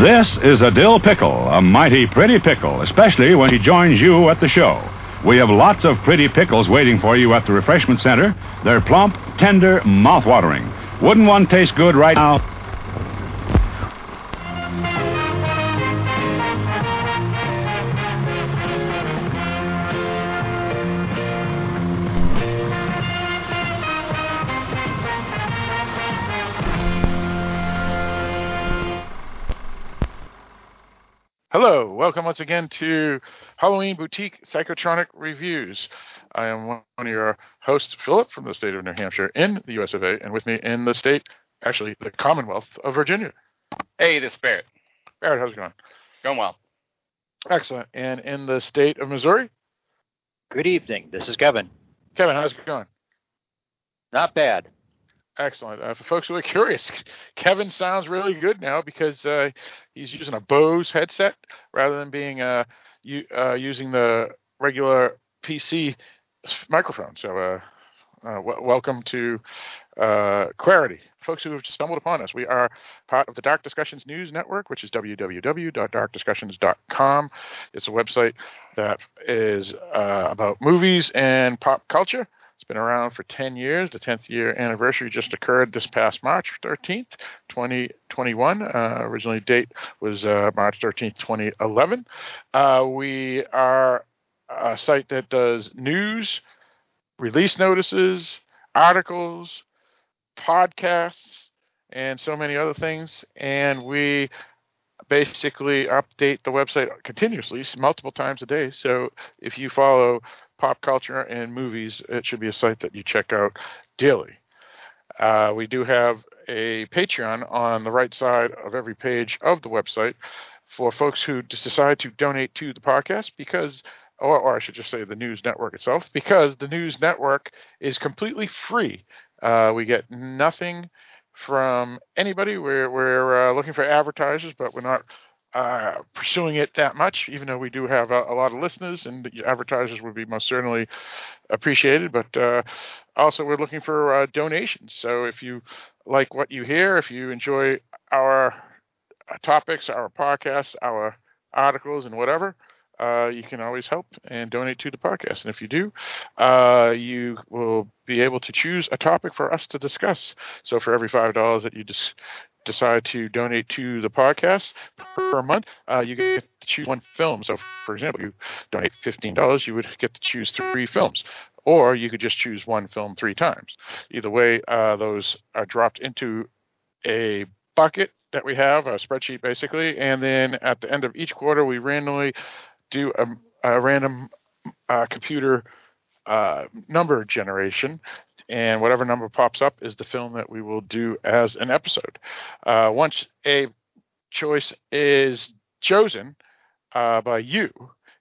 This is a dill pickle, a mighty pretty pickle, especially when he joins you at the show. We have lots of pretty pickles waiting for you at the refreshment center. They're plump, tender, mouth-watering. Wouldn't one taste good right now? Welcome once again to Halloween Boutique Psychotronic Reviews. I am one of your hosts, Philip, from the state of New Hampshire in the US of A, and with me in the state, actually, the Commonwealth of Virginia. Hey, this is Barrett. Barrett, how's it going? Going well. Excellent. And in the state of Missouri? Good evening. This is Kevin. Kevin, how's it going? Not bad. Excellent. Uh, for folks who are curious, Kevin sounds really good now because uh, he's using a Bose headset rather than being uh, u- uh, using the regular PC microphone. So, uh, uh, w- welcome to Clarity. Folks who have stumbled upon us, we are part of the Dark Discussions News Network, which is www.darkdiscussions.com. It's a website that is about movies and pop culture. It's been around for 10 years. The 10th year anniversary just occurred this past March 13th, 2021. Uh, originally, date was uh, March 13th, 2011. Uh, we are a site that does news, release notices, articles, podcasts, and so many other things. And we basically update the website continuously, multiple times a day. So if you follow pop culture and movies, it should be a site that you check out daily. Uh, we do have a Patreon on the right side of every page of the website for folks who decide to donate to the podcast because, or, or I should just say the news network itself, because the news network is completely free. Uh, we get nothing from anybody. We're, we're uh, looking for advertisers, but we're not uh, pursuing it that much, even though we do have a, a, lot of listeners and advertisers would be most certainly appreciated. But uh, also, we're looking for uh, donations. So if you like what you hear, if you enjoy our uh, topics, our podcasts, our articles, and whatever, uh, you can always help and donate to the podcast. And if you do, uh, you will be able to choose a topic for us to discuss. So for every five dollars that you dis- decide to donate to the podcast per month, uh, you get to choose one film. So, for example, you donate fifteen dollars, you would get to choose three films, or you could just choose one film three times. Either way, uh, those are dropped into a bucket that we have, a spreadsheet basically, and then at the end of each quarter, we randomly do a, a random uh, computer uh, number generation, and whatever number pops up is the film that we will do as an episode. Uh, once a choice is chosen uh, by you,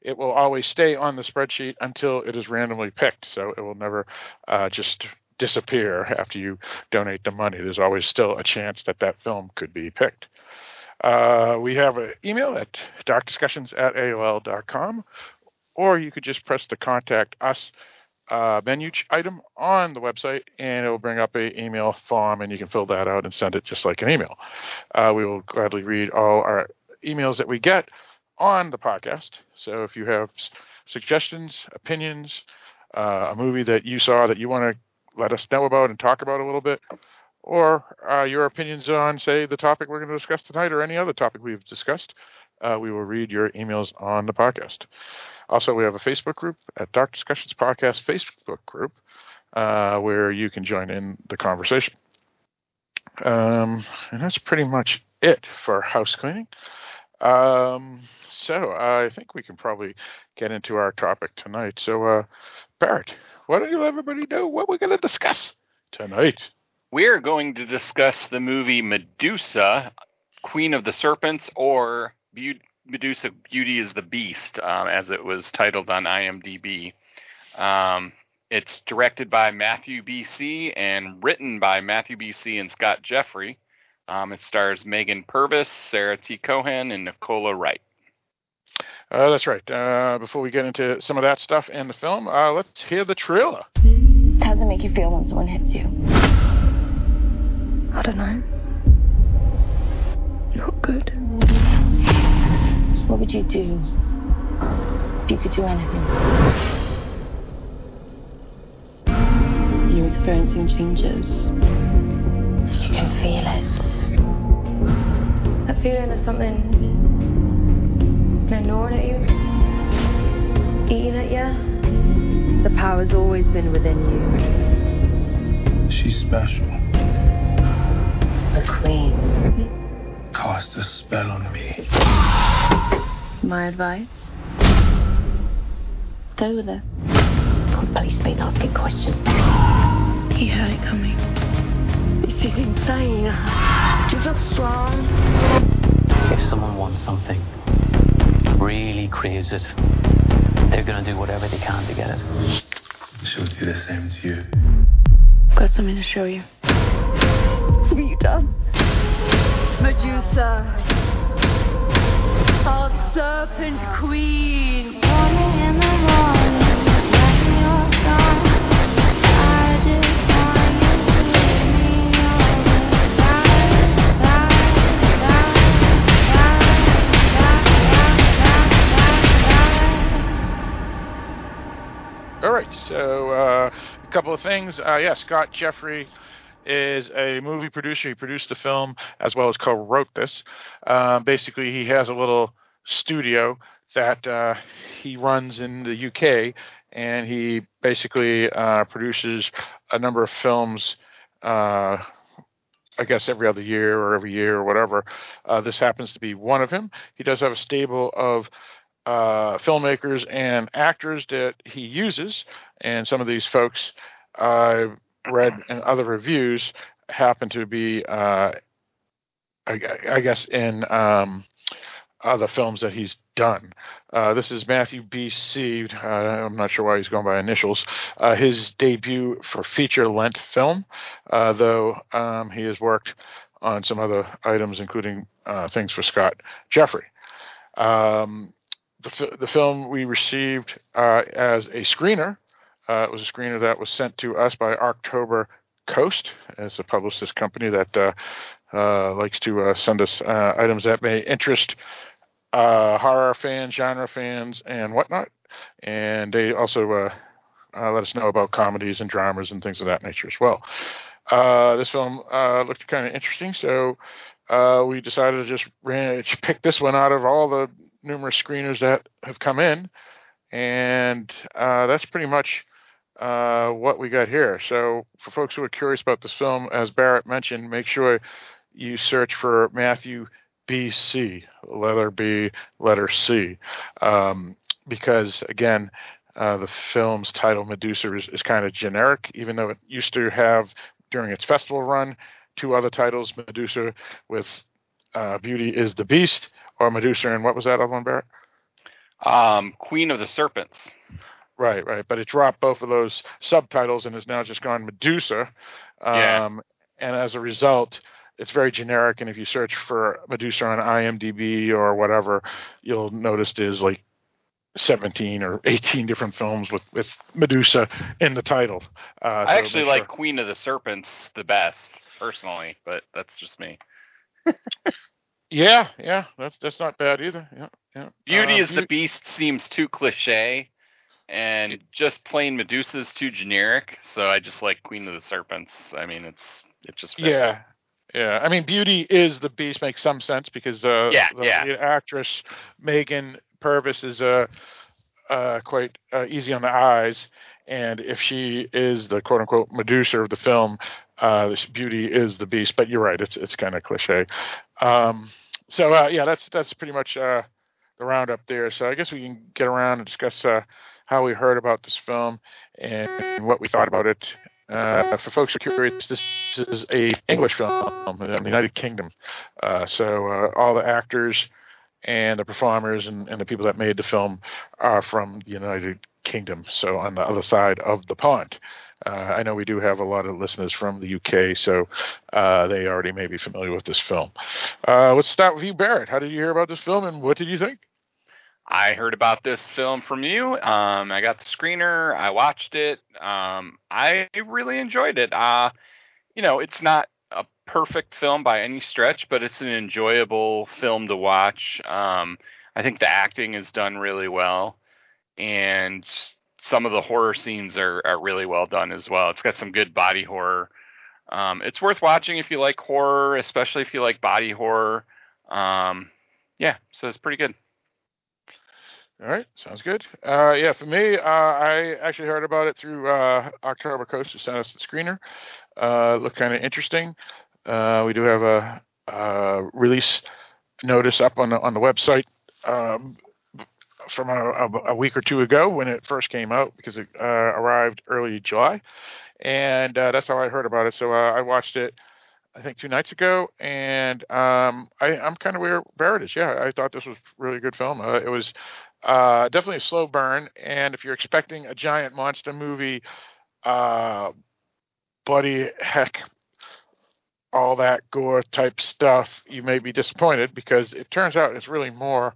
it will always stay on the spreadsheet until it is randomly picked. So it will never uh, just disappear after you donate the money. There's always still a chance that that film could be picked. Uh, we have an email at darkdiscussions at AOL.com, or you could just press the contact us uh, menu item on the website, and it will bring up a email form, and you can fill that out and send it just like an email. Uh, we will gladly read all our emails that we get on the podcast. So if you have suggestions, opinions, uh, a movie that you saw that you want to let us know about and talk about a little bit, or uh, your opinions on, say, the topic we're going to discuss tonight or any other topic we've discussed, uh, we will read your emails on the podcast. Also, we have a Facebook group at Dark Discussions Podcast Facebook group uh, where you can join in the conversation. Um, and that's pretty much it for house cleaning. Um, so I think we can probably get into our topic tonight. So, uh, Barrett, why don't you let everybody know what we're going to discuss tonight? We're going to discuss the movie Medusa, Queen of the Serpents, or Medusa Beauty is the Beast, um, as it was titled on IMDb. Um, it's directed by Matthew B.C. and written by Matthew B.C. and Scott Jeffrey. Um, it stars Megan Purvis, Sarah T. Cohen, and Nicola Wright. Uh, that's right. Uh, before we get into some of that stuff and the film, uh, let's hear the trailer. How does it make you feel when someone hits you? I don't know. Not good. Would you do if you could do anything? You're experiencing changes. You can feel it. That feeling of something you know, gnawing at you, eating at you. The power's always been within you. She's special. The queen. Cast a spell on me. My advice? Go with her. Police been asking questions. He heard it coming. This is insane. Do you feel strong? If someone wants something, really craves it, they're gonna do whatever they can to get it. She'll do the same to you. Got something to show you. What have you done? Medusa. Our serpent queen. All right, so uh, a couple of things. Uh, yeah, Scott Jeffrey is a movie producer. He produced the film as well as co-wrote this. Uh, basically, he has a little studio that uh, he runs in the UK, and he basically uh, produces a number of films. Uh, I guess every other year or every year or whatever. Uh, this happens to be one of him. He does have a stable of uh, filmmakers and actors that he uses, and some of these folks read in other reviews happen to be, uh, I, I guess, in um, other films that he's done. Uh, this is Matthew B.C. Uh, I'm not sure why he's going by initials. Uh, his debut for feature length film, uh, though um, he has worked on some other items, including uh, things for Scott Jeffrey. Um, the, the film we received uh, as a screener. Uh, it was a screener that was sent to us by October Coast, as a publicist company that uh, uh likes to uh, send us uh, items that may interest horror fans, genre fans, and whatnot. And they also let us know about comedies and dramas and things of that nature as well. this film looked kind of interesting, so uh, we decided to just pick this one out of all the numerous screeners that have come in, and uh, that's pretty much uh, what we got here. So, for folks who are curious about this film, as Barrett mentioned, make sure you search for Matthew BC, letter B, letter C, um, because again. Uh, the film's title, Medusa, is, is kind of generic, even though it used to have during its festival run two other titles, Medusa with uh, Beauty is the Beast, or Medusa and what was that other one, Barrett? Um, Queen of the Serpents. Right, right. But it dropped both of those subtitles and has now just gone Medusa. Um, yeah. And as a result, it's very generic. And if you search for Medusa on IMDb or whatever, you'll notice there's like 17 or 18 different films with, with Medusa in the title. Uh, I so actually make like Queen of the Serpents the best, personally, but that's just me. Yeah, yeah. That's that's not bad either. Yeah, yeah. Beauty Uh, is the Beast seems too cliche, and just plain Medusa's too generic. So I just like Queen of the Serpents. I mean, it's it just fits. Yeah, yeah. I mean, Beauty is the Beast makes some sense because uh, Yeah, the yeah. actress Megan Purvis is uh, uh, quite uh, easy on the eyes, and if she is the quote unquote Medusa of the film, uh, Beauty is the Beast. But you're right, it's it's kind of cliche. Um, so uh, yeah, that's that's pretty much uh, the roundup there. So I guess we can get around and discuss uh, how we heard about this film and what we thought about it. Uh, for folks who are curious, this is a English film in the United Kingdom. Uh, so uh, all the actors and the performers and, and the people that made the film are from the United Kingdom. So on the other side of the pond. Uh, I know we do have a lot of listeners from the UK, so uh, they already may be familiar with this film. Uh, let's start with you, Barrett. How did you hear about this film, and what did you think? I heard about this film from you. Um, I got the screener. I watched it. Um, I really enjoyed it. Uh, you know, it's not a perfect film by any stretch, but it's an enjoyable film to watch. Um, I think the acting is done really well, and some of the horror scenes are, are really well done as well. It's got some good body horror. Um, it's worth watching if you like horror, especially if you like body horror. Um, yeah, so it's pretty good. All right, sounds good. Uh, yeah, for me, uh, I actually heard about it through uh, October Coast, who sent us the screener. Uh, looked kind of interesting. Uh, we do have a, a, release notice up on the on the website um, from a, a, week or two ago when it first came out because it uh, arrived early July, and uh, that's how I heard about it. So I watched it. I think two nights ago, and um, I, am kind of where Barrett is. Yeah, I thought this was really good film. Uh, it was uh, definitely a slow burn, and if you're expecting a giant monster movie, uh, buddy, heck, all that gore type stuff, you may be disappointed because it turns out it's really more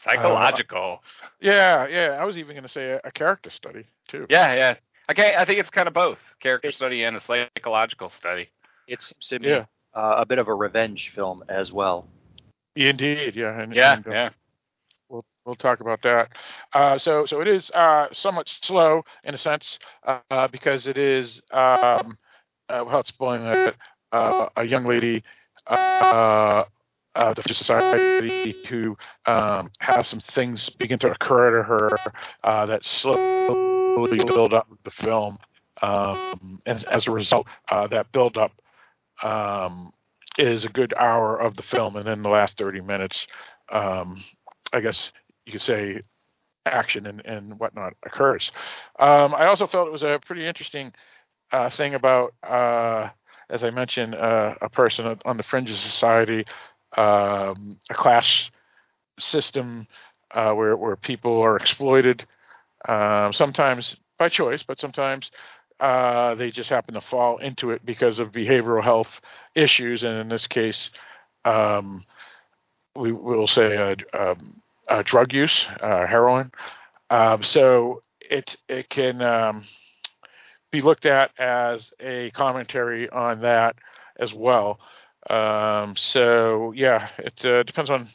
psychological. Uh, yeah, yeah. I was even going to say a, a, character study too. Yeah, yeah. Okay, I think it's kind of both character it's, study and a psychological study. It seems to me yeah. uh, a bit of a revenge film as well. Indeed, yeah, and, yeah, and, uh, yeah. We'll we'll talk about that. Uh, so so it is uh, somewhat slow in a sense uh, because it is um, uh, without spoiling it, a young lady uh, the society who um, has some things begin to occur to her uh, that slowly build up the film. Um, and as a result, uh, that build up um, is a good hour of the film, and then the last 30 minutes, um, I guess you could say, action and, and whatnot occurs. Um, I also felt it was a pretty interesting uh, thing about, uh, as I mentioned, uh, a person on the fringes of society um, a class system uh, where where people are exploited, uh, sometimes by choice, but sometimes uh, they just happen to fall into it because of behavioral health issues, and in this case, um, we will say um, drug use, uh, heroin. Um, so it it can um, be looked at as a commentary on that as well. Um, so yeah, it uh, depends on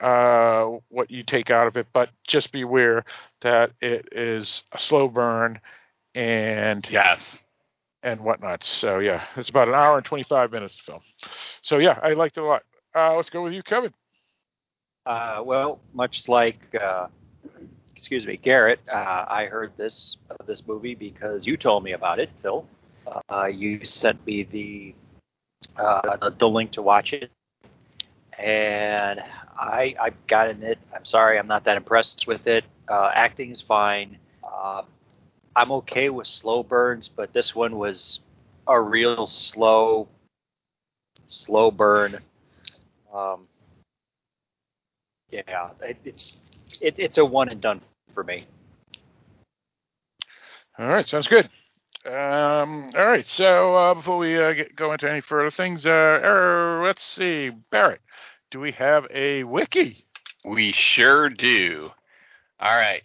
uh, what you take out of it, but just beware that it is a slow burn and yes and whatnot. So yeah, it's about an hour and twenty five minutes to film. So yeah, I liked it a lot. Uh, let's go with you, Kevin. Uh, well, much like uh, excuse me, Garrett, uh, I heard this this movie because you told me about it, Phil. Uh, you sent me the uh, the, the, link to watch it, and I I've gotten it. I'm sorry, I'm not that impressed with it. Uh, acting is fine. Uh, I'm okay with slow burns, but this one was a real slow, slow burn. Um, yeah, it, it's it, it's a one and done for me. All right, sounds good. Um, all right. So uh, before we uh, get, go into any further things, uh, er, let's see, Barrett, do we have a wiki? We sure do. All right.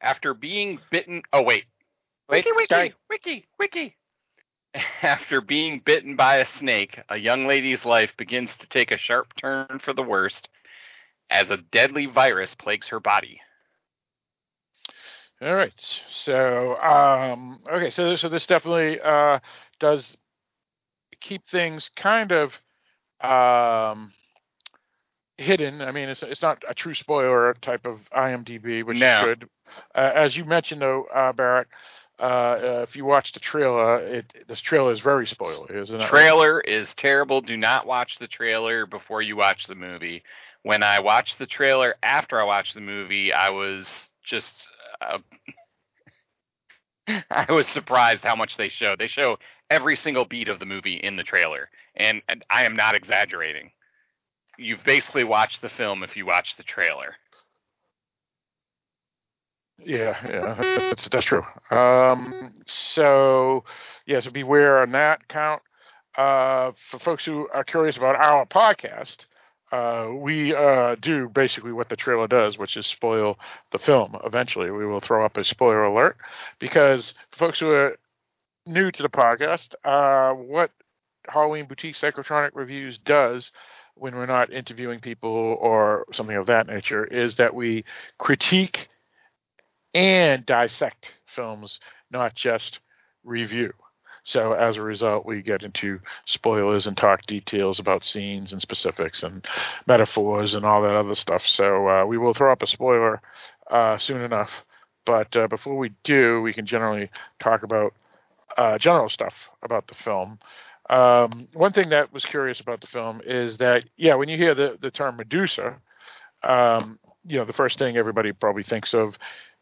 After being bitten, oh wait, wait, wiki, wiki, wiki, wiki. After being bitten by a snake, a young lady's life begins to take a sharp turn for the worst as a deadly virus plagues her body. All right. So, um, okay. So, so this definitely uh, does keep things kind of um, hidden. I mean, it's it's not a true spoiler type of IMDb, which no. is good. Uh, as you mentioned, though, uh, Barrett, uh, uh, if you watch the trailer, it this trailer is very spoilery, isn't it? Trailer is terrible. Do not watch the trailer before you watch the movie. When I watched the trailer after I watched the movie, I was just uh, I was surprised how much they show. They show every single beat of the movie in the trailer, and, and I am not exaggerating. You've basically watched the film if you watch the trailer. Yeah, yeah, that's that's true. Um, so yeah, so beware on that count. Uh, for folks who are curious about our podcast, uh, we uh, do basically what the trailer does, which is spoil the film. Eventually, we will throw up a spoiler alert because folks who are new to the podcast, uh, what Halloween Boutique Psychotronic Reviews does, when we're not interviewing people or something of that nature is that we critique and dissect films, not just review. So as a result, we get into spoilers and talk details about scenes and specifics and metaphors and all that other stuff. So uh, we will throw up a spoiler uh, soon enough. But uh, before we do, we can generally talk about uh, general stuff about the film. Um, one thing that was curious about the film is that, yeah, when you hear the, the term Medusa, um, you know, the first thing everybody probably thinks of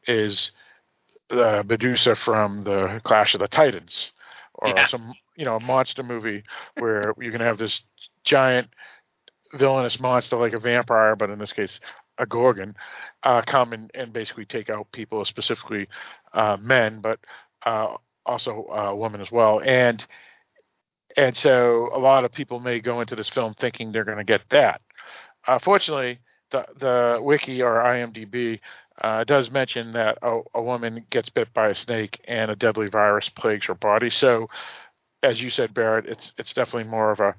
is the Medusa from the Clash of the Titans or Yeah. some you know a monster movie where you're gonna have this giant villainous monster like a vampire, but in this case a gorgon, uh, come and, and basically take out people, specifically uh, men, but uh, also uh, women as well. And and so a lot of people may go into this film thinking they're going to get that. Uh, fortunately, the the wiki or IMDb uh, does mention that a, a woman gets bit by a snake and a deadly virus plagues her body. So, as you said, Barrett, it's it's definitely more of a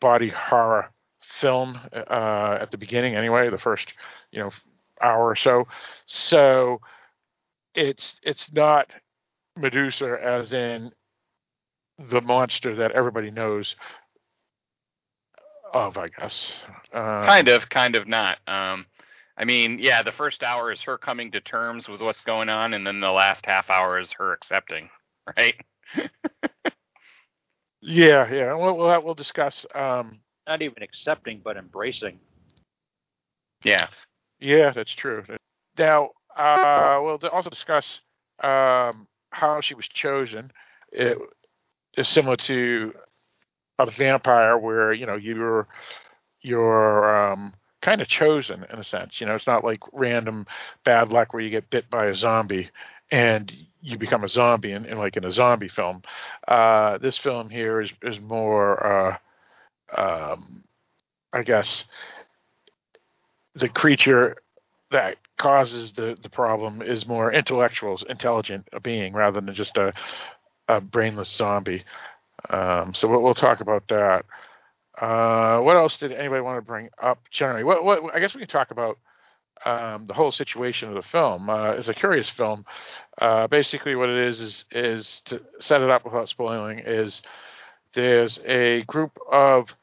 body horror film uh, at the beginning, anyway. The first you know hour or so. So, it's it's not Medusa as in the monster that everybody knows of, I guess. Uh, kind of, kind of not. Um, I mean, yeah, the first hour is her coming to terms with what's going on, and then the last half hour is her accepting, right? Yeah, yeah. We'll we'll, we'll discuss. Um, Not even accepting, but embracing. Yeah. yeah, that's true. Now, uh, we'll also discuss um, how she was chosen. It is similar to a vampire, where you know you're you're um, kind of chosen in a sense. You know, it's not like random bad luck where you get bit by a zombie and you become a zombie in, in like in a zombie film. Uh, this film here is is more, uh, um, I guess, the creature that causes the the problem is more intellectual, intelligent a being rather than just a a brainless zombie. Um, so we'll, we'll talk about that. Uh, what else did anybody want to bring up generally? What, what I guess we can talk about um, the whole situation of the film. Uh, it's a curious film. Uh, basically, what it is is is to set it up without spoiling is there's a group of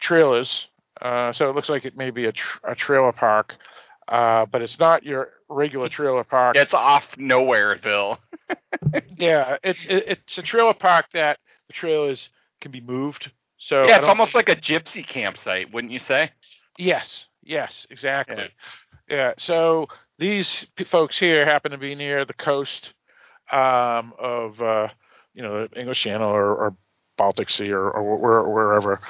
trailers. Uh, so it looks like it may be a, tr- a trailer park, uh, but it's not your regular trailer park. It's off nowhereville. yeah, it's it, it's a trailer park that the trailers can be moved. So yeah, it's almost like a gypsy campsite, wouldn't you say? Yes, yes, exactly. Yeah. So these p- folks here happen to be near the coast um, of, uh, you know, the English Channel or, or Baltic Sea or, or where, wherever,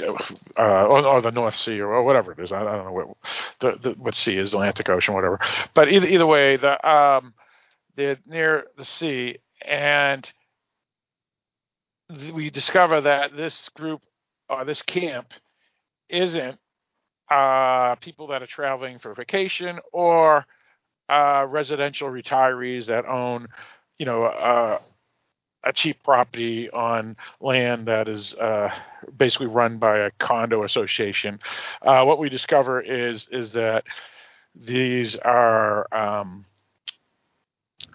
uh, or, or the North Sea or, whatever it is. I, I don't know what the, the what sea is, Atlantic Ocean, whatever. But either either way, the um, they're near the sea, and we discover that this group or this camp isn't uh, people that are traveling for vacation or uh, residential retirees that own, you know, uh, a cheap property on land that is uh, basically run by a condo association. Uh, what we discover is is that these are um,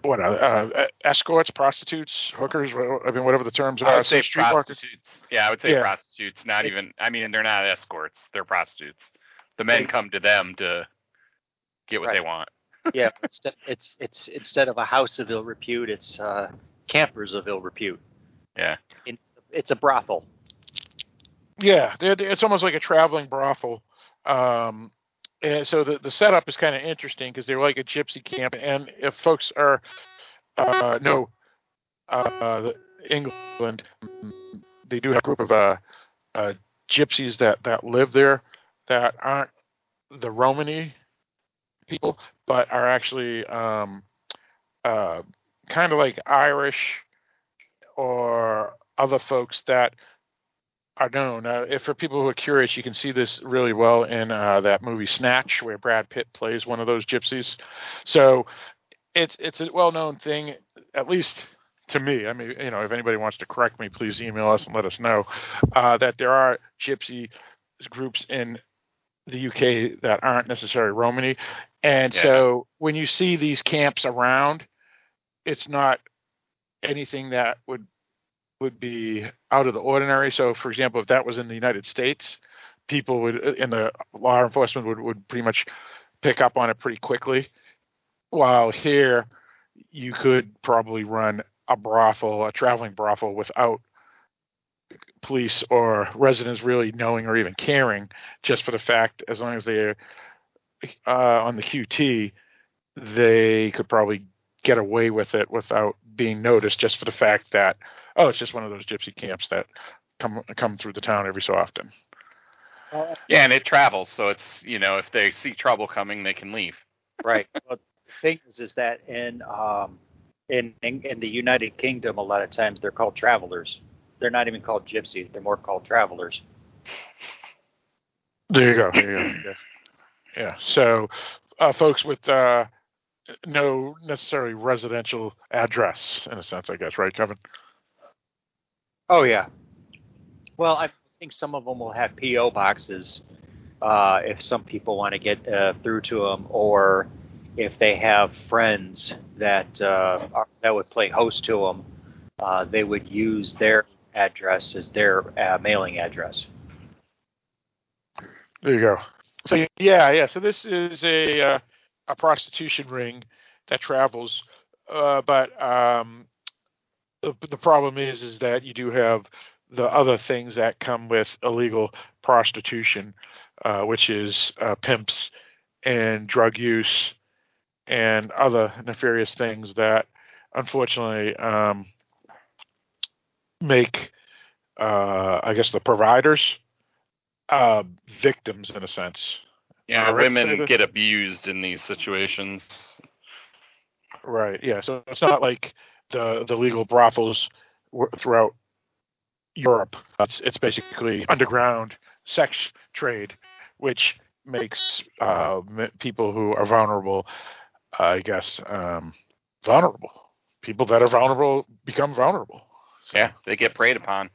what uh, uh, escorts, prostitutes, hookers. I mean, whatever the terms are. I are. would say street markets. prostitutes. Yeah, I would say Yeah. prostitutes. Not even. I mean, they're not escorts. They're prostitutes. The men They- come to them to get what Right. they want. Yeah, instead, it's it's instead of a house of ill repute, it's uh, campers of ill repute. Yeah. In, it's a brothel. Yeah, they're, they're- it's almost like a traveling brothel. Um, and so the, the setup is kind of interesting because they're like a gypsy camp. And if folks are uh, know uh, England, mm, they do have a group of uh, uh, gypsies that, that live there that aren't the Romany people, but are actually um, uh, kind of like Irish or other folks that are known. Uh, if for people who are curious, you can see this really well in uh, that movie Snatch, where Brad Pitt plays one of those gypsies. So it's it's a well-known thing, at least to me. I mean, you know, if anybody wants to correct me, please email us and let us know uh, that there are gypsy groups in the UK that aren't necessarily Romany, and Yeah. so when you see these camps around, it's not anything that would would be out of the ordinary. So, for example, if that was in the United States, people would in the law enforcement would would pretty much pick up on it pretty quickly. While here, you could probably run a brothel, a traveling brothel, without police or residents really knowing or even caring, just for the fact, as long as they're uh, on the QT, they could probably get away with it without being noticed, just for the fact that oh, it's just one of those gypsy camps that come come through the town every so often. Yeah, and it travels, so it's you know if they see trouble coming, they can leave. right. Well, the thing is, is that in um, in, in in the United Kingdom, a lot of times they're called travelers. They're not even called gypsies. They're more called travelers. There you go. There you go. Yeah. yeah. So, uh, folks with uh, no necessary residential address, in a sense, I guess, right, Kevin? Oh yeah. Well, I think some of them will have PO boxes uh, if some people want to get uh, through to them, or if they have friends that uh, are, that would play host to them, uh, they would use their address as their uh, mailing address. There you go. So yeah, yeah. So this is a uh, a prostitution ring that travels, uh, but um, the, the problem is is that you do have the other things that come with illegal prostitution, uh, which is uh, pimps and drug use and other nefarious things that unfortunately um, make, uh, I guess, the providers uh, victims in a sense. Yeah, Uh, women get abused in these situations. Right. Yeah. So it's not like the the legal brothels throughout Europe. It's it's basically underground sex trade, which makes uh, people who are vulnerable, I guess, um, vulnerable. People that are vulnerable become vulnerable. So, Yeah, they get preyed upon.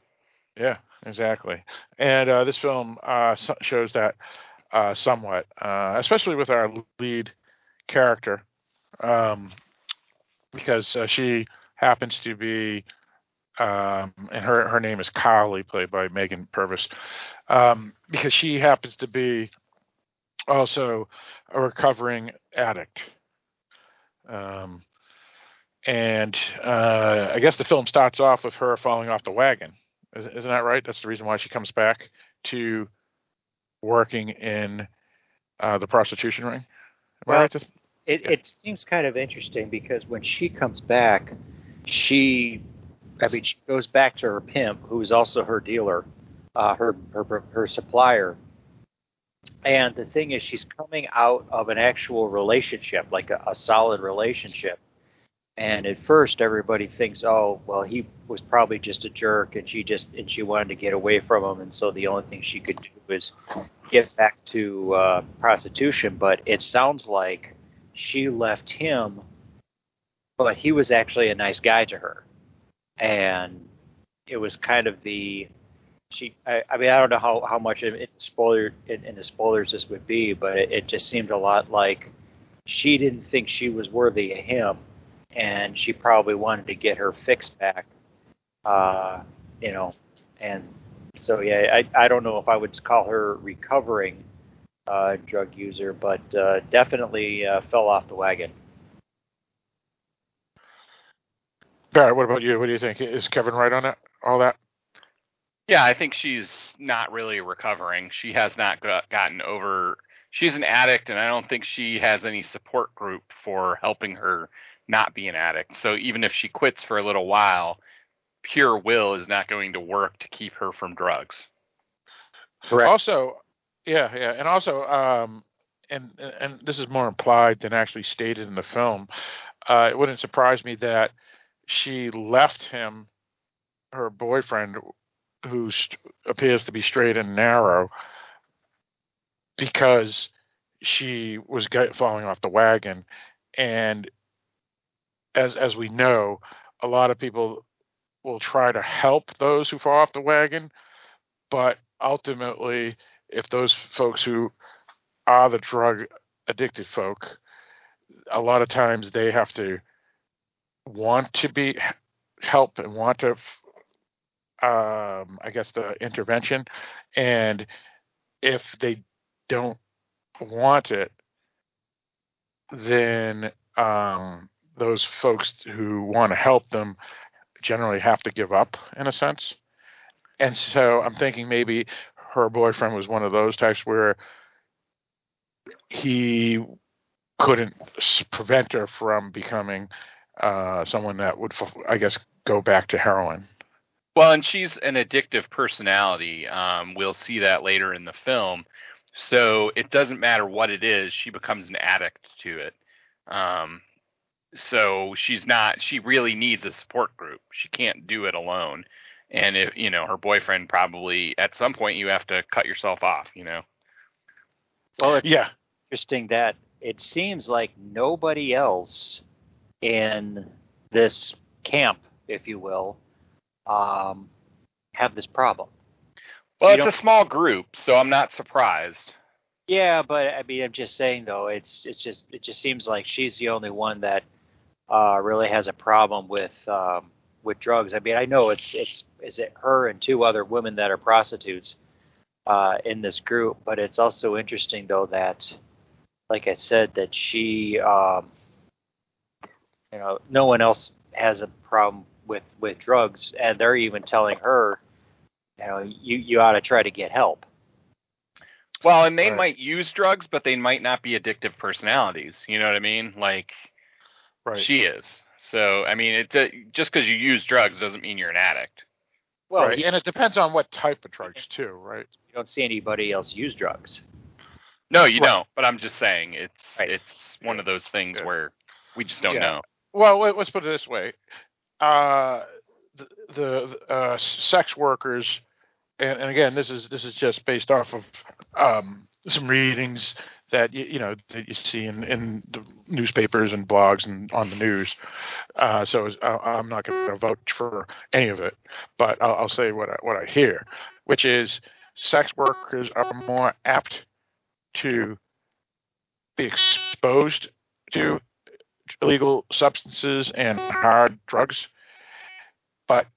Yeah, exactly. And uh, this film uh, shows that uh, somewhat, uh, especially with our lead character, um, because uh, she happens to be, um, and her her name is Carly, played by Megan Purvis, um, because she happens to be also a recovering addict. Um, and uh, I guess the film starts off with her falling off the wagon. Isn't that right? That's the reason why she comes back to working in uh, the prostitution ring. Well, right? It, Yeah. it seems kind of interesting because when she comes back, she, I mean, she goes back to her pimp, who is also her dealer, uh, her, her her supplier. And the thing is, she's coming out of an actual relationship, like a, a solid relationship. And at first, everybody thinks, oh, well, he was probably just a jerk, and she just and she wanted to get away from him, and so the only thing she could do was get back to uh, prostitution. But it sounds like she left him, but he was actually a nice guy to her, and it was kind of the she. I, I mean, I don't know how how much in, in spoiler in, in the spoilers this would be, but it, it just seemed a lot like she didn't think she was worthy of him, and she probably wanted to get her fix back. Uh, you know, and so yeah, I I don't know if I would call her recovering uh, drug user, but uh, definitely uh, fell off the wagon. Barrett, what about you? What do you think? Is Kevin right on that? All that? Yeah, I think she's not really recovering. She has not got, gotten over. She's an addict, and I don't think she has any support group for helping her not be an addict. So even if she quits for a little while, pure will is not going to work to keep her from drugs. Correct. Also, yeah, yeah, and also, um, and and this is more implied than actually stated in the film. Uh, it wouldn't surprise me that she left him, her boyfriend, who st- appears to be straight and narrow, because she was get, falling off the wagon, and as as we know, a lot of people will try to help those who fall off the wagon, but ultimately if those folks who are the drug addicted folk, a lot of times they have to want to be help and want to, um, I guess, the intervention, and if they don't want it, then um, those folks who want to help them generally have to give up in a sense. And so I'm thinking maybe her boyfriend was one of those types where he couldn't prevent her from becoming uh, someone that would, I guess, go back to heroin. Well, and she's an addictive personality. Um, we'll see that later in the film. So it doesn't matter what it is; she becomes an addict to it. Um, so she's not. She really needs a support group. She can't do it alone. And if you know her boyfriend, probably at some point you have to cut yourself off. You know. Well, it's Yeah, interesting that it seems like nobody else in this camp, if you will, um, have this problem. So Well, you it's a small group, so I'm not surprised. Yeah, but I mean, I'm just saying though, it's it's just it just seems like she's the only one that uh, really has a problem with um, with drugs. I mean, I know it's it's is it her and two other women that are prostitutes uh, in this group, but it's also interesting though that, like I said, that she, um, you know, no one else has a problem with with drugs, and they're even telling her, you know, you you ought to try to get help. Well, and they Right. might use drugs, but they might not be addictive personalities. You know what I mean? Like right. she is. So, I mean, it uh, just because you use drugs doesn't mean you're an addict. Well, right. and it depends on what type of drugs too, right? you don't see anybody else use drugs. No, you Right. don't. But I'm just saying it's Right. it's one of those things Yeah. where we just don't Yeah. know. Well, let- let's put it this way: uh, the, the uh, sex workers, and, and again, this is this is just based off of um, some readings that you, you know that you see in, in the newspapers and blogs and on the news. Uh, so it's- I, I'm not going to vouch for any of it, but I'll, I'll say what I, what I hear, which is sex workers are more apt to be exposed to illegal substances and hard drugs, but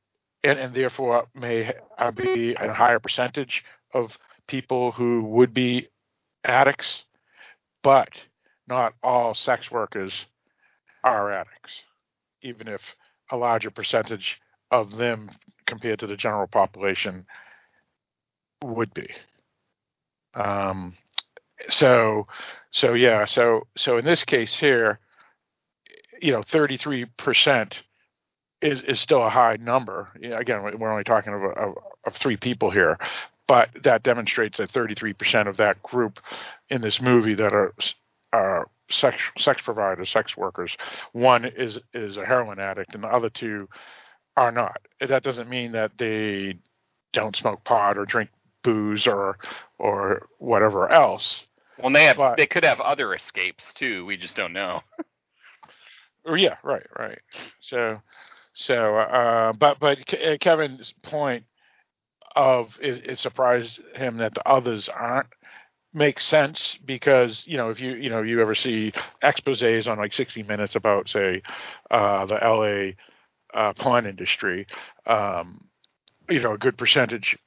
and, and therefore may uh, be a higher percentage of people who would be addicts, but not all sex workers are addicts, even if a larger percentage of them compared to the general population would be. Um, so, so yeah, so so in this case here, you know, 33% is is still a high number. Again, we're only talking of, of of three people here, but that demonstrates that 33% of that group in this movie that are are sex sex providers, sex workers, one is is a heroin addict, and the other two are not. That doesn't mean that they don't smoke pot or drink booze or or whatever else. Well, they have But- they could have other escapes too. We just don't know. Oh, yeah, right, right. So, so, uh, but but Kevin's point of it, it surprised him that the others aren't makes sense because you know if you you know you ever see exposés on like 60 Minutes about say uh, the L.A. Uh, porn industry, um, you know a good percentage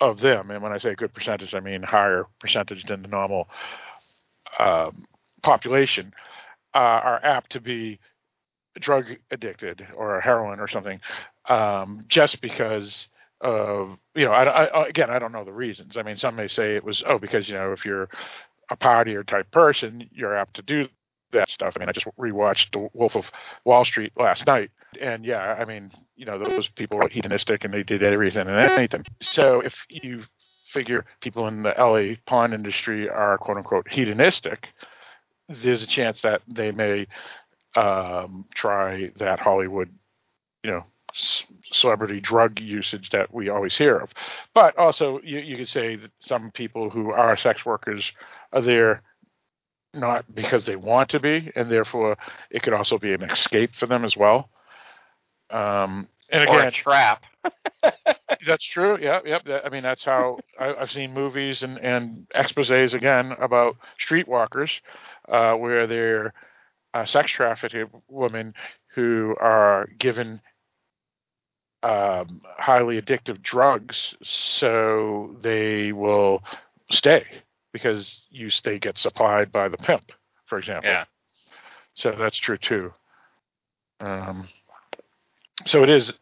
of them, and when I say good percentage, I mean higher percentage than the normal um, population, uh, are apt to be drug addicted or heroin or something, um, just because of you know. I, I, again, I don't know the reasons. I mean, some may say it was oh because you know if you're a partier type person, you're apt to do that stuff. I mean, I just rewatched The Wolf of Wall Street last night, and yeah, I mean, you know, those people were hedonistic and they did everything and anything. So if you figure people in the LA porn industry are quote unquote hedonistic, there's a chance that they may um, try that Hollywood, you know, celebrity drug usage that we always hear of. But also, you, you could say that some people who are sex workers are there not because they want to be, and therefore it could also be an escape for them as well. Um, and or again, a trap. That's true. Yeah, yep. That, I mean, that's how I, I've seen movies and, and exposés again about streetwalkers, uh, where they're uh, sex trafficked women who are given um, highly addictive drugs, so they will stay because you stay get supplied by the pimp, for example. Yeah. So that's true too. Um, so it is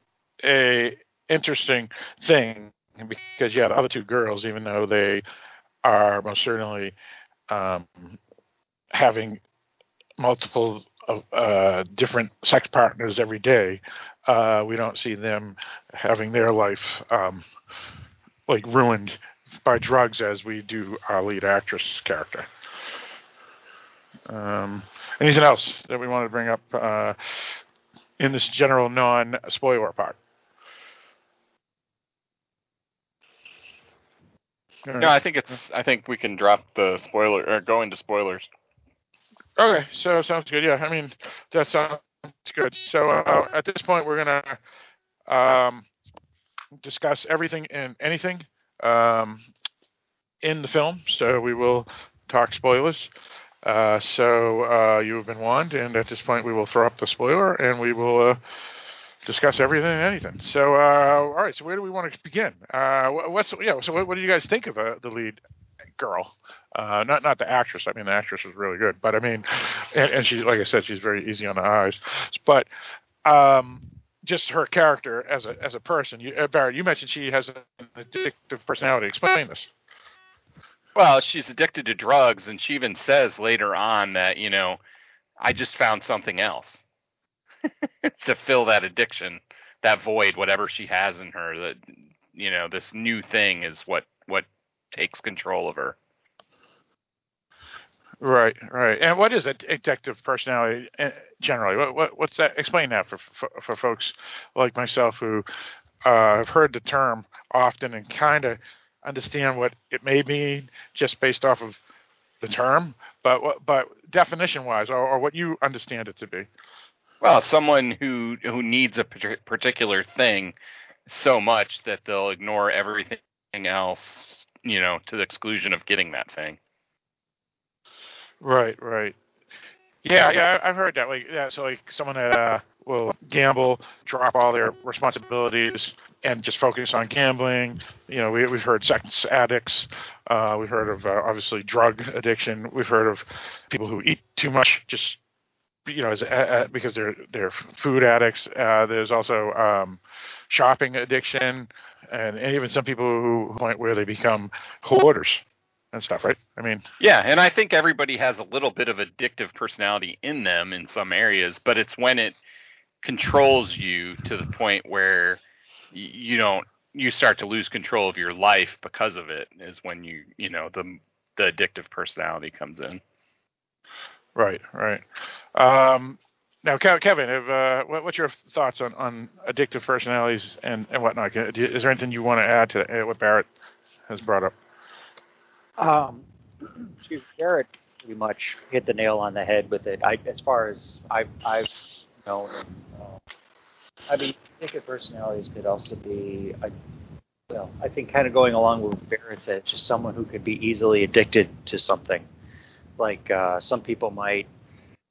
a interesting thing because yeah, the other two girls, even though they are most certainly um, having multiple uh, different sex partners every day, uh, we don't see them having their life um, like ruined by drugs as we do our lead actress character. Um, anything else that we want to bring up uh, in this general non-spoiler part? No. I think it's. I think we can drop the spoiler or go into spoilers. Okay, so sounds good. Yeah, I mean that sounds good. So uh, at this point, we're gonna um, discuss everything and anything um, in the film. So we will talk spoilers. Uh, so uh, you have been warned, and at this point, we will throw up the spoiler, and we will uh, discuss everything and anything. So, uh, all right. So where do we want to begin? Uh, wh- what's yeah? So what, what do you guys think of the lead girl? Uh, not not the actress. I mean, the actress was really good, but I mean, and, and she's like I said, she's very easy on the eyes. But um, just her character as a as a person. You, uh, you mentioned she has an addictive personality. Explain this. Well, she's addicted to drugs, and she even says later on that you know, I just found something else to fill that addiction, that void, whatever she has in her. That you know, this new thing is what what takes control of her. Right, right. And what is a addictive personality uh, generally? What, what what's that? Explain that for for, for folks like myself who uh, have heard the term often and kind of understand what it may mean just based off of the term, but but definition wise, or, or what you understand it to be. Well, someone who who needs a particular thing so much that they'll ignore everything else, you know, to the exclusion of getting that thing. Right, right. Yeah, yeah, I- I've heard that. Like, yeah, so like someone that uh, will gamble, drop all their responsibilities, and just focus on gambling. You know, we, we've heard sex addicts. Uh, we've heard of uh, obviously drug addiction. We've heard of people who eat too much, just you know, as, uh, because they're they're food addicts. Uh, there's also um, shopping addiction, and, and even some people who point where they become hoarders and stuff. Right? I mean, Yeah, and I think everybody has a little bit of addictive personality in them in some areas, but it's when it controls you to the point where you don't you start to lose control of your life because of it is when you you know the the addictive personality comes in. Right, right. Um, now, Kevin, uh, what, what's your thoughts on, on addictive personalities and, and whatnot? Is there anything you want to add to what Barrett has brought up? Um, excuse me, Garrett pretty much hit the nail on the head with it. I, as far as I've, I've known, uh, I mean, addictive personalities could also be, well, I think kind of going along with Barrett said, just someone who could be easily addicted to something. Like uh, some people might,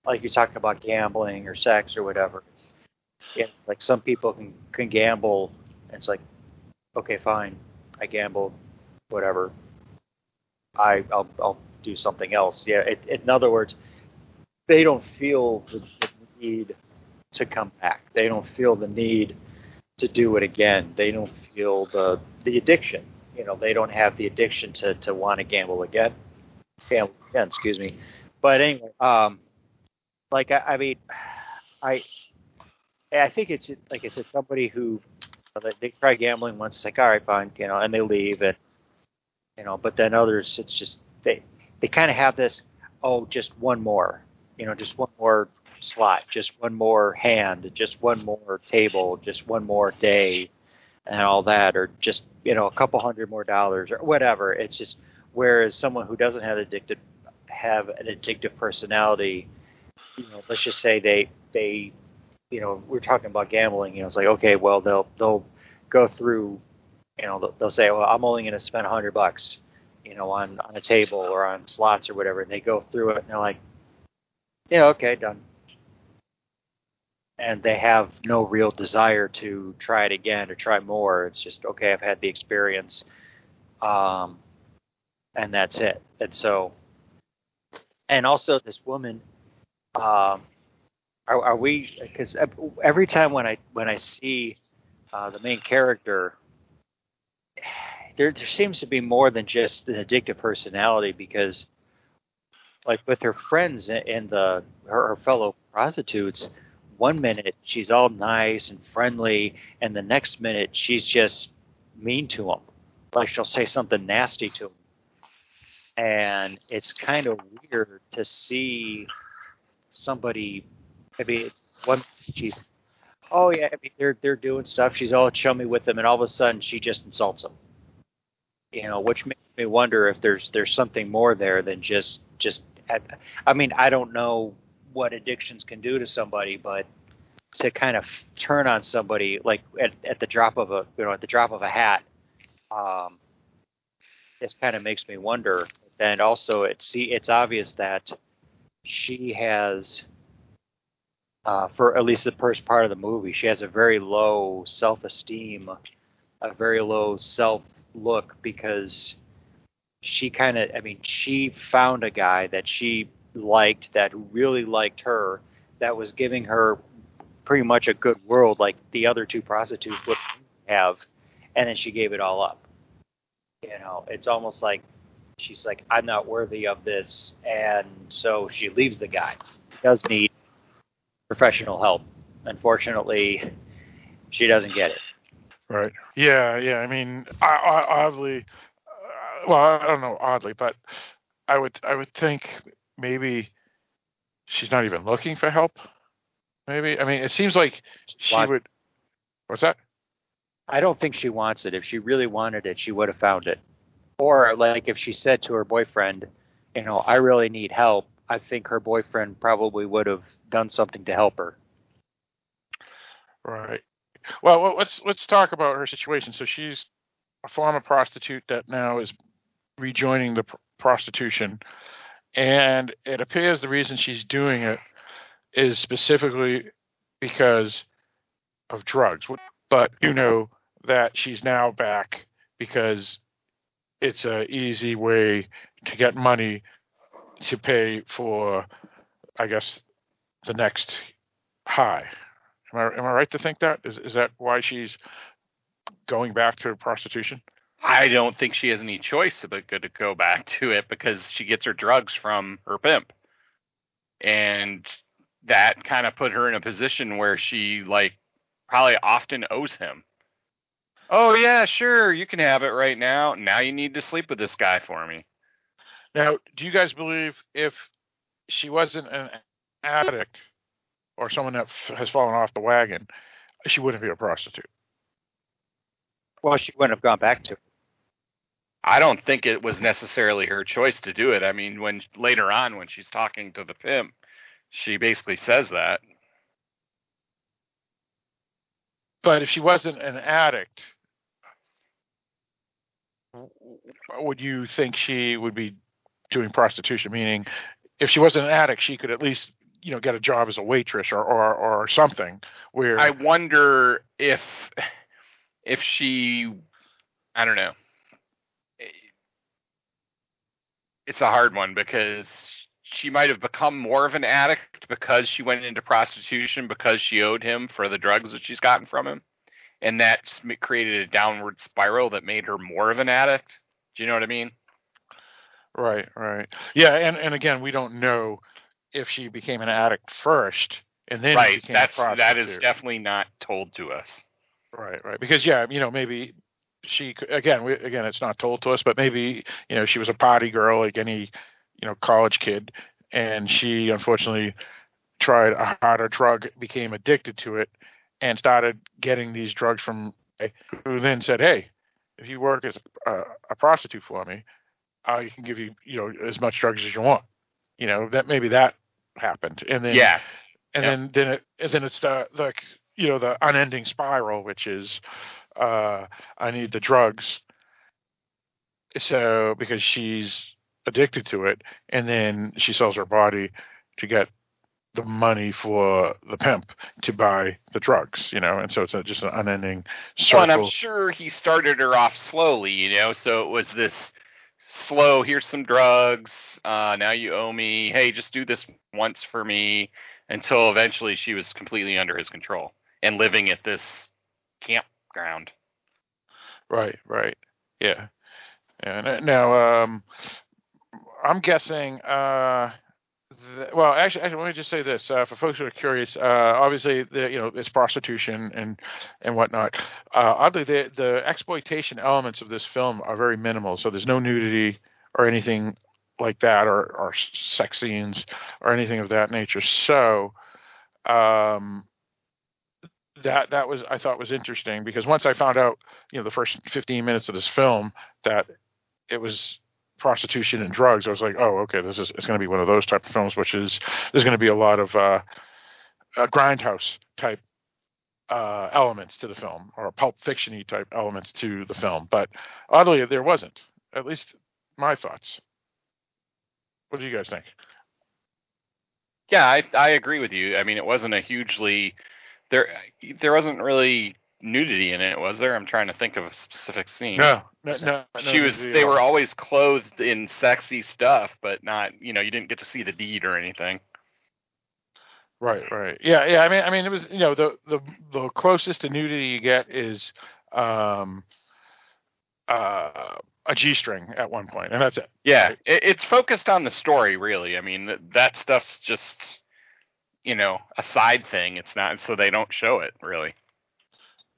like you're talking about gambling or sex or whatever. Yeah, like some people can can gamble. And it's like, okay, fine, I gambled, whatever. I I'll I'll do something else. Yeah. It, in other words, they don't feel the, the need to come back. They don't feel the need to do it again. They don't feel the the addiction. You know, they don't have the addiction to to want to gamble again. Gamble again, excuse me. But anyway, um, like I, I mean, I I think it's like I said, somebody who they, try gambling once, it's like all right, fine, you know, and they leave, and you know, but then others, it's just they they kind of have this, oh, just one more, you know, just one more slot, just one more hand, just one more table, just one more day, and all that, or just you know, a couple hundred more dollars or whatever. It's just whereas someone who doesn't have addicted have an addictive personality, you know, let's just say they they you know, we're talking about gambling, you know, it's like okay, well they'll they'll go through, you know, they'll, they'll say, well, I'm only going to spend a hundred bucks, you know, on on a table or on slots or whatever. And they go through it and they're like, yeah, okay, done. And they have no real desire to try it again or try more. It's just okay. I've had the experience, um, and that's it. And so, and also this woman, um, are, are we? Because every time when I when I see uh, the main character, there there seems to be more than just an addictive personality. Because, like with her friends and the her, her fellow prostitutes, one minute she's all nice and friendly, and the next minute she's just mean to them. Like she'll say something nasty to them, and it's kind of weird to see somebody I mean, it's one she's, oh yeah, I mean they're they're doing stuff. She's all chummy with them, and all of a sudden she just insults them. You know, which makes me wonder if there's there's something more there than just just. I mean, I don't know what addictions can do to somebody, but to kind of turn on somebody like at, at the drop of a you know at the drop of a hat, um, this kind of makes me wonder. And also, it's see it's obvious that she has uh, for at least the first part of the movie. She has a very low self esteem, a very low self look because she kind of, I mean, she found a guy that she liked, that really liked her, that was giving her pretty much a good world like the other two prostitutes would have, and then she gave it all up. You know, it's almost like she's like, I'm not worthy of this, and so she leaves the guy. does need professional help. Unfortunately, she doesn't get it. Right. Yeah. Yeah. I mean, I, I, oddly, uh, well, I don't know, oddly, but I would, I would think maybe she's not even looking for help. Maybe. I mean, it seems like she what? would. What's that? I don't think she wants it. If she really wanted it, she would have found it. Or like if she said to her boyfriend, you know, I really need help. I think her boyfriend probably would have done something to help her. Right. Well, let's let's talk about her situation. So she's a former prostitute that now is rejoining the pr- prostitution, and it appears the reason she's doing it is specifically because of drugs. But you know that she's now back because it's an easy way to get money to pay for, I guess, the next high. Am I am I right to think that? Is is that why she's going back to prostitution? I don't think she has any choice but to go back to it because she gets her drugs from her pimp. And that kind of put her in a position where she like probably often owes him. Oh yeah, sure, you can have it right now. Now you need to sleep with this guy for me. Now, do you guys believe if she wasn't an addict or someone that f- has fallen off the wagon, she wouldn't be a prostitute. Well, she wouldn't have gone back to. It. I don't think it was necessarily her choice to do it. I mean, when later on when she's talking to the pimp, she basically says that. But if she wasn't an addict, would you think she would be doing prostitution? Meaning, if she wasn't an addict, she could at least you know get a job as a waitress or or, or something. Where I wonder if if she, I don't know. It's a hard one because she might have become more of an addict because she went into prostitution because she owed him for the drugs that she's gotten from him, and that created a downward spiral that made her more of an addict. Do you know what I mean? Right, right. Yeah, and and again, we don't know if she became an addict first and then right. That's that is definitely not told to us. Right, right. Because yeah, you know, maybe she again, we, again, it's not told to us, but maybe you know she was a party girl like any you know college kid, and she unfortunately tried a harder drug, became addicted to it, and started getting these drugs from who then said, "Hey, if you work as a, a prostitute for me, I can give you you know as much drugs as you want." You know that maybe that happened, and then yeah, and yep. then then it and then it's the like you know the unending spiral, which is uh, I need the drugs. So because she's addicted to it, and then she sells her body to get the money for the pimp to buy the drugs, you know, and so it's a, just an unending circle. Well, and I'm sure he started her off slowly, you know, so it was this slow, here's some drugs, uh, now you owe me, hey, just do this once for me, until eventually she was completely under his control and living at this campground. Right, right, yeah. And now, um, I'm guessing. Uh, well, actually, actually, let me just say this uh, for folks who are curious. Uh, obviously, the, you know, it's prostitution and and whatnot. Uh, oddly, the the exploitation elements of this film are very minimal. So there's no nudity or anything like that, or or sex scenes or anything of that nature. So. Um, that that was I thought was interesting because once I found out, you know, the first 15 minutes of this film that it was prostitution and drugs, I was like, oh, okay, this is it's going to be one of those type of films, which is there's going to be a lot of uh, uh, grindhouse type uh, elements to the film or pulp fictiony type elements to the film, but oddly there wasn't. At least my thoughts. What do you guys think? Yeah, I I agree with you. I mean, it wasn't a hugely there there wasn't really nudity in it, was there? I'm trying to think of a specific scene. No, no, no. she no, was. nudity They were always clothed in sexy stuff, but not. You know, you didn't get to see the deed or anything. Right, right. Yeah, yeah. I mean, I mean, it was you know the the the closest to nudity you get is um uh a G string at one point, and that's it. Yeah, Right. it, it's focused on the story, really. I mean, that, that stuff's just you know a side thing. It's not, so they don't show it really.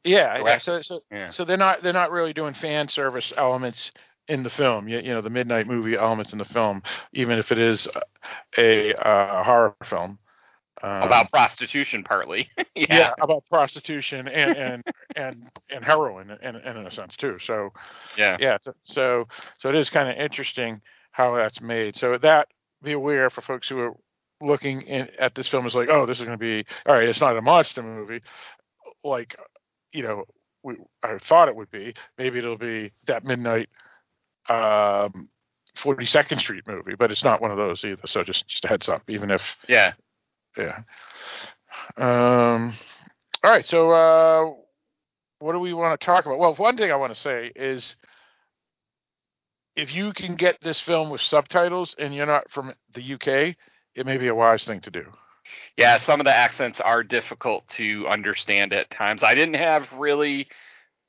Yeah, yeah. So so Yeah. so they're not they're not really doing fan service elements in the film. You, you know, the midnight movie elements in the film, even if it is a, a uh, horror film. Um, About prostitution, partly. yeah. yeah. about prostitution and and and, and heroin in, in, in a sense too. So yeah, yeah, so so, so it is kind of interesting how that's made. So that be aware for folks who are looking in, at this film is like, oh, this is going to be all right. It's not a monster movie, like you know we I thought it would be. Maybe it'll be that midnight. Um, 42nd Street movie, but it's not one of those either. So just just a heads up, even if yeah. yeah. Um. All right. So, uh, what do we want to talk about? Well, one thing I want to say is, if you can get this film with subtitles and you're not from the UK, it may be a wise thing to do. Yeah, some of the accents are difficult to understand at times. I didn't have really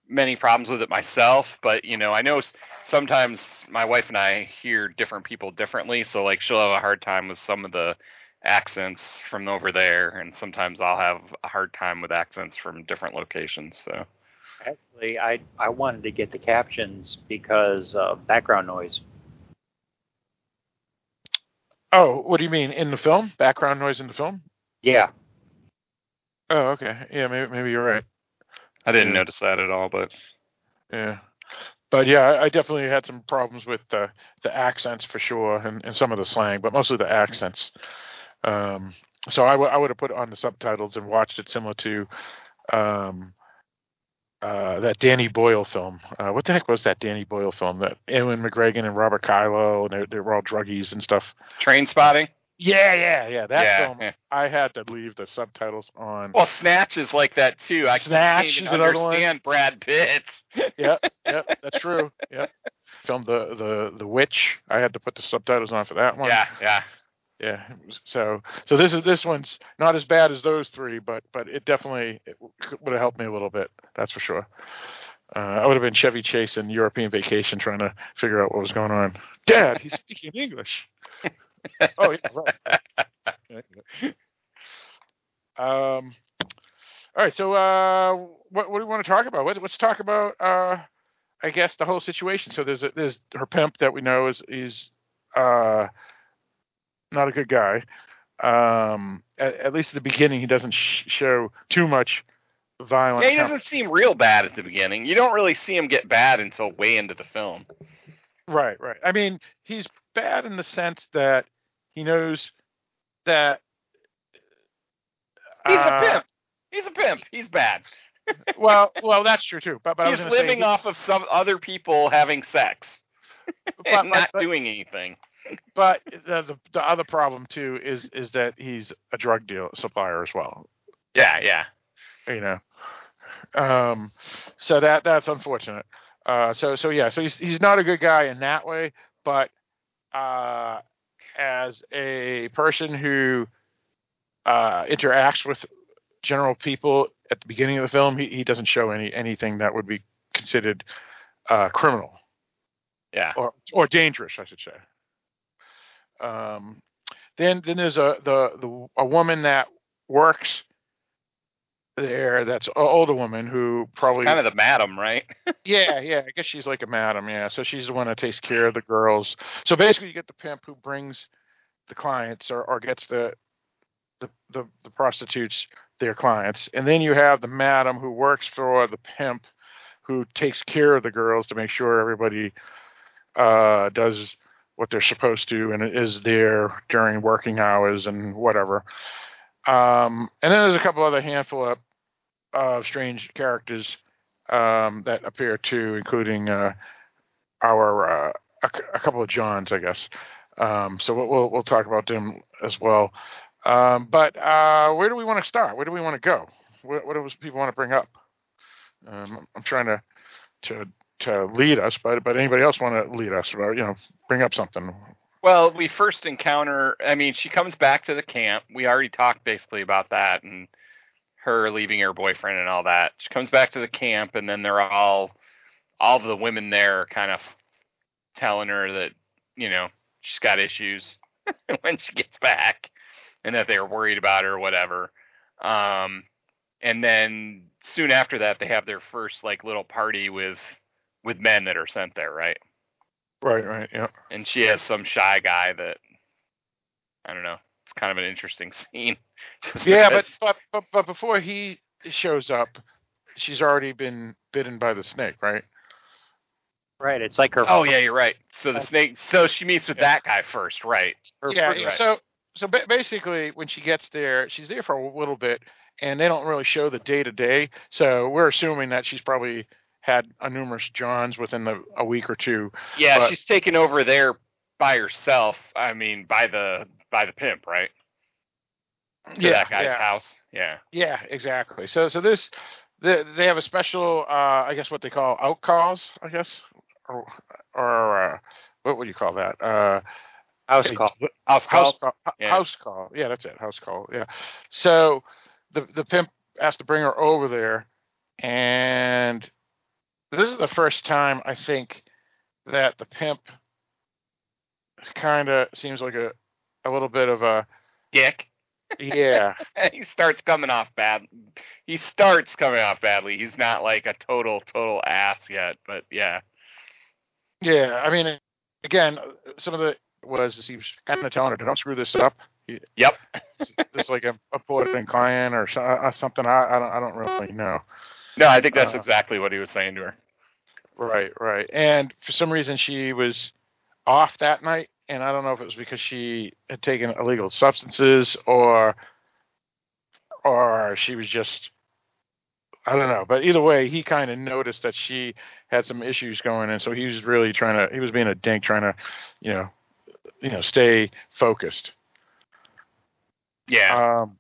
many problems with it myself, but you know, I know sometimes my wife and I hear different people differently, so like she'll have a hard time with some of the accents from over there, and sometimes I'll have a hard time with accents from different locations. So Actually, I I wanted to get the captions because uh, background noise. Oh, what do you mean in the film? Background noise in the film? Yeah, Oh, okay. Yeah, maybe maybe you're right. I didn't Yeah. notice that at all, but Yeah. But yeah, I- I definitely had some problems with the the accents for sure, and, and some of the slang, but mostly the accents. Um, so I, w- I would have put on the subtitles and watched it similar to um, uh, that Danny Boyle film. Uh, what the heck was that Danny Boyle film? That Ewan McGregor and Robert Carlyle, and they, they were all druggies and stuff. Trainspotting. Yeah, yeah, yeah. That yeah. film, yeah. I had to leave the subtitles on. Well, Snatch is like that too. I Snatch can't even is another one. understand Brad Pitt. yeah, yeah, that's true. Yeah. Filmed the the the witch. I had to put the subtitles on for that one. Yeah, yeah. Yeah. So so this is this one's not as bad as those three, but but it definitely it would have helped me a little bit. That's for sure. Uh, I would have been Chevy Chase in European Vacation trying to figure out what was going on. Dad, he's speaking English. oh yeah, right. Um. All right. So, uh, what what do we want to talk about? Let's, let's talk about, uh, I guess, the whole situation. So there's a, there's her pimp that we know is is uh, not a good guy. Um, at, at least at the beginning, he doesn't sh- show too much violence. Yeah, he doesn't seem real bad at the beginning. You don't really see him get bad until way into the film. Right, right. I mean, he's bad in the sense that he knows that He's uh, a pimp. He's a pimp. He's bad. well, well, that's true too. But, but I was He's say living he- off of some other people having sex but- and but- not doing anything. But the, the the other problem too is is that he's a drug deal supplier as well. Yeah, yeah. You know, um, so that that's unfortunate. Uh, so so yeah, so he's he's not a good guy in that way, but uh, as a person who uh, interacts with general people at the beginning of the film, he, he doesn't show any anything that would be considered uh, criminal Yeah. or or dangerous, I should say. Um, then then there's a the, the a woman that works there. That's an older woman who probably kind of the madam, right? yeah yeah. I guess she's like a madam. Yeah, so she's the one that takes care of the girls. So basically, you get the pimp who brings the clients or, or gets the, the the the prostitutes their clients, and then you have the madam who works for the pimp who takes care of the girls to make sure everybody uh, does what they're supposed to and is there during working hours and whatever. Um, and then there's a couple other handful of uh, strange characters um, that appear too, including uh, our uh, a, a couple of Johns, I guess. Um, so we'll, we'll we'll talk about them as well. Um, but uh, where do we want to start? Where do we want to go? What, what do people want to bring up? Um, I'm trying to to to lead us, but but anybody else want to lead us or you know bring up something? Well, we first encounter. I mean, she comes back to the camp. We already talked basically about that and her leaving her boyfriend and all that. She comes back to the camp, and then they're all, all the women there, kind of telling her that you know she's got issues when she gets back, and that they're worried about her or whatever. Um, and then soon after that, they have their first like little party with with men that are sent there, right? Right, right, yeah. and she has some shy guy that I don't know. It's kind of an interesting scene. Yeah, but, but but but before he shows up, she's already been bitten by the snake, right? Right. It's like her. oh yeah, you're right. So the uh, snake. So she meets with Yeah. that guy first, right? her yeah. first- right. So so basically, when she gets there, she's there for a little bit, and they don't really show the day to day. So we're assuming that she's probably had a numerous Johns within the, a week or two. Yeah, But- she's taken over there by herself. I mean, by the by the pimp, right? To yeah, that guy's yeah. house. Yeah. Yeah, exactly. So so this the, they have a special uh I guess what they call out calls, I guess. Or or uh, what would you call that? Uh house call. House House call. Yeah. House call. Yeah, that's it. House call. Yeah. So the the pimp has to bring her over there and this is the first time I think that the pimp kind of seems like a a little bit of a Dick. yeah he starts coming off bad. He starts coming off badly. He's not like a total total ass yet, but yeah. Yeah, I mean, again, some of the was he was kind of telling her, "Don't screw this up." Yep. It's like a, a client or uh, something. I, I don't, I don't really know. No, I think that's Uh, exactly what he was saying to her. Right, right. And for some reason, she was off that night, and I don't know if it was because she had taken illegal substances or, or she was just. I don't know, but either way, he kind of noticed that she had some issues going, and so he was really trying to. He was being a dink, trying to, you know, you know, stay focused. Yeah. Um,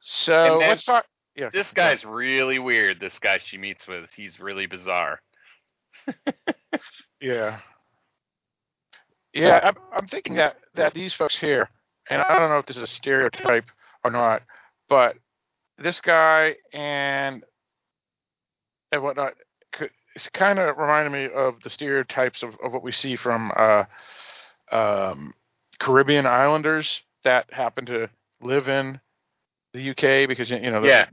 so let's talk. Yeah, this guy's really weird. This guy she meets with, he's really bizarre. Yeah. Yeah, I'm, I'm thinking that that these folks here, and I don't know if this is a stereotype or not, but this guy and and whatnot it's kind of reminded me of the stereotypes of, of what we see from uh, um, Caribbean islanders that happen to live in the UK because you know Yeah.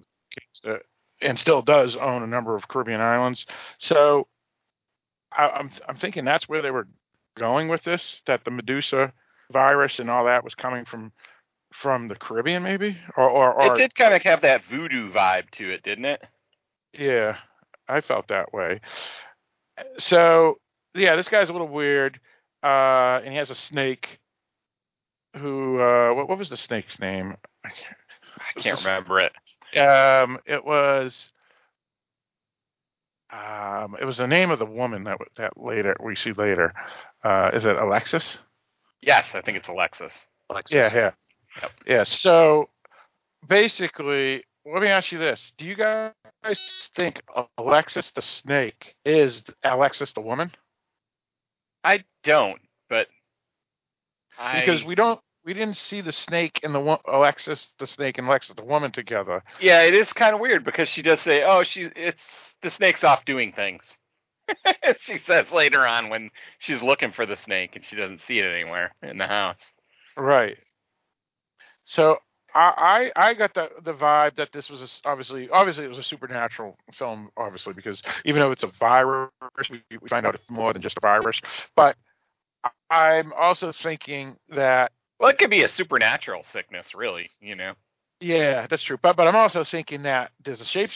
the- and still does own a number of Caribbean islands. So I, I'm I'm thinking that's where they were going with this. That the Medusa virus and all that was coming from from the Caribbean, maybe, or or, or it did kind of have that voodoo vibe to it, didn't it? yeah, I felt that way. So yeah, this guy's a little weird, uh, and he has a snake. Who? Uh, what, what was the snake's name? I can't remember it. Um, it was um, it was the name of the woman that that later we see later. Uh, is it Alexis? Yes, I think it's Alexis. Alexis. Yeah, yeah, Yep. yeah. So basically, let me ask you this: Do you guys think Alexis the snake is Alexis the woman? I don't, but I, Because we don't, we didn't see the snake and the wo- oh, Alexis the snake and Alexis the woman together. yeah, it is kind of weird because she does say, "Oh, she's it's the snake's off doing things." she says later on when she's looking for the snake and she doesn't see it anywhere in the house. Right. So I I, I got the the vibe that this was a obviously obviously it was a supernatural film obviously because even though it's a virus we, we find out it's more than just a virus but I'm also thinking that Well, it could be a supernatural sickness, really. You know. yeah that's true but but I'm also thinking that there's a shape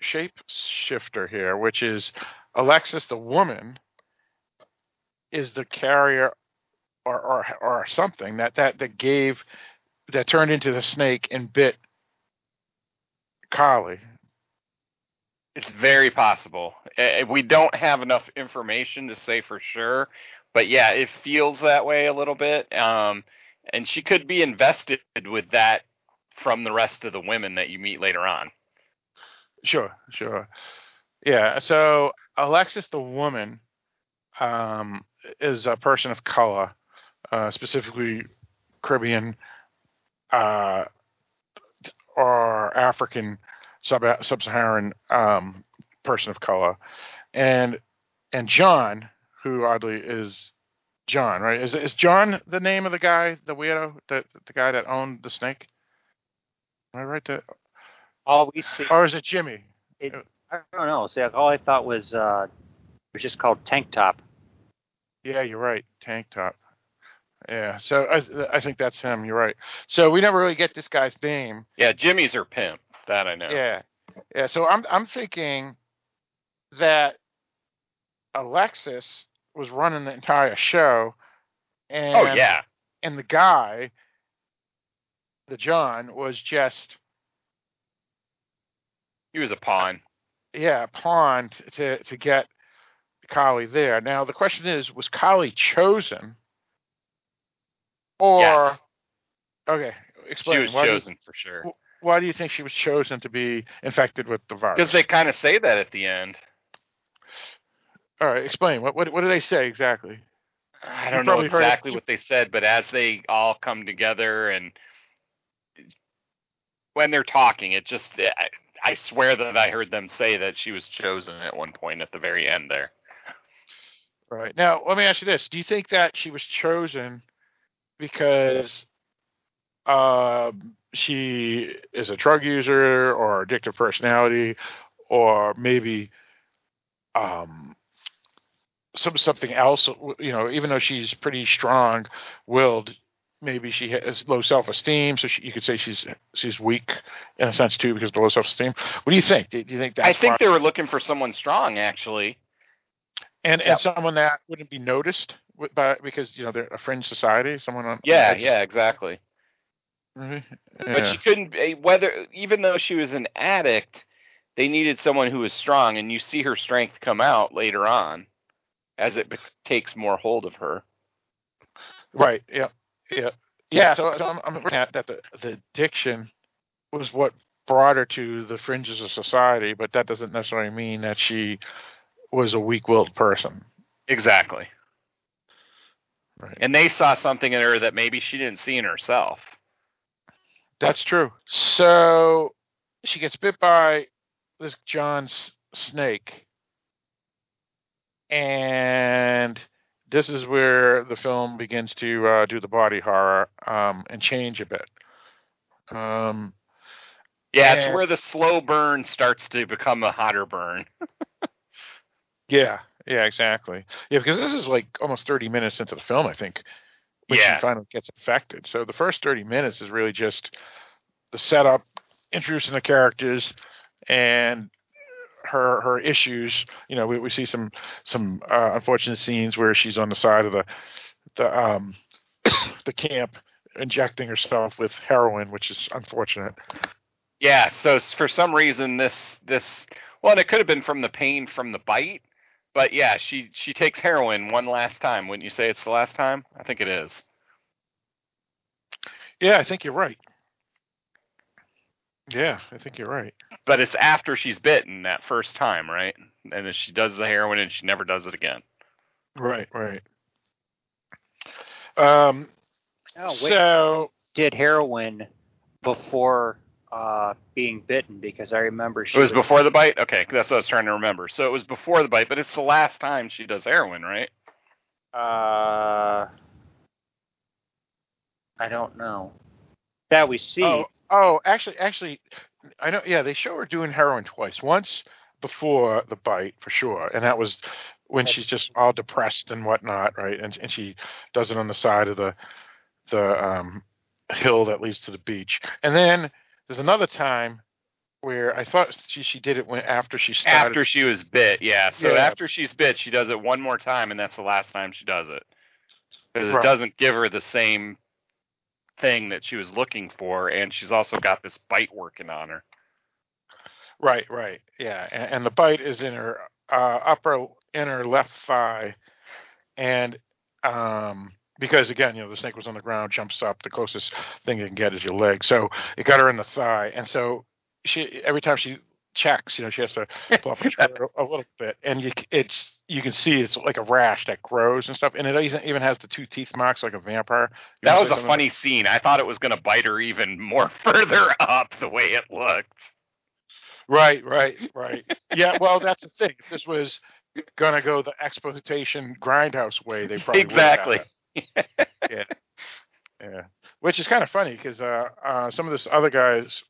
shape shifter here which is Alexis the woman is the carrier or or or something that that that gave that turned into the snake and bit Carly. It's very possible. Uh, We don't have enough information to say for sure, but yeah, it feels that way a little bit. Um, and she could be invested with that from the rest of the women that you meet later on. Sure, sure. Yeah. So Alexis, the woman, um, is a person of color, uh, specifically Caribbean uh, or African sub sub-Saharan um, person of color, and and John, who oddly is John, right? Is is John the name of the guy, the weirdo, the the guy that owned the snake? Am I right? To, All we see, or is it Jimmy? it, I don't know. See, all I thought was uh, it was just called Tank Top. Yeah, you're right. Tank top. Yeah, so I, I think that's him. You're right. So we never really get this guy's name. Yeah, Jimmy's her pimp. That I know. Yeah, yeah. So I'm I'm thinking that Alexis was running the entire show, oh, and Oh yeah. and the guy, the John, was just He was a pawn. yeah a pawn t- to to get Kali there. Now the question is, was Kali chosen, or Yes. okay? Explain. She was why do you- chosen for sure. why do you think she was chosen to be infected with the virus? Because they kind of say that at the end. All right, explain. What what what do they say exactly? I don't know probably heard it- exactly what they said, but as they all come together and when they're talking, it just I, I swear that I heard them say that she was chosen at one point at the very end there. Right. Now, let me ask you this. Do you think that she was chosen because um, she is a drug user or addictive personality or maybe um, some something else, you know, even though she's pretty strong-willed, maybe she has low self-esteem, so she, you could say she's she's weak in a sense too because of the low self-esteem. What do you think? Do, you think that's I think why- they were looking for someone strong, actually. and Yeah. and someone that wouldn't be noticed by because you know they're a fringe society, someone on Yeah, on yeah, exactly. But Yeah. she couldn't be whether even though she was an addict, they needed someone who was strong, and you see her strength come out later on as it takes more hold of her. right, yeah, yeah, yeah. So, so I'm, I'm looking at that the the addiction was what brought her to the fringes of society, but that doesn't necessarily mean that she was a weak-willed person. Exactly. Right. And they saw something in her that maybe she didn't see in herself. That's true. So she gets bit by this John snake, and this is where the film begins to uh, do the body horror um, and change a bit. Um, Yeah, And- it's where the slow burn starts to become a hotter burn. yeah, yeah, exactly. Yeah, because this is like almost thirty minutes into the film, I think. When Yeah. she finally gets infected. So the first thirty minutes is really just the setup, introducing the characters, and her her issues. You know, we, we see some some uh, unfortunate scenes where she's on the side of the the um the camp injecting herself with heroin, which is unfortunate. Yeah, so for some reason this this Well, and it could have been from the pain from the bite, but yeah, she she takes heroin one last time. Wouldn't you say it's the last time? I think it is. Yeah, I think you're right. Yeah, I think you're right. But it's after she's bitten that first time, right? And then she does the heroin and she never does it again. Right, right. Um, Oh, wait. so did heroin before uh, being bitten because I remember she It was before the bite? Okay, that's what I was trying to remember. So it was before the bite, but it's the last time she does heroin, right? Uh, I don't know. That we see. Oh, oh, actually, actually, I know. Yeah, they show her doing heroin twice. Once before the bite, for sure, and that was when she's just all depressed and whatnot, right? And and she does it on the side of the the um, hill that leads to the beach. And then there's another time where I thought she she did it when after she started. After she was bit, yeah. So Yeah. after she's bit, she does it one more time, and that's the last time she does it. Because Right. it doesn't give her the same thing that she was looking for, and she's also got this bite working on her. Right, right, yeah, and, and the bite is in her uh, upper inner left thigh, and um, because again, you know, the snake was on the ground, jumps up, the closest thing you can get is your leg, so it got her in the thigh, and so she every time she checks, you know, she has to pull up her shirt a, little bit, and you it's you can see it's like a rash that grows and stuff, and it even even has the two teeth marks like a vampire. You That was a funny scene. I thought it was going to bite her even more further up the way it looked. Right, right, right. yeah, well, that's the thing. If this was gonna go the exploitation grindhouse way, they probably would have Exactly. Yeah, yeah. Which is kind of funny because uh, uh, some of this other guys,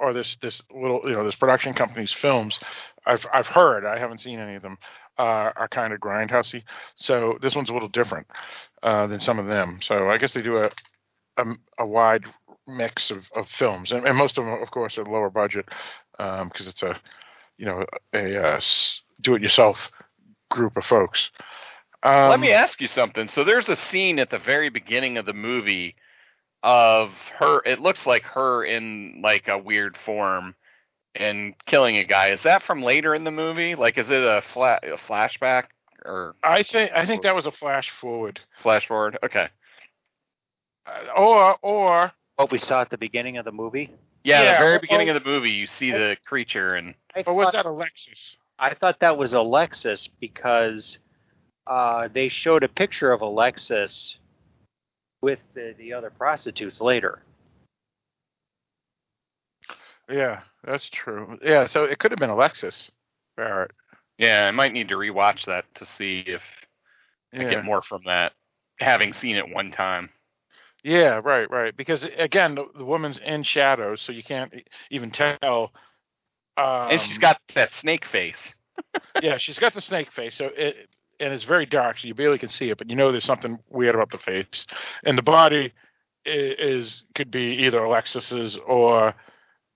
or this this little you know this production company's films, I've I've heard. I haven't seen any of them. Uh, are kind of grindhousey. So this one's a little different uh, than some of them. So I guess they do a a, a wide mix of, of films, and, and most of them, of course, are lower budget because it's a you know a uh, s- do-it-yourself group of folks. Um, Let me ask you something. So there's a scene at the very beginning of the movie of her. It looks like her in like a weird form and killing a guy. Is that from later in the movie? Like, is it a, fla- a flashback or I think I think that was a flash forward, flash forward? Okay. uh, or or what we saw at the beginning of the movie. Yeah, Yeah, the very well- beginning of the movie, you see the creature and I or was thought, that Alexis? I thought that was Alexis because uh, they showed a picture of Alexis with the, the other prostitutes later. Yeah, that's true. Yeah, so it could have been Alexis Barrett. yeah, I might need to rewatch that to see if I get more from that, having seen it one time. Yeah, right, right. Because again, the, the woman's in shadows, so you can't e- even tell. Um, and she's got that snake face. yeah, she's got the snake face, so it and it's very dark, so you barely can see it, but you know there's something weird about the face, and the body is, could be either Alexis's or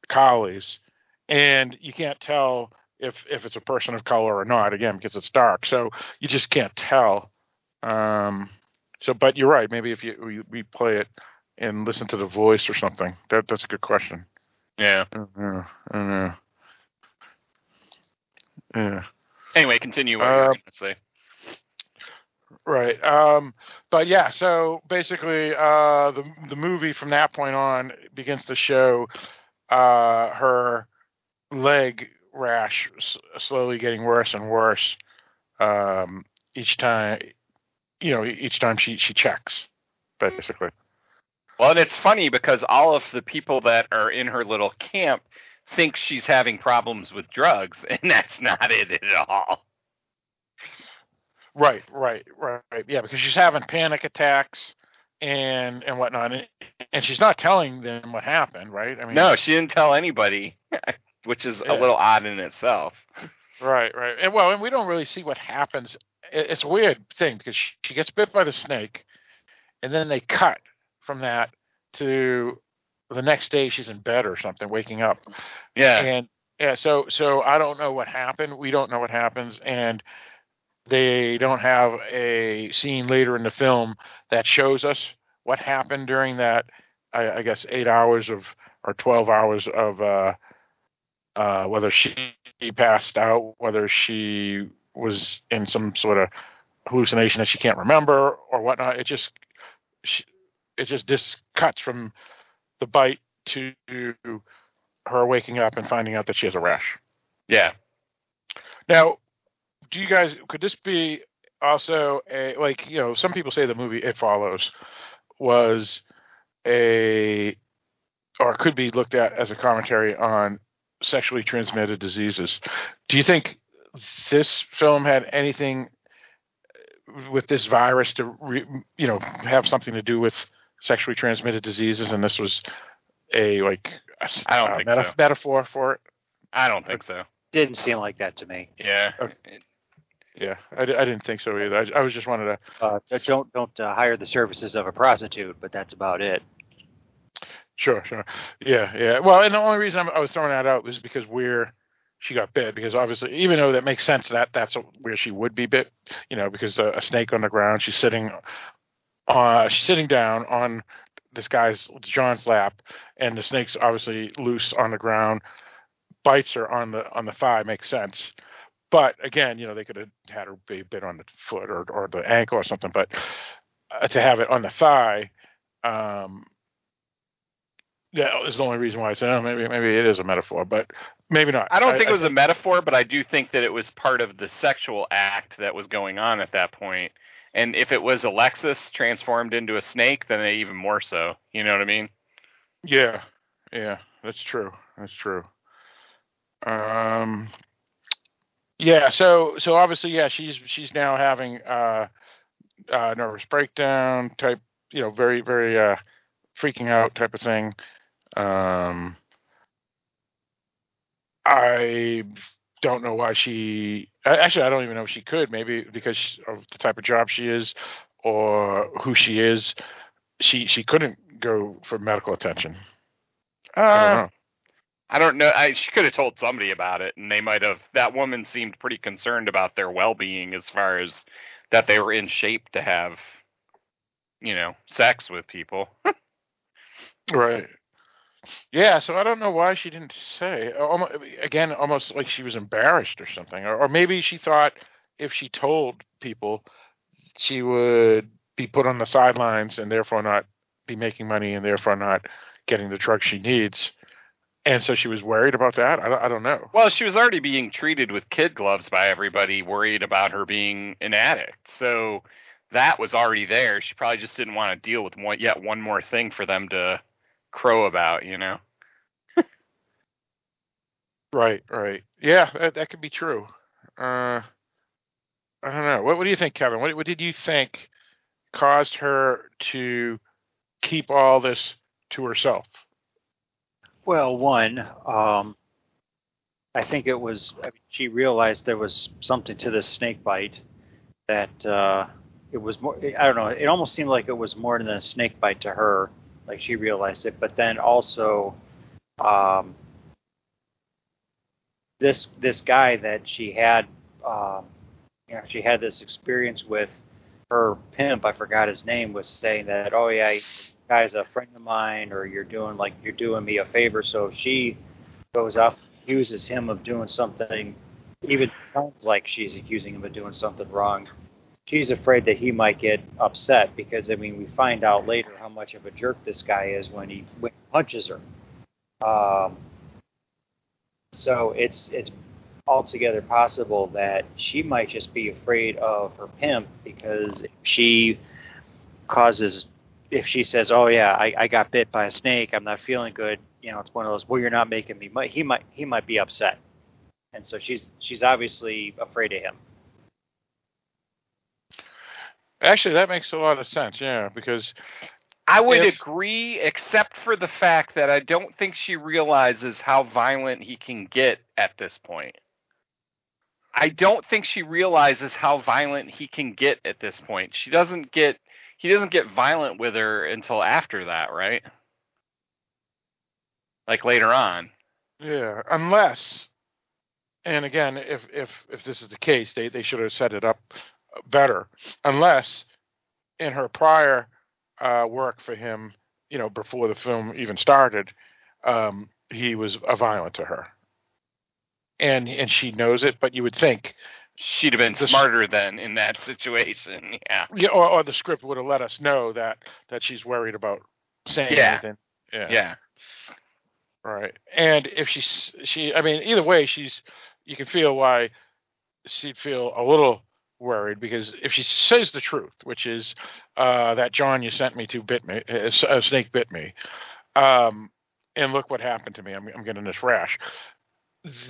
Carly's, and you can't tell if if it's a person of color or not again because it's dark, so you just can't tell. Um, so, but you're right. Maybe if you we, we play it and listen to the voice or something, that that's a good question. Yeah. I don't know. I don't know. Yeah. Anyway, continue what Uh, were going to say. Right. Um, but yeah, so basically, uh, the the movie from that point on begins to show uh, her leg rash s- slowly getting worse and worse um, each time. You know, each time she she checks, basically. Well, and it's funny because all of the people that are in her little camp think she's having problems with drugs, and that's not it at all. Right, right, right, right. Yeah, because she's having panic attacks and and whatnot, and, and she's not telling them what happened. Right. I mean, No, she didn't tell anybody, which is Yeah. a little odd in itself. Right, right. And well, and we don't really see what happens. It's a weird thing because she, she gets bit by the snake, and then they cut from that to the next day she's in bed or something, waking up. Yeah. And yeah, so so I don't know what happened. We don't know what happens, and they don't have a scene later in the film that shows us what happened during that. I, I guess eight hours of or twelve hours of uh, uh, whether she passed out, whether she was in some sort of hallucination that she can't remember or whatnot. It just she, it just this cuts from the bite to her waking up and finding out that she has a rash. Yeah. Now, do you guys could this be also a like you know some people say the movie It Follows was a or could be looked at as a commentary on sexually transmitted diseases. Do you think this film had anything uh, with this virus to re, you know have something to do with sexually transmitted diseases and this was a like a, I don't a think meta- so. metaphor for it? I don't think so. Didn't seem like that to me. Yeah. Yeah, I, I didn't think so either. I, I was just wanted to Uh, don't don't uh, hire the services of a prostitute, but that's about it. Sure, sure. Yeah, yeah. Well, and the only reason I'm, I was throwing that out was because where she got bit, because obviously, even though that makes sense that that's where she would be bit, you know, because a, a snake on the ground, she's sitting, uh, she's sitting down on this guy's John's lap, and the snake's obviously loose on the ground, bites her on the on the thigh, makes sense. But again, you know, they could have had her be bit on the foot or or the ankle or something, but uh, to have it on the thigh. Um, that is the only reason why I said, oh, maybe maybe it is a metaphor, but maybe not. I don't think it was a metaphor, but I do think that it was part of the sexual act that was going on at that point. And if it was Alexis transformed into a snake, then even more so. You know what I mean? Yeah, yeah, that's true. That's true. Um, yeah. So so obviously, yeah, she's she's now having uh, uh, nervous breakdown type, you know, very very uh, freaking out type of thing. Um, I don't know why she. Actually, I don't even know if she could. Maybe because of the type of job she is, or who she is. She she couldn't go for medical attention. I don't Uh, know. I don't know. I, she could have told somebody about it, and they might have. That woman seemed pretty concerned about their well-being as far as that they were in shape to have, you know, sex with people. Right. Yeah, so I don't know why she didn't say. Again, almost like she was embarrassed or something, or, or maybe she thought if she told people, she would be put on the sidelines and therefore not be making money and therefore not getting the drugs she needs. And so she was worried about that. I don't, I don't know. Well, she was already being treated with kid gloves by everybody, worried about her being an addict. So that was already there. She probably just didn't want to deal with one, yet one more thing for them to crow about, you know? Right, right. Yeah, that, that could be true. Uh, I don't know. What, what do you think, Kevin? What, what did you think caused her to keep all this to herself? Well, one, um, I think it was I mean, she realized there was something to this snake bite that uh, it was more. I don't know. It almost seemed like it was more than a snake bite to her. Like she realized it, but then also, um, this this guy that she had, um, you know, she had this experience with her pimp. I forgot his name. Was saying that, oh yeah, guy's a friend of mine, or you're doing like you're doing me a favor. So if she goes off, accuses him of doing something, even sounds like she's accusing him of doing something wrong. She's afraid that he might get upset because I mean we find out later how much of a jerk this guy is when he, when he punches her. Um, so it's it's altogether possible that she might just be afraid of her pimp because if she causes if she says, "Oh yeah, I, I got bit by a snake. I'm not feeling good," you know, it's one of those. Well, you're not making me. He might he might be upset, and so she's she's obviously afraid of him. Actually, that makes a lot of sense. Yeah, because I would If- agree, except for the fact that I don't think she realizes how violent he can get at this point. I don't think she realizes how violent he can get at this point. She doesn't get he doesn't get violent with her until after that, right? Like later on. yeah, unless, and again, if if if this is the case, they they should have set it up better. Unless, in her prior uh, work for him, you know, before the film even started, um, he was a violent to her. and and she knows it. But you would think, She'd have been The smarter then in that situation. Yeah. yeah, or, or the script would have let us know that that she's worried about saying Yeah. anything. Yeah. Yeah. Right. And if she's she, I mean, either way, she's you can feel why she'd feel a little worried because if she says the truth, which is uh, that John you sent me to bit me, a s- a snake bit me, um, and look what happened to me, I'm, I'm getting this rash.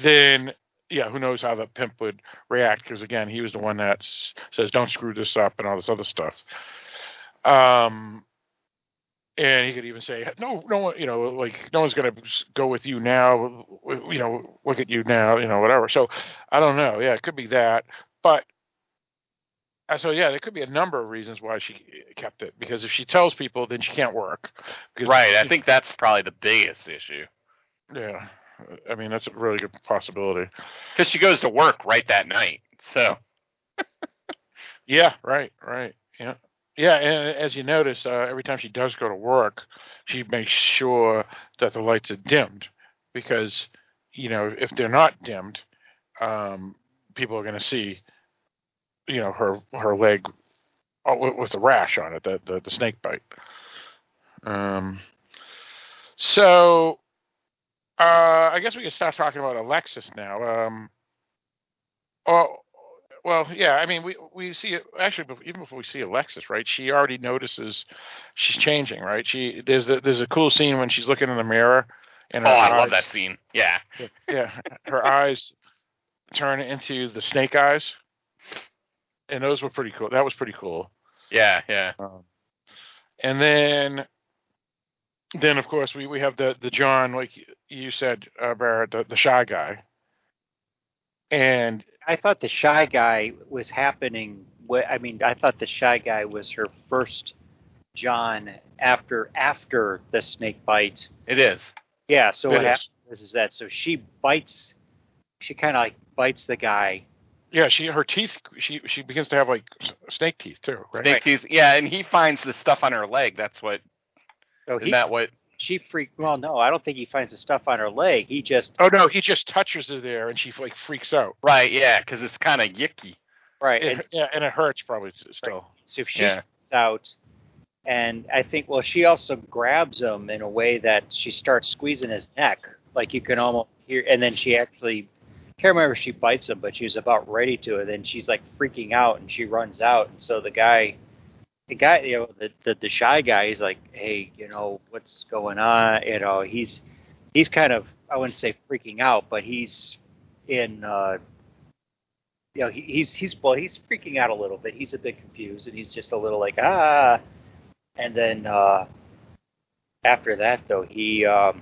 Then yeah, who knows how the pimp would react? Because again, he was the one that says don't screw this up and all this other stuff. Um, and he could even say, "No, no one, you know, like no one's going to go with you now. You know, look at you now, you know, whatever." So I don't know. Yeah, it could be that, but uh, so yeah, there could be a number of reasons why she kept it. Because if she tells people, then she can't work. Right. I think that's probably the biggest issue. Yeah, I mean that's a really good possibility. Because she goes to work right that night. So, Yeah, right, right. Yeah. Yeah, and as you notice, uh, every time she does go to work, she makes sure that the lights are dimmed because, you know, if they're not dimmed, um, people are going to see, you know, her her leg uh, with, with the rash on it, the the, the snake bite. Um. So, uh, I guess we can start talking about Alexis now. Um. Oh, well, yeah. I mean, we we see it actually even before we see Alexis, right? She already notices she's changing, right? She there's the, there's a cool scene when she's looking in the mirror, and oh, I love that scene. Yeah. Yeah, her eyes turn into the snake eyes, and those were pretty cool. That was pretty cool. Yeah. Yeah. Um, and then, then of course we, we have the the John, like you said, uh, Barrett, the, the shy guy, and I thought the shy guy was happening. wh- I mean, I thought the shy guy was her first John after after the snake bite. It is. Yeah. So It what is. happens is, is that so she bites, she kind of like bites the guy. yeah, she her teeth she she begins to have like snake teeth too, right? Snake teeth. Yeah, and he finds the stuff on her leg. That's what. So Isn't he, that what? she freaked. Well, no, I don't think he finds the stuff on her leg. He just Oh no, he just touches her there, and she like freaks out. Right. Yeah, because it's kind of yicky. right. It- And yeah, and it hurts probably s- still. so she Yeah. gets out, and I think well, she also grabs him in a way that she starts squeezing his neck, like you can almost hear. And then she actually can't remember if she bites him, but she was about ready to. And then she's like freaking out, and she runs out. And so the guy, the guy, you know, the the, the shy guy, he's like, hey, you know, what's going on? You know, he's he's kind of I wouldn't say freaking out, but he's in. uh you know, he, he's he's well, he's freaking out a little bit. He's a bit confused, and he's just a little like ah. And then uh, after that, though, he um,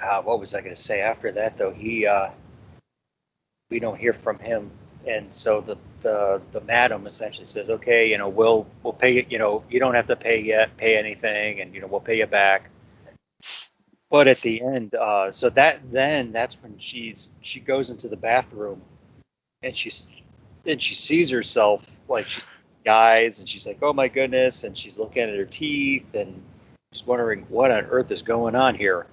uh, what was I going to say? After that, though, he uh, we don't hear from him, and so the the the madam essentially says, okay, you know, we'll we'll pay you. You know, you don't have to pay yet, pay anything, and you know, we'll pay you back. But at the end, uh, so that then that's when she's she goes into the bathroom and she's and she sees herself like she guys and she's like oh my goodness and she's looking at her teeth and she's wondering what on earth is going on here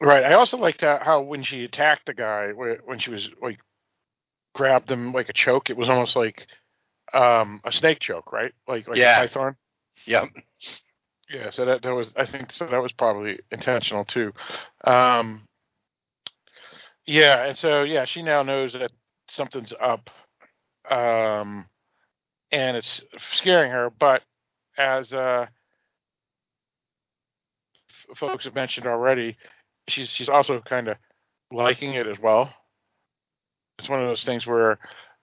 Right. I also liked how, how when she attacked the guy, when she was like grabbed him like a choke, it was almost like um, a snake choke, right? Like like Yeah. a python. Yep. Yeah. So that that was I think so that was probably intentional too. Um, yeah, and so yeah, she now knows that something's up, um, and it's scaring her. But as uh, f- folks have mentioned already, she's she's also kind of liking it as well. It's one of those things where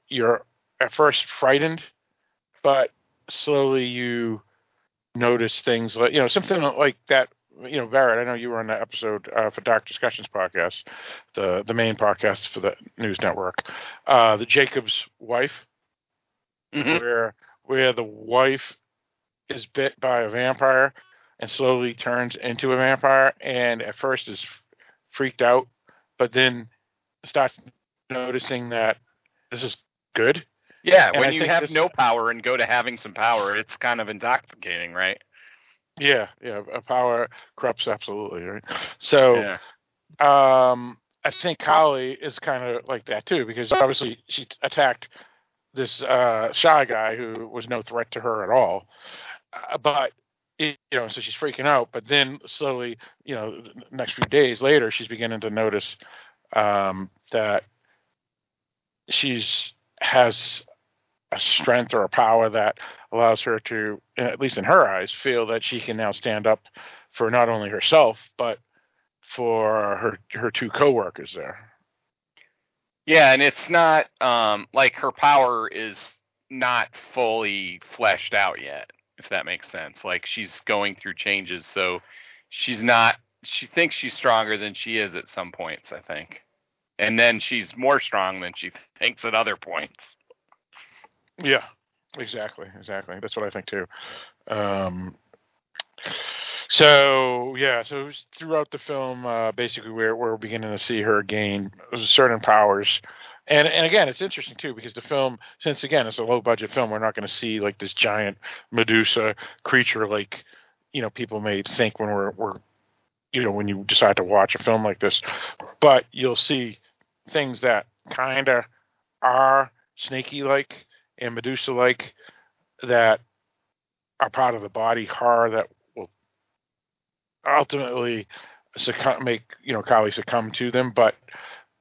you're at first frightened, but slowly you notice things like you know something like that. You know, Barrett. I know you were on that episode uh, for Dark Discussions podcast, the the main podcast for the news network. Uh, the Jakob's wife, Mhm. where where the wife is bit by a vampire and slowly turns into a vampire, and at first is freaked out, but then starts noticing that this is good. Yeah, And when I you have this- no power and go to having some power, it's kind of intoxicating, right? Yeah, yeah, a power corrupts absolutely, right? So yeah. um, I think Kali is kind of like that too, because obviously she attacked this uh, shy guy who was no threat to her at all. Uh, but you know, so she's freaking out. But then slowly, you know, next few days later, she's beginning to notice um, that she's has a strength or a power that allows her to, at least in her eyes, feel that she can now stand up for not only herself but for her her two coworkers there. Yeah, and it's not um, like her power is not fully fleshed out yet, if that makes sense. Like she's going through changes, so she's not. She thinks she's stronger than she is at some points, I think, and then she's more strong than she thinks at other points. Yeah, exactly, exactly. That's what I think too. Um, so yeah, so throughout the film, uh, basically we're we're beginning to see her gain certain powers, and and again it's interesting too because the film, since again it's a low budget film, we're not going to see like this giant Medusa creature like you know people may think when we're we're you know when you decide to watch a film like this, but you'll see things that kind of are snaky like and Medusa like that are part of the body horror that will ultimately succumb, make you know Kali succumb to them, but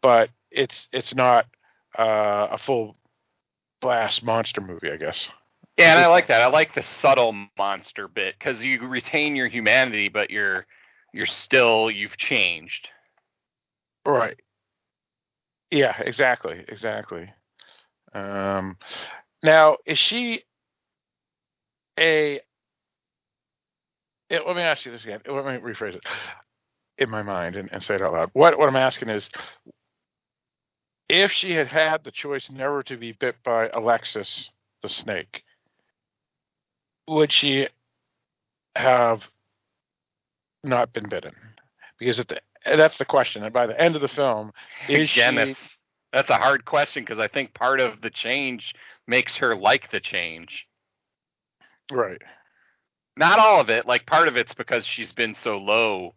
but it's it's not uh, a full blast monster movie, I guess. Yeah, and I like that. I like the subtle monster bit because you retain your humanity, but you're you're still you've changed. Right. Yeah, exactly, exactly. Um, now, is she a? It, let me ask you this again. Let me rephrase it in my mind and, and say it out loud. What what I'm asking is, if she had had the choice never to be bit by Alexis the snake, would she have not been bitten? Because at the, that's the question. And by the end of the film, is Again, she? that's that's a hard question because I think part of the change makes her like the change. Right. Not all of it. Like part of it's because she's been so low,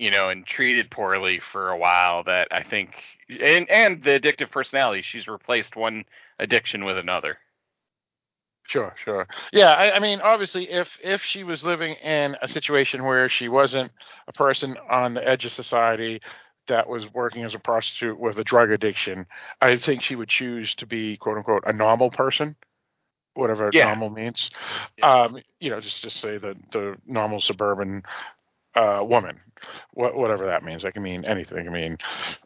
you know, and treated poorly for a while that I think, and and the addictive personality. She's replaced one addiction with another. Sure, sure. Yeah, I, I mean, obviously, if if she was living in a situation where she wasn't a person on the edge of society that was working as a prostitute with a drug addiction, I think she would choose to be quote unquote a normal person, whatever Yeah. normal means. Um, you know, just just say the the normal suburban uh, woman, wha- whatever that means. That can mean anything. It can mean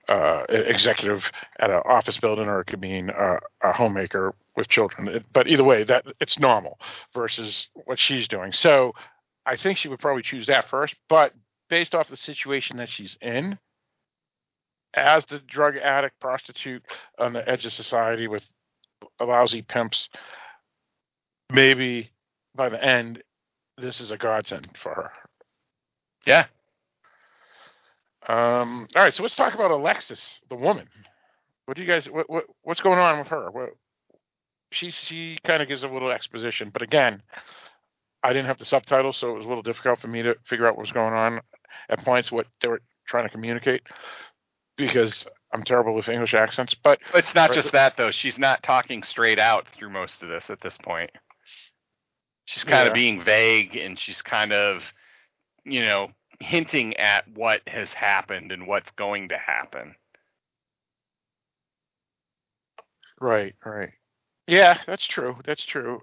uh, executive at an office building, or it could mean uh, a homemaker with children. It, but either way, that it's normal versus what she's doing. So I think she would probably choose that first. But based off the situation that she's in, as the drug addict prostitute on the edge of society with lousy pimps, maybe by the end, this is a godsend for her. Yeah. Um, all right, so let's talk about Alexis, the woman. What do you guys? What, what what's going on with her? What, she she kind of gives a little exposition, but again, I didn't have the subtitles, so it was a little difficult for me to figure out what was going on at points, what they were trying to communicate, because I'm terrible with English accents. But It's not just that though. She's not talking straight out through most of this at this point. She's kind Yeah. of being vague and she's kind of, you know, hinting at what has happened and what's going to happen. Right, right. Yeah, that's true. That's true.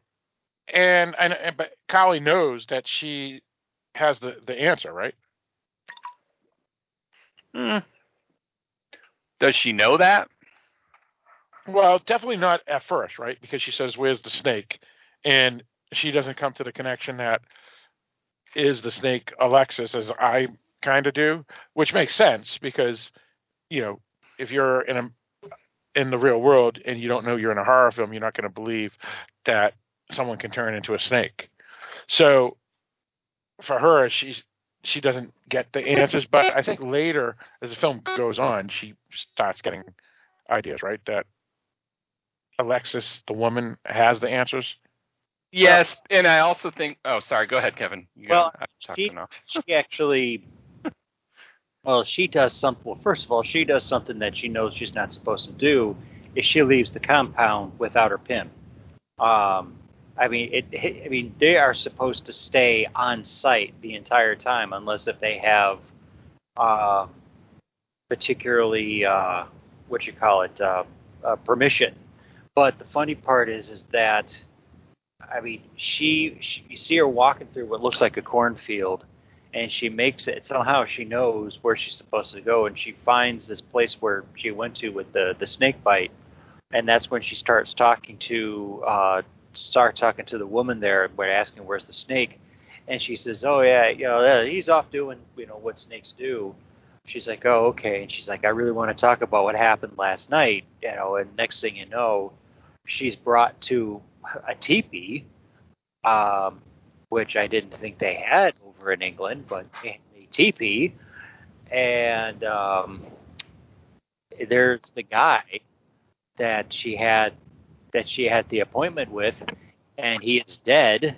And and, and but Kali knows that she has the the answer, right? Hmm. Does she know that? Well, definitely not at first, right? Because she says, "Where's the snake?" and she doesn't come to the connection that is the snake Alexis, as I kind of do, which makes sense because you know if you're in a in the real world and you don't know you're in a horror film, you're not going to believe that someone can turn into a snake. So for her, she's she doesn't get the answers, but I think later as the film goes on, she starts getting ideas, right? That Alexis, the woman, has the answers. Yes, and I also think. Oh, sorry. Go ahead, Kevin. You Well, she- she actually Well, she does something. Well, first of all, she does something that she knows she's not supposed to do. Is she leaves the compound without her pin? Um, I mean, it. I mean, they are supposed to stay on site the entire time, unless if they have, uh, particularly, uh, what you call it, uh, uh, permission. But the funny part is, is that, I mean, she, she, you see her walking through what looks like a cornfield, and she makes it. Somehow she knows where she's supposed to go, and she finds this place where she went to with the the snake bite, and that's when she starts talking to uh, start talking to the woman there, but asking where's the snake, and she says, "Oh yeah, you know, he's off doing you know what snakes do." She's like, "Oh okay," and she's like, "I really want to talk about what happened last night," you know, and next thing you know, she's brought to a teepee, um, which I didn't think they had over in England, but a teepee, and um, there's the guy that she had that she had the appointment with, and he is dead.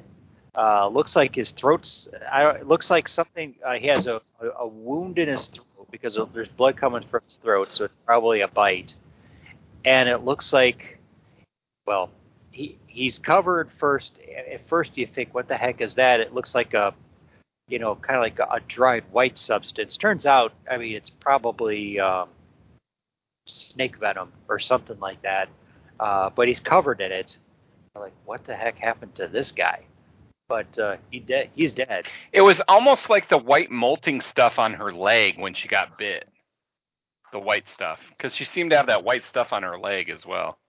Uh, looks like his throat's. I, looks like something. Uh, he has a, a, a wound in his throat because there's blood coming from his throat, so it's probably a bite. And it looks like, well, he he's covered first. At first, you think, what the heck is that? It looks like a, you know, kind of like a, dried white substance. Turns out, I mean, it's probably um, snake venom or something like that. Uh, but he's covered in it. like, what the heck happened to this guy? But uh, he dead. He's dead. It was almost like the white molting stuff on her leg when she got bit. The white stuff, because she seemed to have that white stuff on her leg as well,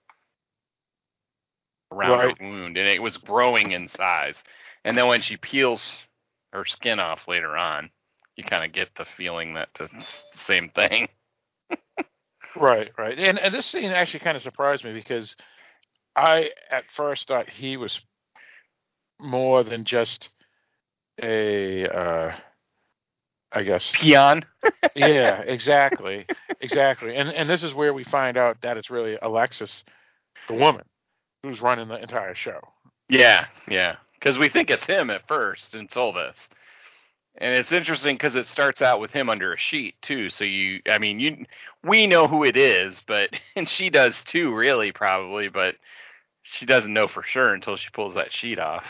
around Right. her wound, and it was growing in size. And then when she peels her skin off later on, you kind of get the feeling that the same thing. Right, right. And and this scene actually kind of surprised me because I at first thought he was more than just a uh I guess Peon. yeah, exactly. Exactly. And and this is where we find out that it's really Alexis the woman who's running the entire show. Yeah, yeah. Because we think it's him at first until this. And it's interesting because it starts out with him under a sheet too. So you, I mean, you, we know who it is, but and she does too, really, probably, but she doesn't know for sure until she pulls that sheet off.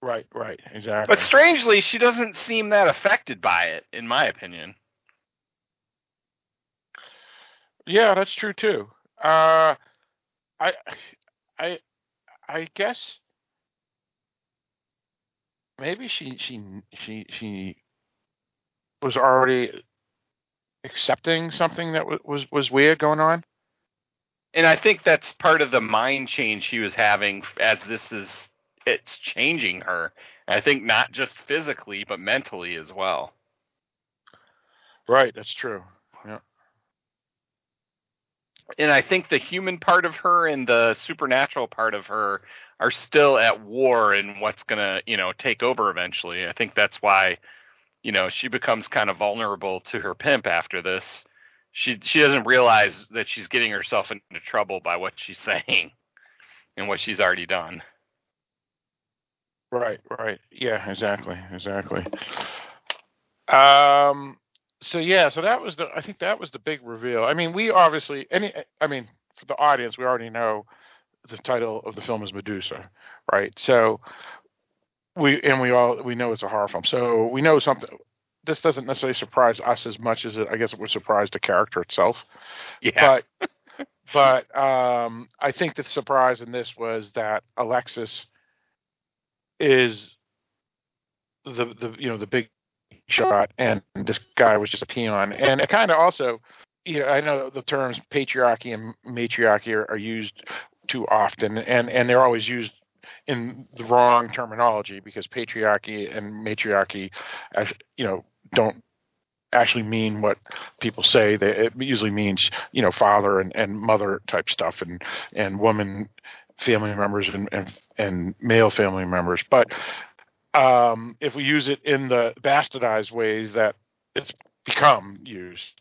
Right, right, exactly. But strangely, she doesn't seem that affected by it, in my opinion. Yeah, that's true too. Uh, I, I, I guess maybe she she she she was already accepting something that wa- was was weird going on. And I think that's part of the mind change she was having as this is it's changing her. I think not just physically, but mentally as well. Right, that's true. Yeah. And I think the human part of her and the supernatural part of her are still at war and what's gonna, you know, take over eventually. I think that's why, you know, she becomes kind of vulnerable to her pimp after this. She she doesn't realize that she's getting herself into trouble by what she's saying and what she's already done. Right, right. Yeah, exactly, exactly. Um so yeah, so that was the I think that was the big reveal. I mean, we obviously any I mean, for the audience, we already know the title of the film is Medusa, right? So we and we all we know it's a horror film. So we know something this doesn't necessarily surprise us as much as it, I guess it would surprise the character itself. Yeah. But but um, I think the surprise in this was that Alexis is the the you know the big shot, and this guy was just a peon. And it kind of also, you know, I know the terms patriarchy and matriarchy are, are used too often, and and they're always used in the wrong terminology because patriarchy and matriarchy, you know, don't actually mean what people say. They, it usually means you know father and, and mother type stuff, and and woman family members and and, and male family members. But um, if we use it in the bastardized ways that it's become used,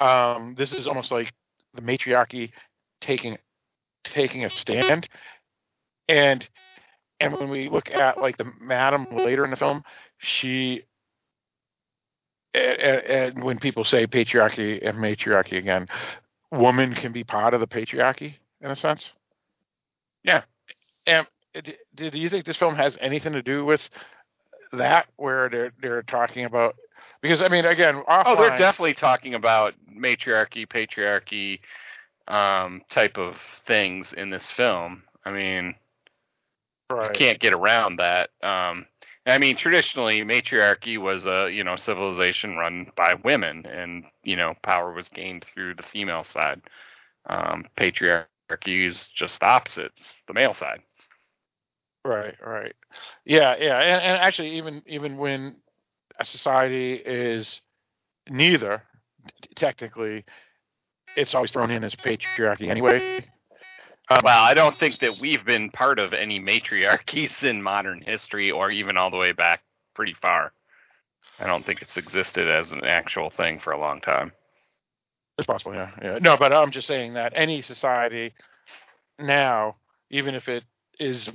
um, this is almost like the matriarchy taking taking a stand, and and when we look at like the madam later in the film, she and, and when people say patriarchy and matriarchy again, woman can be part of the patriarchy in a sense. Yeah. And do you think this film has anything to do with that, where they're they're talking about? Because I mean, again, offline, oh, they're definitely talking about matriarchy, patriarchy, um, type of things in this film. I mean, right. you can't get around that. Um, I mean, traditionally, matriarchy was a you know civilization run by women, and you know power was gained through the female side. Um, patriarchy is just the opposite; the male side. Right, right, yeah, yeah, and, and actually, even even when a society is neither, technically, it's always thrown in as patriarchy anyway. Um, well, I don't think that we've been part of any matriarchies in modern history, or even all the way back pretty far. I don't think it's existed as an actual thing for a long time. It's possible, yeah. yeah. No, but I'm just saying that any society now, even if it is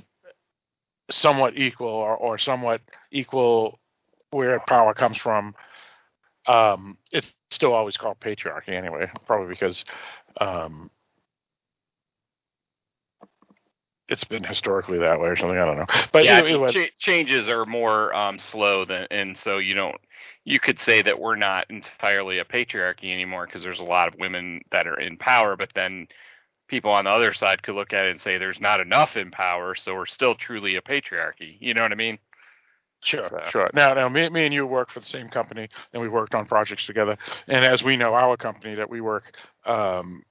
somewhat equal or, or somewhat equal where power comes from, um, it's still always called patriarchy anyway, probably because um, it's been historically that way or something. I don't know. But yeah, anyway, ch- changes are more um, slow than, and so you don't. You could say that we're not entirely a patriarchy anymore because there's a lot of women that are in power, but then people on the other side could look at it and say there's not enough in power, so we're still truly a patriarchy. You know what I mean? Sure, so. sure. Now, now, me, me and you work for the same company, and we worked on projects together. And as we know, our company that we work um,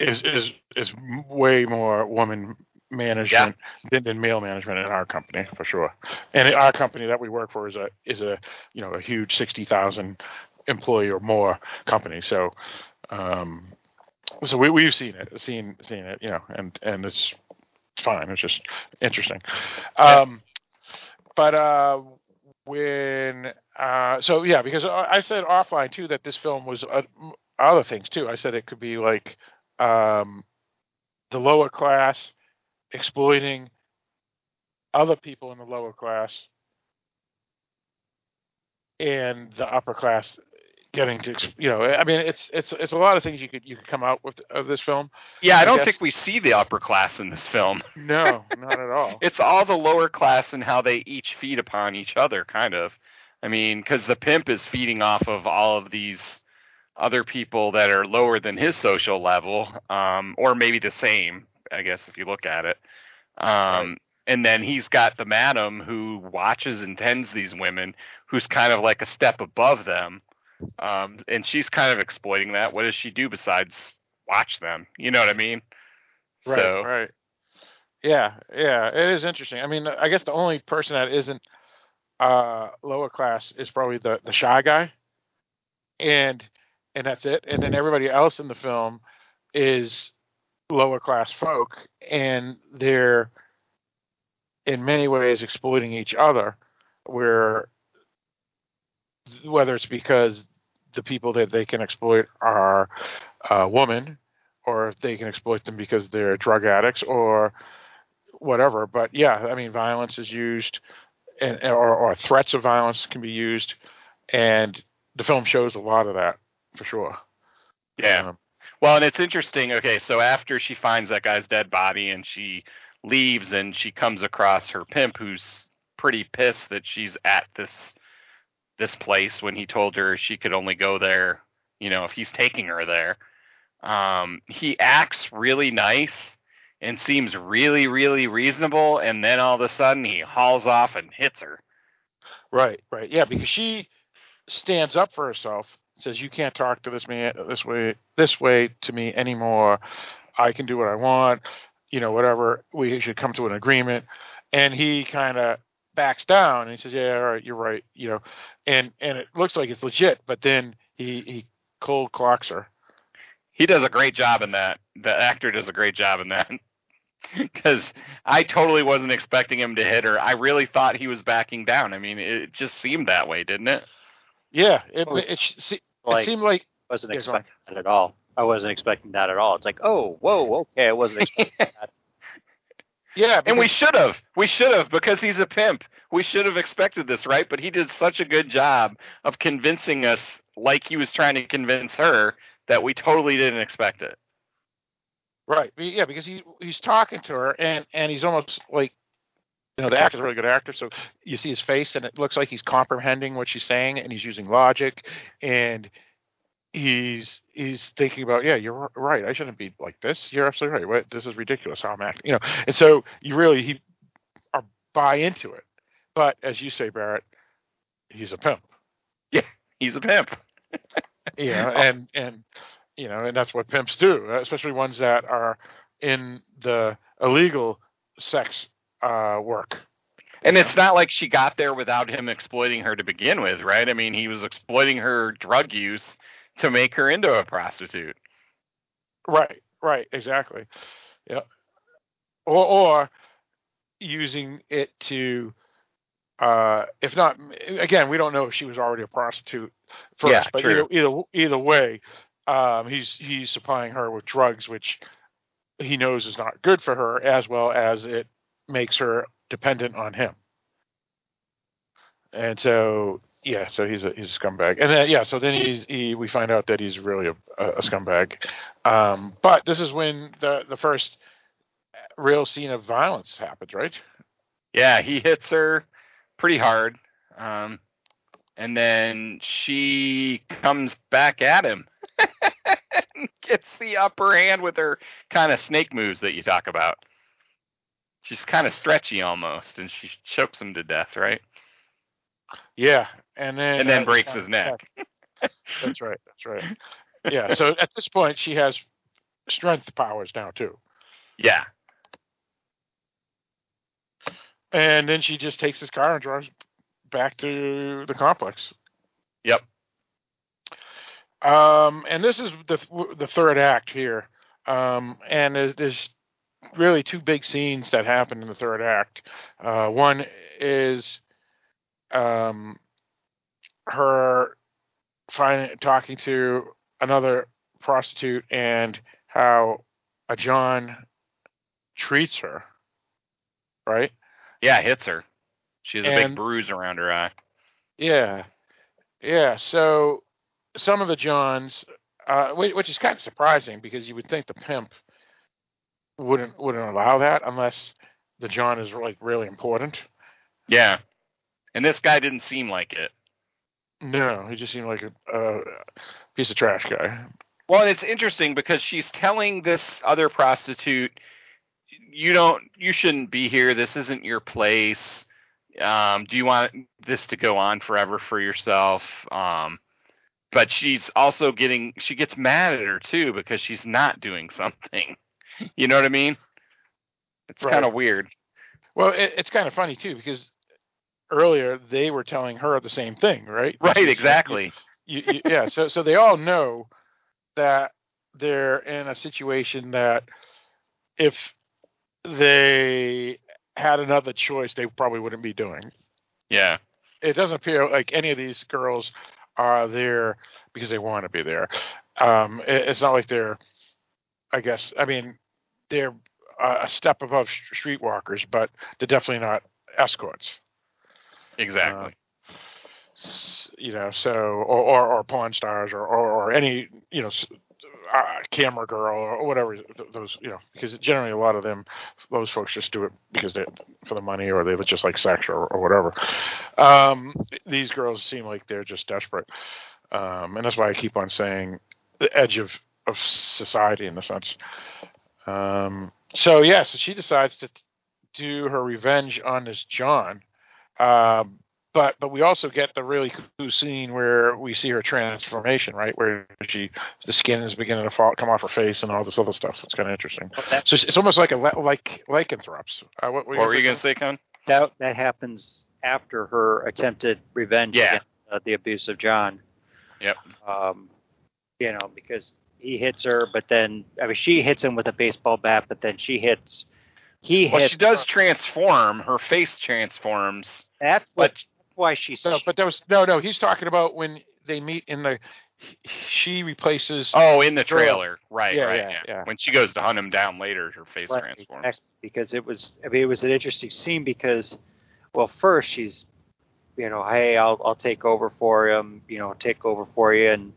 is is is way more woman management yeah. than, than male management in our company for sure. And our company that we work for is a is a you know a huge sixty thousand employee or more company. So um, so we we've seen it, seen seen it, you know, and and it's fine. It's just interesting. Um, but uh, when uh, so yeah, because I said offline too that this film was uh, other things too. I said it could be like um, the lower class exploiting other people in the lower class and the upper class getting to you know i mean it's it's it's a lot of things you could you could come out with of this film. Yeah i, I don't guess. think we see the upper class in this film. No not at all. It's all the lower class and how they each feed upon each other kind of. I mean because the pimp is feeding off of all of these other people that are lower than his social level um or maybe the same i guess if you look at it. Um right. and then he's got the madam who watches and tends these women who's kind of like a step above them um, and she's kind of exploiting that. What does she do besides watch them? You know what I mean? Right. So, right. Yeah, yeah, it is interesting. I mean, I guess the only person that isn't uh, lower class is probably the the shy guy, and and that's it. And then everybody else in the film is lower class folk, and they're in many ways exploiting each other. Where whether it's because the people that they can exploit are uh, women, or if they can exploit them because they're drug addicts or whatever. But yeah, I mean, violence is used, and or, or threats of violence can be used, and the film shows a lot of that for sure. Yeah. Um, well, and it's interesting. Okay, so after she finds that guy's dead body and she leaves, and she comes across her pimp, who's pretty pissed that she's at this this place when he told her she could only go there, you know, if he's taking her there. Um, he acts really nice and seems really, really reasonable, and then all of a sudden he hauls off and hits her. Right, right, yeah, because she stands up for herself, says, "You can't talk to this man this way, this way to me anymore. I can do what I want, you know, whatever. We should come to an agreement." And he kind of backs down and he says, "Yeah, all right, you're right," you know, and and it looks like it's legit, but then he he cold clocks her. He does a great job in that. The actor does a great job in that. Because I totally wasn't expecting him to hit her. I really thought he was backing down. I mean, it just seemed that way, didn't it? Yeah, it it, it, it like, seemed like wasn't expecting that at all. I wasn't expecting that at all. It's like, oh, whoa, okay, I wasn't expecting that. Yeah, and we should have. We should have because he's a pimp. we should have expected this, right? But he did such a good job of convincing us, like he was trying to convince her, that we totally didn't expect it. Right. Yeah, because he he's talking to her and and he's almost like you know, the actor's a really good actor, so you see his face and it looks like he's comprehending what she's saying and he's using logic and he's he's thinking about, yeah, you're right. I shouldn't be like this. You're absolutely right. What, this is ridiculous how I'm acting. You know, and so you really he are buy into it. But as you say, Barrett, he's a pimp. Yeah, he's a pimp. you know, and and you know, and that's what pimps do, especially ones that are in the illegal sex uh, work. And it's not like she got there without him exploiting her to begin with, right? I mean, he was exploiting her drug use to make her into a prostitute. Right, right, exactly. Yeah. Or or using it to uh if not again, we don't know if she was already a prostitute first, Yeah, but true. either either either way, um he's he's supplying her with drugs which he knows is not good for her as well as it makes her dependent on him. And so yeah, so he's a he's a scumbag, and then yeah, so then he's he we find out that he's really a, a scumbag. Um, but this is when the the first real scene of violence happens, right? Yeah, he hits her pretty hard. Um, and then she comes back at him. Gets the upper hand with her kind of snake moves that you talk about. She's kind of stretchy almost, and she chokes him to death, right? Yeah, and then And then uh, breaks his neck. That's right. That's right. Yeah. So at this point, she has strength powers now too, Yeah, and then she just takes his car and drives back to the complex. Yep. Um, and this is the the third act here. Um, and there's, there's really two big scenes that happen in the third act. Uh, one is um, her find, talking to another prostitute and how a John treats her. Right? yeah, hits her. She has a big bruise around her eye. Yeah, yeah. So some of the Johns, uh, which is kind of surprising because you would think the pimp wouldn't wouldn't allow that unless the John is like really important. Yeah, and this guy didn't seem like it. No, he just seemed like a, a piece of trash guy. Well, and it's interesting because she's telling this other prostitute, "You don't, you shouldn't be here. This isn't your place. Um, do you want this to go on forever for yourself?" Um, but she's also getting, she gets mad at her too because she's not doing something. You know what I mean? It's Right. kind of weird. Well, it, it's kind of funny too because earlier they were telling her the same thing, right? Right? Exactly. you, you, yeah so so they all know that they're in a situation that if they had another choice they probably wouldn't be doing Yeah. it doesn't appear like any of these girls are there because they want to be there um it, it's not like they're i guess i mean they're a step above streetwalkers but they're definitely not escorts Exactly. s- you know, so or or, or porn stars or, or or any you know uh, camera girl or whatever those you know because generally a lot of them those folks just do it because they for the money or they just like sex or, or whatever. Um, these girls seem like they're just desperate, um, and that's why I keep on saying the edge of of society in a sense. Um, so yeah, so she decides to do her revenge on this John. Um, but but we also get the really cool scene where we see her transformation, right? Where she the skin is beginning to fall, come off her face, and all this other stuff. It's kind of interesting. That, So it's, it's almost like a le- like lycanthropes. Uh, what, what were you going to say, Con? that that happens after her attempted revenge Yeah. against uh, the abuse of John. Yep. Um, you know, because he hits her, but then I mean, she hits him with a baseball bat, but then she hits. He Well, hits. she does her. transform. Her face transforms. That's what. But why she's. No, but that was no, no. He's talking about when they meet in the. She replaces. Oh, in the Girl. trailer, right, Yeah, right, yeah, yeah, yeah. When she goes to hunt him down later, her face Right, transforms. exactly, because it was. I mean, it was an interesting scene because well, first she's, you know, hey, I'll I'll take over for him, you know, take over for you, and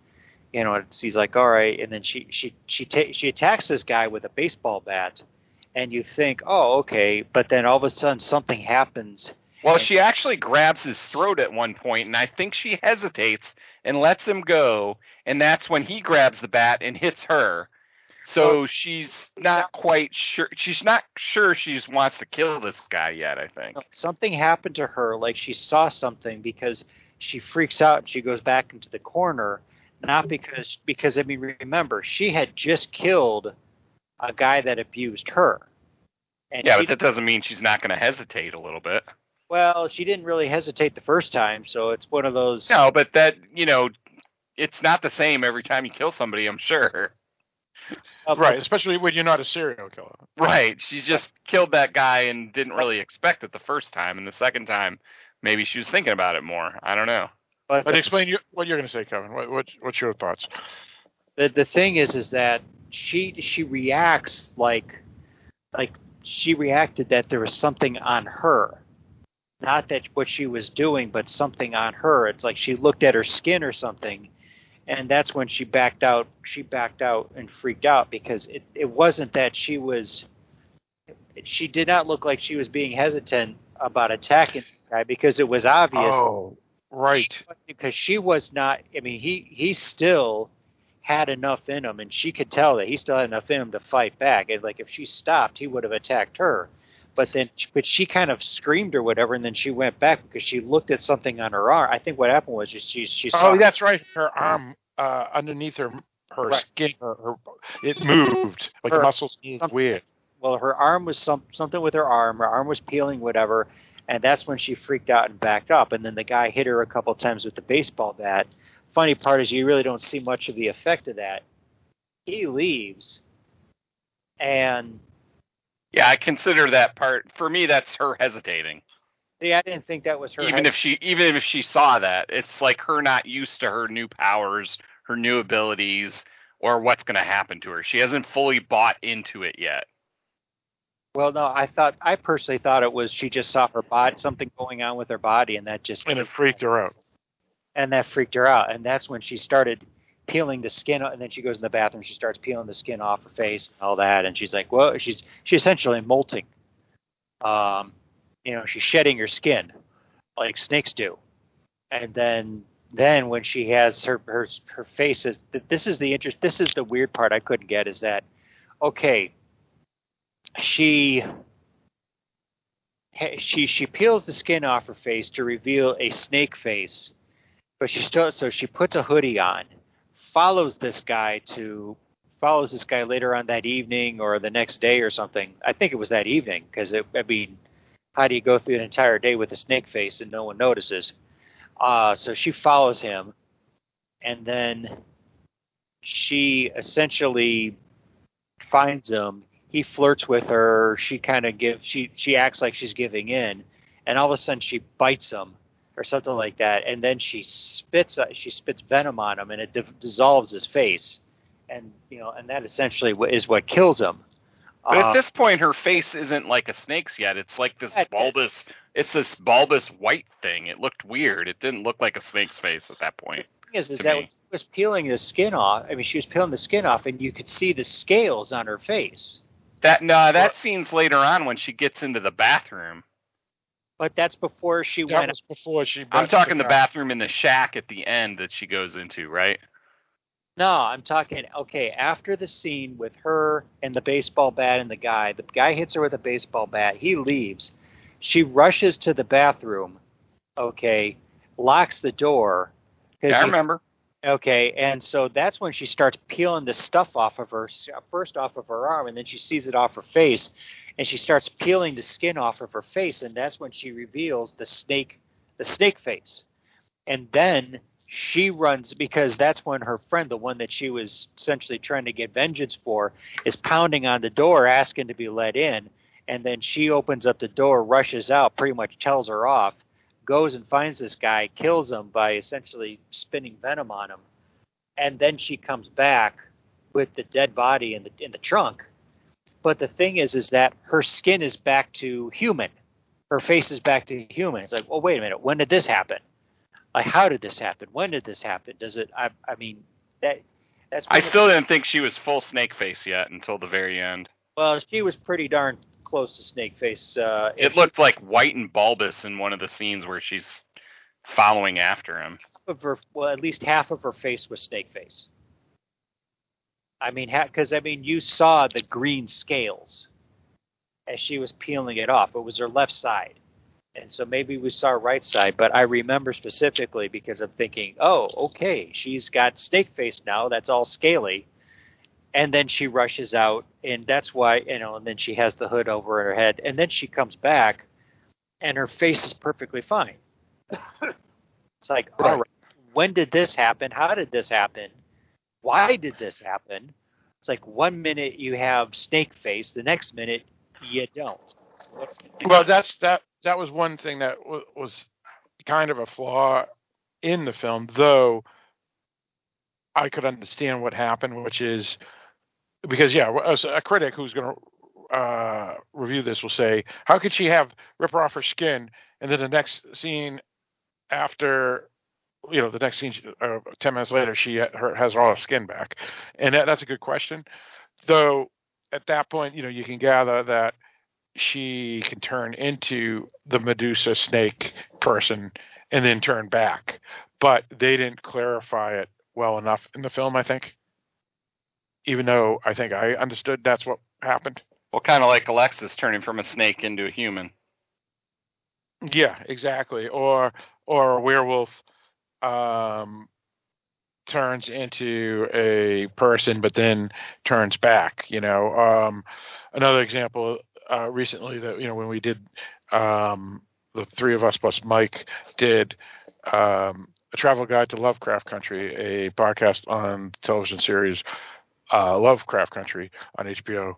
you know, she's like, all right, and then she she she ta- she attacks this guy with a baseball bat, and you think, oh, okay, but then all of a sudden something happens. Well, she actually grabs his throat at one point, and I think she hesitates and lets him go, and that's when he grabs the bat and hits her. So she's not quite sure. She's not sure she wants to kill this guy yet. I think. Something happened to her, like she saw something because she freaks out and she goes back into the corner, not because because I mean remember she had just killed a guy that abused her. And Yeah, but that doesn't mean she's not going to hesitate a little bit. well, she didn't really hesitate the first time, so it's one of those. No, but that you know, it's not the same every time you kill somebody. I'm sure. Uh, Right, especially when you're not a serial killer. Right. She just killed that guy and didn't really expect it the first time, and the second time, maybe she was thinking about it more. I don't know. But But the, explain you, what you're going to say, Kevin. What, what, what's your thoughts? the the thing is, is that she she reacts like like she reacted that there was something on her, not that what she was doing, but something on her. It's like she looked at her skin or something, and that's when she backed out. She backed out and freaked out because it it wasn't that she was. She did not look like she was being hesitant about attacking this guy because it was obvious Oh, right. because she was not. I mean, he he still had enough in him, and she could tell that he still had enough in him to fight back. And like if she stopped, he would have attacked her. But then, but she kind of screamed or whatever, and then she went back because she looked at something on her arm. I think what happened was just she she saw. Oh, that's right. Her arm uh, underneath her her Right. skin, her, her it moved like Her- the muscles moved weird. well, her arm was some something with her arm. Her arm was peeling, whatever, and that's when she freaked out and backed up. And then the guy hit her a couple times with the baseball bat. Funny part is you really don't see much of the effect of that. He leaves, and Yeah, I consider that part. For me, that's her hesitating. Yeah, I didn't think that was her. even if she even if she saw that, it's like her not used to her new powers, her new abilities, or what's going to happen to her. She hasn't fully bought into it yet. well, no, I thought I personally thought it was she just saw her body, something going on with her body, and that just And it freaked her out. And that freaked her out. And that's when she started peeling the skin, and then she goes in the bathroom. She starts peeling the skin off her face and all that, and she's like, "Well, she's she's essentially molting. Um, you know, she's shedding her skin like snakes do." And then then when she has her her her face is this is the interest. This is the weird part I couldn't get is that okay, she she she peels the skin off her face to reveal a snake face but she still so she puts a hoodie on follows this guy to follows this guy later on that evening or the next day or something. I think it was that evening because i mean how do you go through an entire day with a snake face and no one notices? Uh, so she follows him and then she essentially finds him. He flirts with her. She kind of gives she she acts like she's giving in and all of a sudden she bites him or something like that, and then she spits uh, she spits venom on him, and it di- dissolves his face, and you know, and that essentially is what kills him. But Uh, at this point, her face isn't like a snake's yet. It's like this bulbous. It's this bulbous white thing. It looked weird. It didn't look like a snake's face at that point. thing is, is that me. she was peeling the skin off, I mean, she was peeling the skin off, and you could see the scales on her face. That no, that scene's later on when she gets into the bathroom. But that's before she That went. was before she. I'm talking the back. bathroom in the shack at the end that she goes into, right? No, I'm talking. Okay, after the scene with her and the baseball bat and the guy, the guy hits her with a baseball bat. He leaves. She rushes to the bathroom. Okay, locks the door. Yeah, I he- remember. Okay, and so that's when she starts peeling the stuff off of her, first off of her arm, and then she sees it off her face, and she starts peeling the skin off of her face, and that's when she reveals the snake, the snake face, and then she runs because that's when her friend, the one that she was essentially trying to get vengeance for, is pounding on the door asking to be let in, and then she opens up the door, rushes out, pretty much tells her off, goes and finds this guy, kills him by essentially spinning venom on him, and then she comes back with the dead body in the in the trunk. But the thing is, is that her skin is back to human. her face is back to human. It's like, well, wait a minute, when did this happen? Like, how did this happen? When did this happen? Does it? I, I mean, that that's. I still didn't think she was full snake face yet until the very end. Well, she was pretty darn close to snake face. Uh, It looked like white and bulbous in one of the scenes where she's following after him. of her, well, at least half of her face was snake face. I mean, because I mean, you saw the green scales as she was peeling it off. It was her left side, and so maybe we saw her right side. But I remember specifically because I'm thinking, oh, okay, she's got snake face now. That's all scaly. And then she rushes out, and that's why you know. And then she has the hood over her head, and then she comes back, and her face is perfectly fine. it's like, all right, when did this happen? How did this happen? Why did this happen? It's like one minute you have snake face, the next minute you don't. Well, that's that. That was one thing that w- was kind of a flaw in the film, though. I could understand what happened, which is because yeah, a critic who's going to uh, review this will say, how could she have rip her off her skin, and then the next scene after, you know, the next scene, uh, ten minutes later, she her, has all her skin back, and that, that's a good question, though. At that point, you know, you can gather that she can turn into the Medusa snake person and then turn back. But they didn't clarify it well enough in the film, I think. Even though I think I understood that's what happened. Well, kind of like Alexis turning from a snake into a human. Yeah, exactly. Or or a werewolf um turns into a person but then turns back, you know. Um another example uh recently that you know when we did um the three of us plus Mike did um a travel guide to Lovecraft Country, a podcast on television series uh, Lovecraft Country on HBO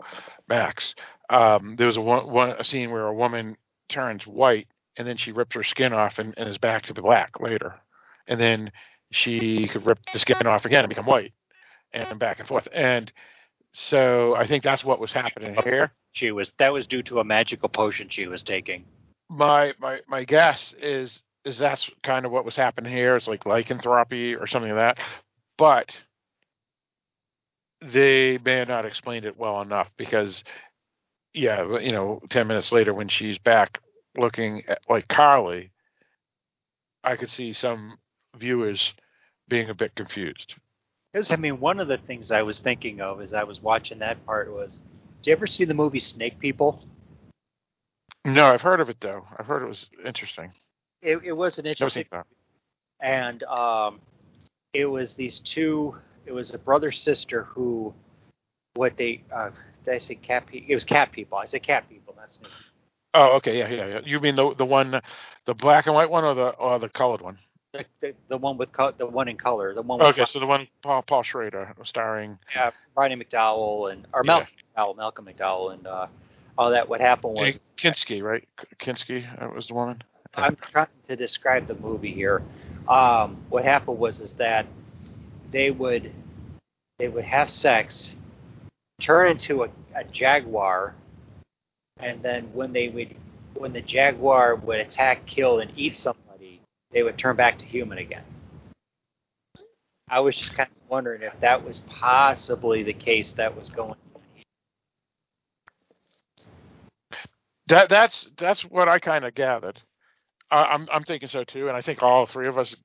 Max. Um, there was a one, one a scene where a woman turns white and then she rips her skin off and, and is back to the black later, and then she could rip the skin off again and become white, and back and forth. And so I think that's what was happening here. She was that was due to a magical potion she was taking. My my my guess is is that's kind of what was happening here. It's like lycanthropy or something like that, but they may have not explained it well enough because, yeah, you know, ten minutes later when she's back looking at, like Carly, I could see some viewers being a bit confused. Because I mean, one of the things I was thinking of as I was watching that part was, do you ever see the movie Snake People? No, I've heard of it though. I've heard it was interesting. It, it was an interesting seen that. and um, it was these two. It was a brother sister who, what they uh, did I say cat? Pe- it was cat people. I said cat people. That's snake. Oh, okay, yeah, yeah, yeah. You mean the the one, the black and white one, or the or the colored one? The, the, the one with co- the one in color. The one with Okay, so the one Paul Paul Schrader starring. yeah, Rodney McDowell and or Yeah. Malcolm McDowell, Malcolm McDowell, and uh, all that. What happened was Kinski, right? Kinski was the woman. I'm trying to describe the movie here. Um, what happened was is that they would they would have sex, turn into a, a jaguar, and then when they would when the jaguar would attack, kill, and eat somebody, they would turn back to human again. I was just kind of wondering if that was possibly the case that was going. That that's that's what I kind of gathered. I, I'm I'm thinking so too, and I think all three of us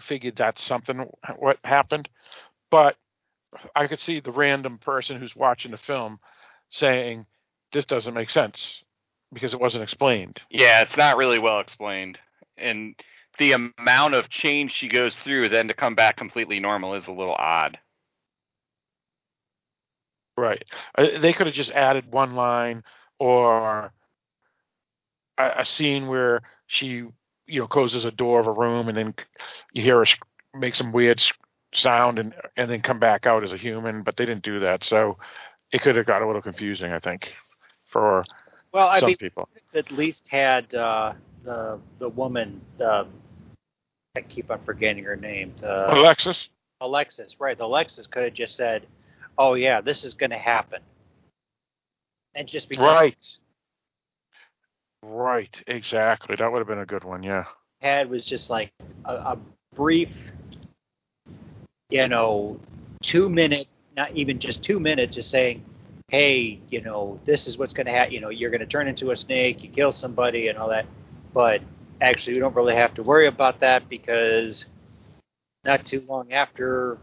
figured that's something what happened. But I could see the random person who's watching the film saying this doesn't make sense because it wasn't explained. Yeah, it's not really well explained, and the amount of change she goes through then to come back completely normal is a little odd. Right. Uh, They could have just added one line or a, a scene where she, you know, closes a door of a room and then you hear her make some weird sound and and then come back out as a human, but they didn't do that. So it could have got a little confusing, I think, for Well, I some mean, people. at least had uh, the the woman. The, I keep on forgetting her name. The, Alexis? Alexis, right? The Alexis could have just said, "Oh yeah, this is going to happen," and just be Right. Right, exactly. That would have been a good one. Yeah. had was just like a, a brief, you know, two minute, not even just two minutes, just saying, hey, you know, this is what's going to happen. You know, you're going to turn into a snake, you kill somebody, and all that. But actually, we don't really have to worry about that because not too long after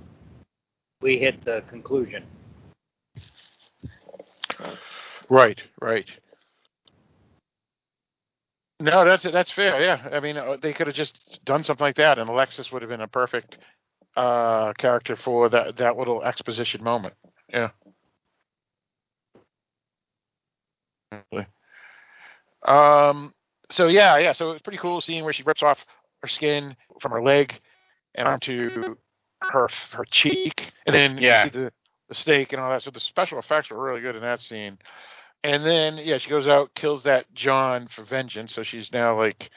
we hit the conclusion. Right, right. No, that's that's fair. Yeah, I mean, uh, they could have just done something like that, and Alexis would have been a perfect uh, character for that that little exposition moment. Yeah. Um. So yeah, yeah. So it was pretty cool seeing where she rips off her skin from her leg and onto her her cheek, and then you Yeah. see the the steak and all that. So the special effects were really good in that scene. And then yeah, she goes out, kills that John for vengeance. So she's now like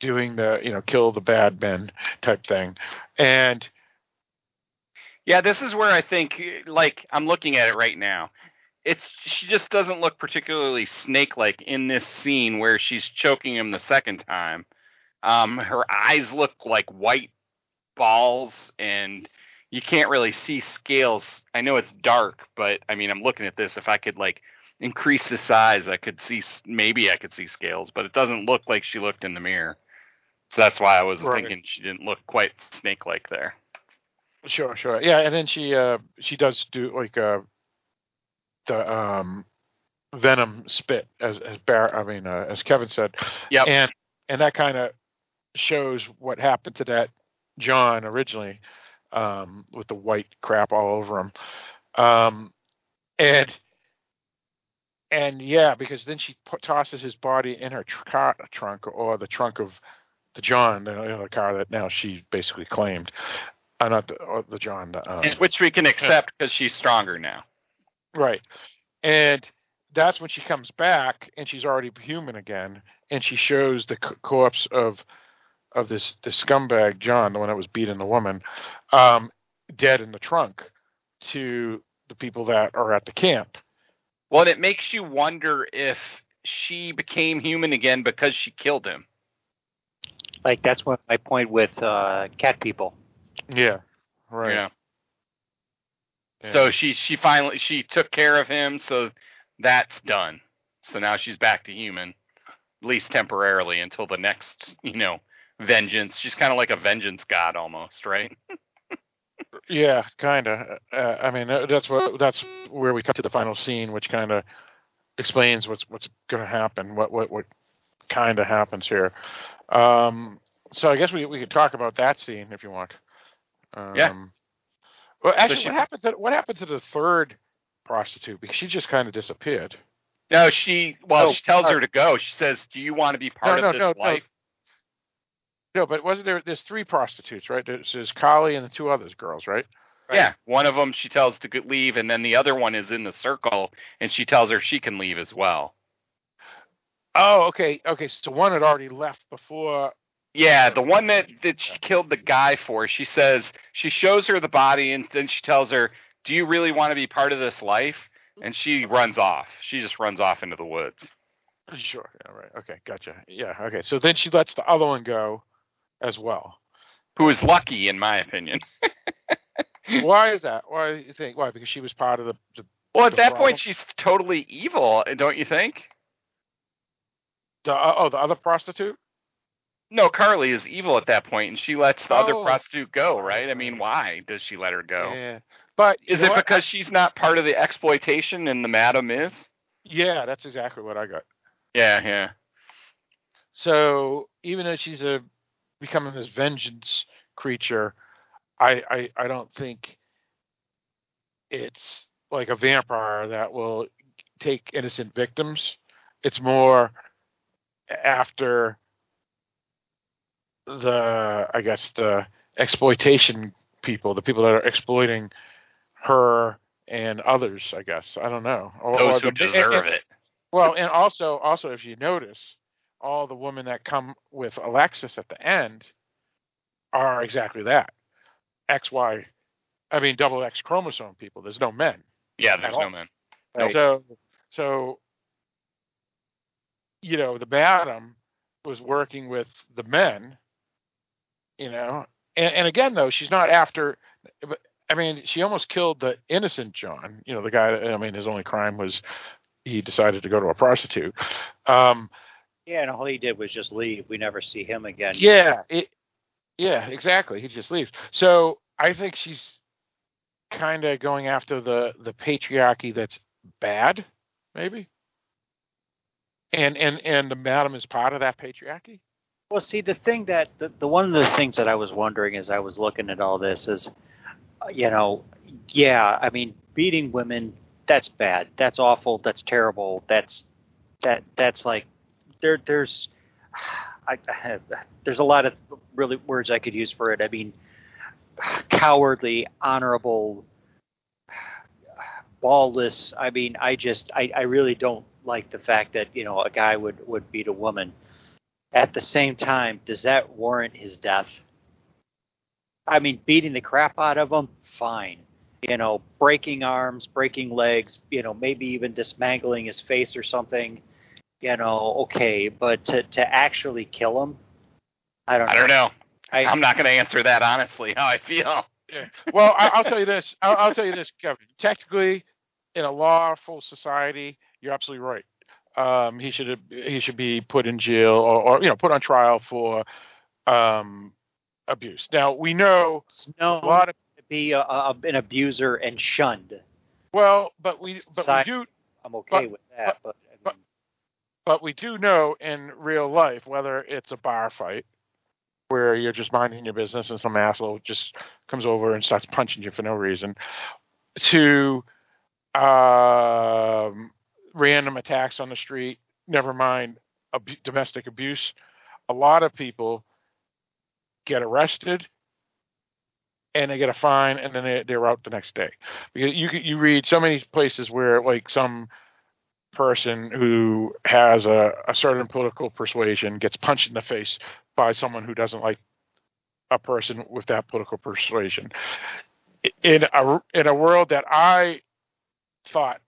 doing the you know kill the bad men type thing. And Yeah, this is where I think, like, I'm looking at it right now. It's she just doesn't look particularly snake-like in this scene where she's choking him the second time. Um, her eyes look like white balls, and you can't really see scales. I know it's dark, but I mean, I'm looking at this. If I could like increase the size, I could see maybe I could see scales, but it doesn't look like she looked in the mirror. So that's why I was Right. thinking she didn't look quite snake-like there. Sure, sure. Yeah, and then she uh she does do like uh the um venom spit as as Bar I mean uh, as Kevin said. Yep. And and that kind of shows what happened to that John originally um with the white crap all over him. Um and and yeah, because then she put, tosses his body in her tr- car trunk or the trunk of the John, you know, the car that now she basically claimed. Uh, not the, or the John. The, um, Which we can accept because she's stronger now. Right. And that's when she comes back and she's already human again and she shows the c- corpse of of this this scumbag John, the one that was beating the woman, um, dead in the trunk to the people that are at the camp. Well, and it makes you wonder if she became human again because she killed him. Like that's what my point with uh, cat people. Yeah. Right. Yeah. Yeah. So she she finally she took care of him, so that's done. So now she's back to human, at least temporarily until the next, you know, vengeance. She's kind of like a vengeance god almost, right? Yeah, kind of. Uh, I mean, that's what that's where we cut to the final scene, which kind of explains what's what's going to happen, what what what kind of happens here. Um, so I guess we we could talk about that scene if you want. Um, Yeah. Well, actually, she- what happens? To, what happened to the third prostitute? Because she just kind of disappeared. No, she well, No, she tells uh, her to go. She says, "Do you want to be part no, of this no, no. life?" No, but wasn't there? There's three prostitutes, right? There's, there's Carly and the two others girls, right? Yeah, one of them she tells to leave, and then the other one is in the circle, and she tells her she can leave as well. Oh, okay, okay. So one had already left before. Yeah, the one that that she killed the guy for. She says she shows her the body, and then she tells her, "Do you really want to be part of this life?" And she runs off. She just runs off into the woods. Sure. Yeah, right. Okay, gotcha. Yeah. Okay. So then she lets the other one go, as well. Who is lucky, in my opinion. Why is that? Why do you think? Why? Because she was part of the. the Well, at The that problem? point, she's totally evil, don't you think? the uh, oh, the other prostitute. No, Carly is evil at that point, and she lets the other Oh. prostitute go, right? I mean, why does she let her go? Yeah. But Is it because she's not part of the exploitation and the madam is? Yeah, that's exactly what I got. Yeah, yeah. So even though she's a becoming this vengeance creature, I I, I don't think it's like a vampire that will take innocent victims. It's more after the I guess the exploitation people, the people that are exploiting her and others. I guess I don't know. Or, Those or who the- deserve and- it. well, and also, also, if you notice, all the women that come with Alexis at the end are exactly that XY, I mean, double X chromosome people. There's no men. Yeah, there's all. no. Right. So, so you know, the madam was working with the men, you know, and, and again though, she's not after. I mean, she almost killed the innocent John. You know, the guy. I mean, his only crime was he decided to go to a prostitute. Um, Yeah, and all he did was just leave. We never see him again. yeah, it, yeah, exactly. He just leaves. So I think she's kind of going after the the patriarchy that's bad, maybe. And and and the madam is part of that patriarchy. Well, see, the thing that the, the one of the things that I was wondering as I was looking at all this is, uh, you know, yeah, I mean, beating women that's bad, that's awful, that's terrible, that's that that's like there there's I, I there's a lot of really words I could use for it. I mean, cowardly, honorable, ballless. I mean, I just I, I really don't like the fact that you know a guy would would beat a woman. At the same time, does that warrant his death? I mean, beating the crap out of him, fine. You know, breaking arms, breaking legs, you know, maybe even dismantling his face or something. You know, okay, but to to actually kill him, I don't. I don't know. I, I'm not going to answer that honestly. How I feel. Yeah. Well, I, I'll tell you this. I'll, I'll tell you this, Kevin. Technically, in a lawful society, you're absolutely right. Um, he should he should be put in jail or, or you know put on trial for um, abuse. Now we know no, a lot of to be a, a, an abuser and shunned. well, but we but we do I'm okay But- with that, but, I but- but we do know in real life whether it's a bar fight where you're just minding your business and some asshole just comes over and starts punching you for no reason to um, random attacks on the street never mind abu- domestic abuse a lot of people get arrested and they get a fine and then they, they're out the next day because you you read so many places where like some person who has a, a certain political persuasion gets punched in the face by someone who doesn't like a person with that political persuasion. In a in a world that I thought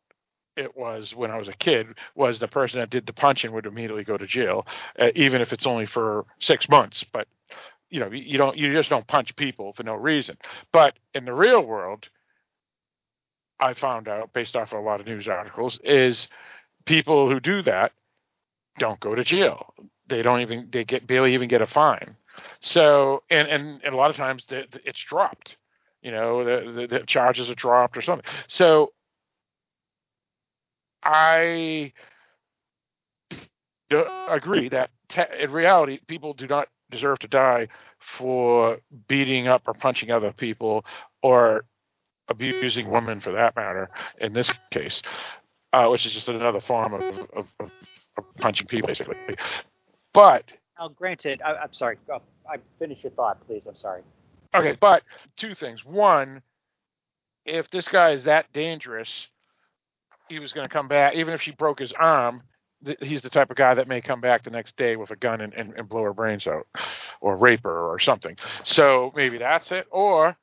it was when I was a kid was the person that did the punching would immediately go to jail, uh, even if it's only for six months. But you know, you don't you just don't punch people for no reason. But in the real world, I found out based off of a lot of news articles is people who do that don't go to jail. They don't even they get barely even get a fine. So and and, and a lot of times the, the- it's dropped. You know the, the the charges are dropped or something. So I agree that te- in reality people do not deserve to die for beating up or punching other people or abusing women for that matter in this case uh, which is just another form of, of, of, of punching people, basically. But now, granted, I, I'm sorry. I finish your thought, please. I'm sorry. okay, but two things. One, if this guy is that dangerous, he was going to come back, even if she broke his arm. He's the type of guy that may come back the next day with a gun and, and, and blow her brains out, or rape her, or something. So maybe that's it. Or,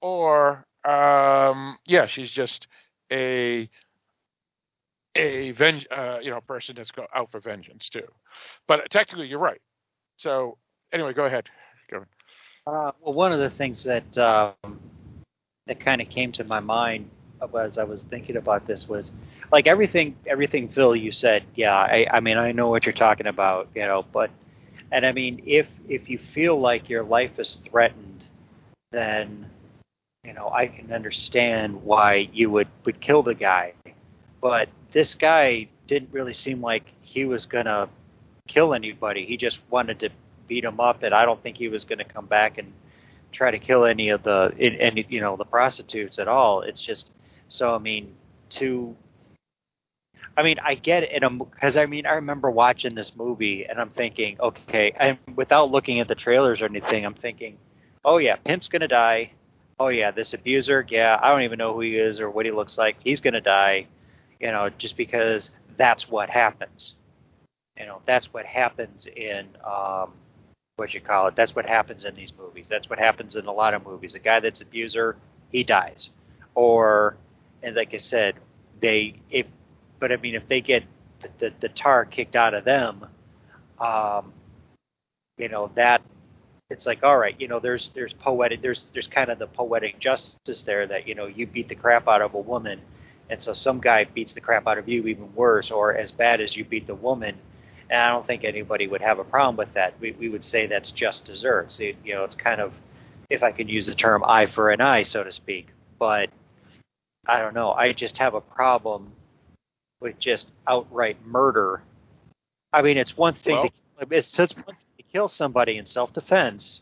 or um, yeah, she's just a a ven- uh, you know person that's go out for vengeance too. But technically, you're right. So anyway, go ahead. Go. Uh, well, one of the things that um, that kind of came to my mind as I was thinking about this was like everything, everything Phil you said. Yeah, I, I mean, I know what you're talking about, you know, but and I mean, if if you feel like your life is threatened, then you know I can understand why you would would kill the guy. But this guy didn't really seem like he was gonna kill anybody. He just wanted to beat him up, and I don't think he was going to come back and try to kill any of the any you know the prostitutes at all. It's just so I mean to. I mean, I get it, because I mean, I remember watching this movie, and I'm thinking, okay, and without looking at the trailers or anything, I'm thinking, oh yeah, Pimp's gonna die. Oh yeah, this abuser, yeah, I don't even know who he is or what he looks like. He's gonna die, you know, just because that's what happens. You know, that's what happens in um, what you call it. That's what happens in these movies. That's what happens in a lot of movies. A guy that's abuser, he dies, or and like I said, they if but I mean if they get the, the, the tar kicked out of them, um, you know that it's like all right, you know there's there's poetic there's there's kind of the poetic justice there that you know you beat the crap out of a woman, and so some guy beats the crap out of you even worse or as bad as you beat the woman. And I don't think anybody would have a problem with that. We, we would say that's just desserts. It, you know, it's kind of, if I could use the term eye for an eye, so to speak. But I don't know. I just have a problem with just outright murder. I mean, it's one thing Well- to it's, it's one thing to kill somebody in self-defense.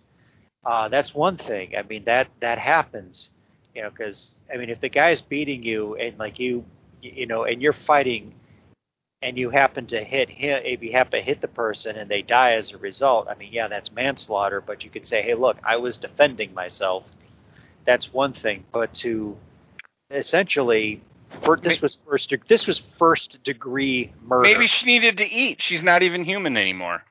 Uh, that's one thing. I mean, that that happens. You know, because I mean, if the guy's beating you and like you, you know, and you're fighting, and you happen to hit him, if you happen to hit the person and they die as a result, I mean, yeah, that's manslaughter. But you could say, hey, look, I was defending myself. That's one thing. But to essentially, for, this was first de- this was first degree murder. Maybe she needed to eat. She's not even human anymore.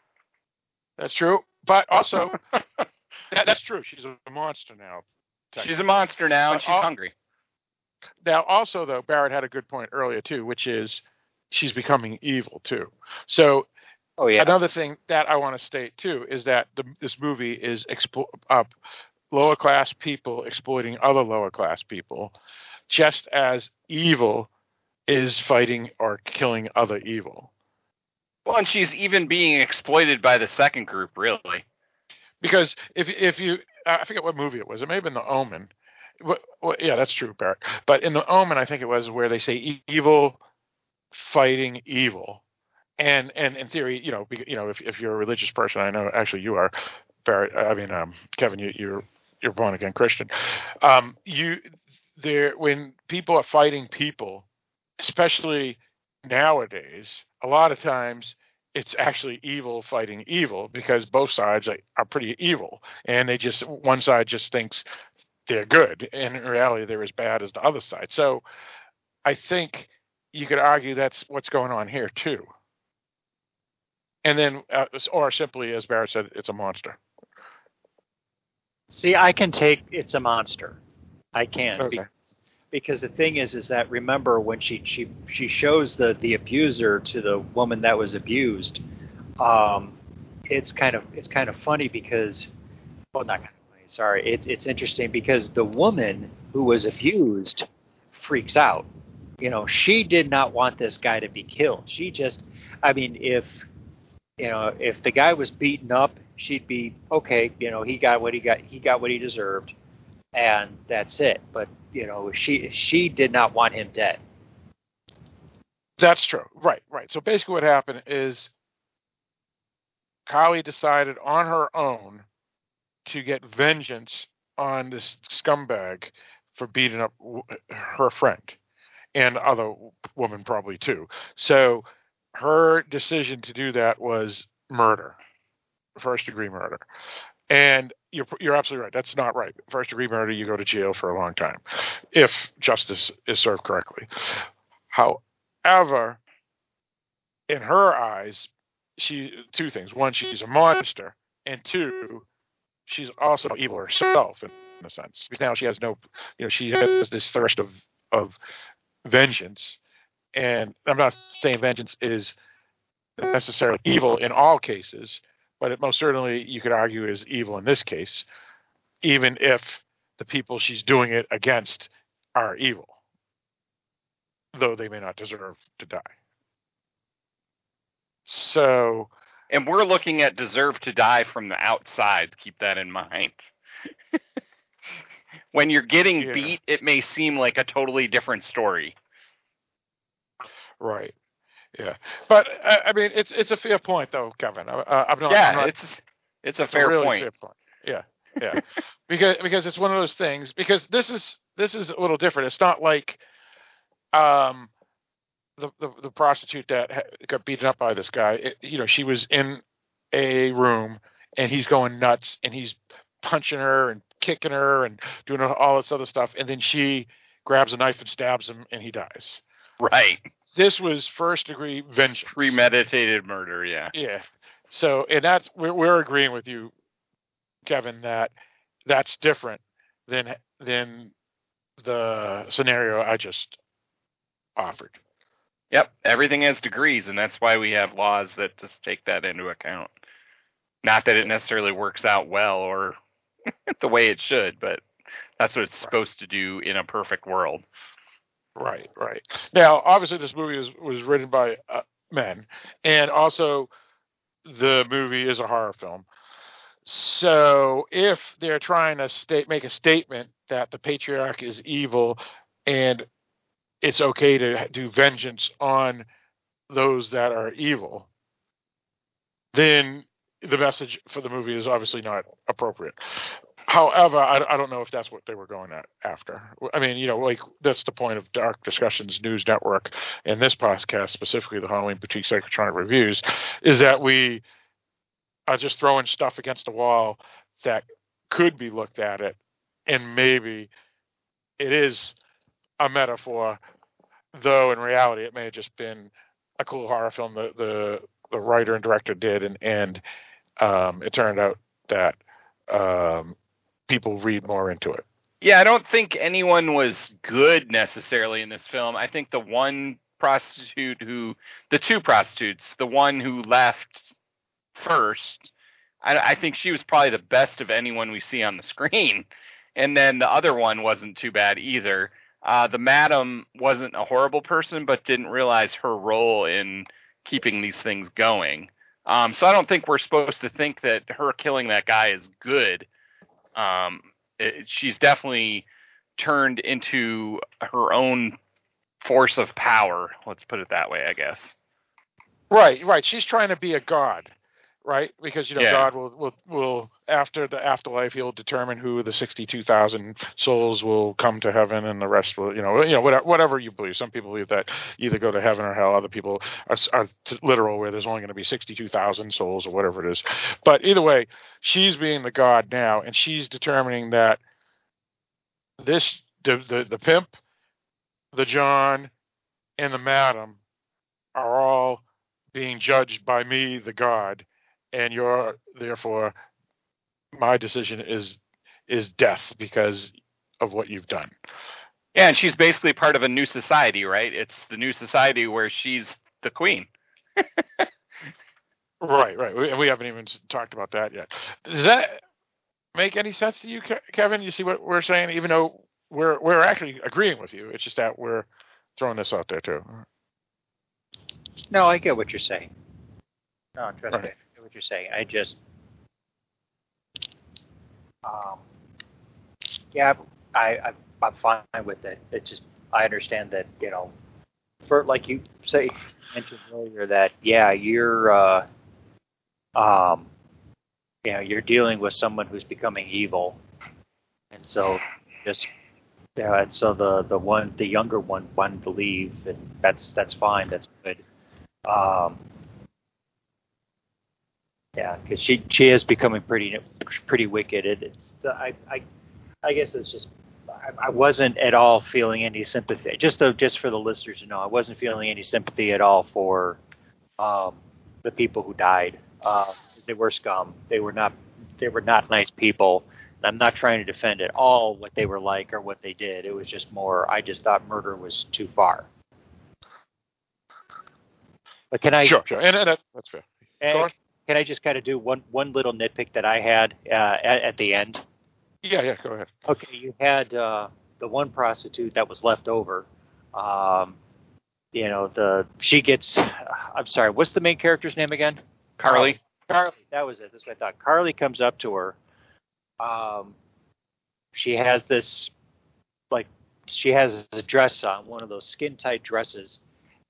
That's true. But also, that, that's true. She's a monster now. She's a monster now, and she's all- hungry. Now, also though, Barrett had a good point earlier too, which is she's becoming evil too. So oh yeah, another thing that I want to state too is that the, this movie is explo- uh, lower class people exploiting other lower class people, just as evil is fighting or killing other evil. Well, and she's even being exploited by the second group, really. Because if if you I forget what movie it was, it may have been The Omen. What, yeah, that's true, Barrett. But in The Omen, I think it was where they say evil fighting evil, and and in theory, you know, you know, if if you're a religious person, I know actually you are, Barrett. I mean, um, Kevin, you, you're you're born again Christian. Um, you there when people are fighting people, especially nowadays, a lot of times it's actually evil fighting evil because both sides are, are pretty evil and they just one side just thinks they're good and in reality they're as bad as the other side. So i think you could argue that's what's going on here too. And then uh, or simply as barrett said it's a monster. See, I can take it's a monster. I can Okay. because, because the thing is, is that remember when she she she shows the the abuser to the woman that was abused. Um, it's kind of it's kind of funny because, well, not kind of funny. Sorry, it's it's interesting because the woman who was abused freaks out. You know, she did not want this guy to be killed. She just, I mean, if you know, if the guy was beaten up, she'd be okay. You know, he got what he got. He got what he deserved, and that's it. But you know, she she did not want him dead. That's true. Right, right. So basically, what happened is Kylie decided on her own to get vengeance on this scumbag for beating up her friend and other woman probably too. So her decision to do that was murder, first degree murder. And you're you're absolutely right. That's not right. First degree murder, you go to jail for a long time if justice is served correctly. However, in her eyes, she two things. One, she's a monster, and two, she's also evil herself in a sense. Because now she has no, you know, she has this thirst of of vengeance. And I'm not saying vengeance is necessarily evil in all cases, but it most certainly you could argue is evil in this case, even if the people she's doing it against are evil, though they may not deserve to die. So, And we're looking at deserve to die from the outside. Keep that in mind. when you're getting Yeah. beat, it may seem like a totally different story. right, yeah, but I, I mean, it's it's a fair point, though, Kevin. I, I'm not. yeah, I'm not, it's it's a it's fair really point. fair point. Yeah, yeah, because because it's one of those things. Because this is this is a little different. It's not like um the the, the prostitute that got beaten up by this guy. It, you know, she was in a room and he's going nuts and he's punching her and kicking her and doing all this other stuff, and then she grabs a knife and stabs him and he dies. Right. This was first degree vengeance. Premeditated murder, yeah. Yeah. So, and that's we're, we're agreeing with you, Kevin, that that's different than than the scenario I just offered. Yep, everything has degrees, and that's why we have laws that just take that into account. Not that it necessarily works out well or the way it should, but that's what it's supposed to do in a perfect world. Right, right. Now, obviously, this movie was was written by uh, men, and also the movie is a horror film. So, if they're trying to state make a statement that the patriarch is evil and it's okay to do vengeance on those that are evil, then the message for the movie is obviously not appropriate. However, I, I, don't know if that's what they were going at after. I mean, you know, like that's the point of Dark Discussions News Network and this podcast, specifically the Halloween Boutique Psychotronic Reviews, is that we are just throwing stuff against the wall that could be looked at it, and maybe it is a metaphor, though in reality it may have just been a cool horror film the the, the writer and director did, and and um, it turned out that um, people read more into it. Yeah, I don't think anyone was good necessarily in this film. I think the one prostitute who, the two prostitutes, the one who left first, I, I think she was probably the best of anyone we see on the screen. And then the other one wasn't too bad either. Uh, the madam wasn't a horrible person, but didn't realize her role in keeping these things going. Um, so I don't think we're supposed to think that her killing that guy is good um, it, she's definitely turned into her own force of power. Let's put it that way, I guess. Right, right. She's trying to be a god, right? Because you know Yeah. God will will will after the afterlife he'll determine who the sixty two thousand souls will come to heaven and the rest will you know you know whatever, whatever you believe. Some people believe that either go to heaven or hell. Other people are, are literal where there's only going to be sixty two thousand souls or whatever it is. But either way, she's being the god now, and she's determining that this the the, the pimp, the John, and the madam are all being judged by me, the God, and you're therefore my decision is is death because of what you've done. Yeah, and she's basically part of a new society, right? It's the new society where she's the queen. Right, right. We, and we haven't even talked about that yet. Does that make any sense to you, Kevin? You see what we're saying, even though we're we're actually agreeing with you. It's just that we're throwing this out there too. No, I get what you're saying. No, trust Right. me, I get what you're saying. I just, um, yeah, I, I I'm fine with it. It's just I understand that you know, for like you say mentioned earlier that yeah, you're uh, um, you know, you're dealing with someone who's becoming evil, and so just yeah, and so the the one the younger one to leave, and that's that's fine, that's good. Um, yeah, because she she is becoming pretty pretty wicked. It, it's I I I guess it's just I, I wasn't at all feeling any sympathy. Just to, just for the listeners to know, I wasn't feeling any sympathy at all for um, the people who died. Uh, they were scum. They were not they were not nice people. And I'm not trying to defend at all what they were like or what they did. It was just more. I just thought murder was too far. But can I Sure, sure, and, and that's fair. on. Can I just kind of do one one little nitpick that I had uh, at, at the end? Yeah, yeah. Go ahead. Okay, you had uh, the one prostitute that was left over. Um, you know, the she gets. I'm sorry. What's the main character's name again? Carly. Carly. That was it. That's what I thought. Carly comes up to her. Um, she has this, like, she has a dress on, one of those skin tight dresses.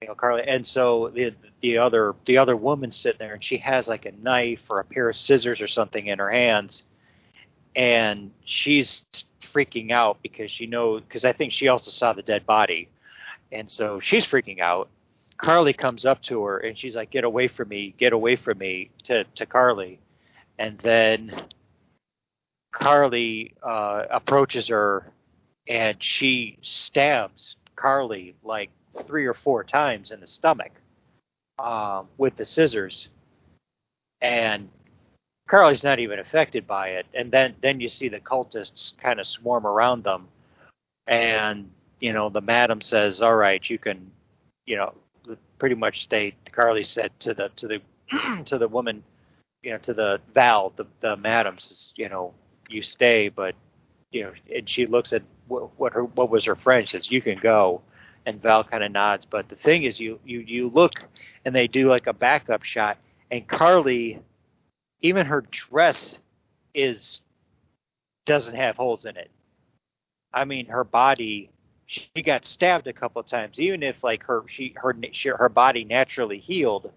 You know, Carly, and so the the other the other woman's sitting there, and she has like a knife or a pair of scissors or something in her hands, and she's freaking out because she knows because I think she also saw the dead body, and so she's freaking out. Carly comes up to her and she's like, "Get away from me! Get away from me!" to to Carly, and then Carly uh, approaches her and she stabs Carly like three or four times in the stomach um, with the scissors, and Carly's not even affected by it. And then then you see the cultists kind of swarm around them, and you know the madam says, "All right, you can," you know, pretty much stayed. Carly said to the to the to the woman, you know, to the Val, the the says, you know, you stay, but you know, and she looks at what, what her what was her friend says, you can go, and Val kind of nods. But the thing is, you you you look, and they do like a backup shot, and Carly, even her dress is doesn't have holes in it. I mean, her body she got stabbed a couple of times. Even if like her she her she, her body naturally healed,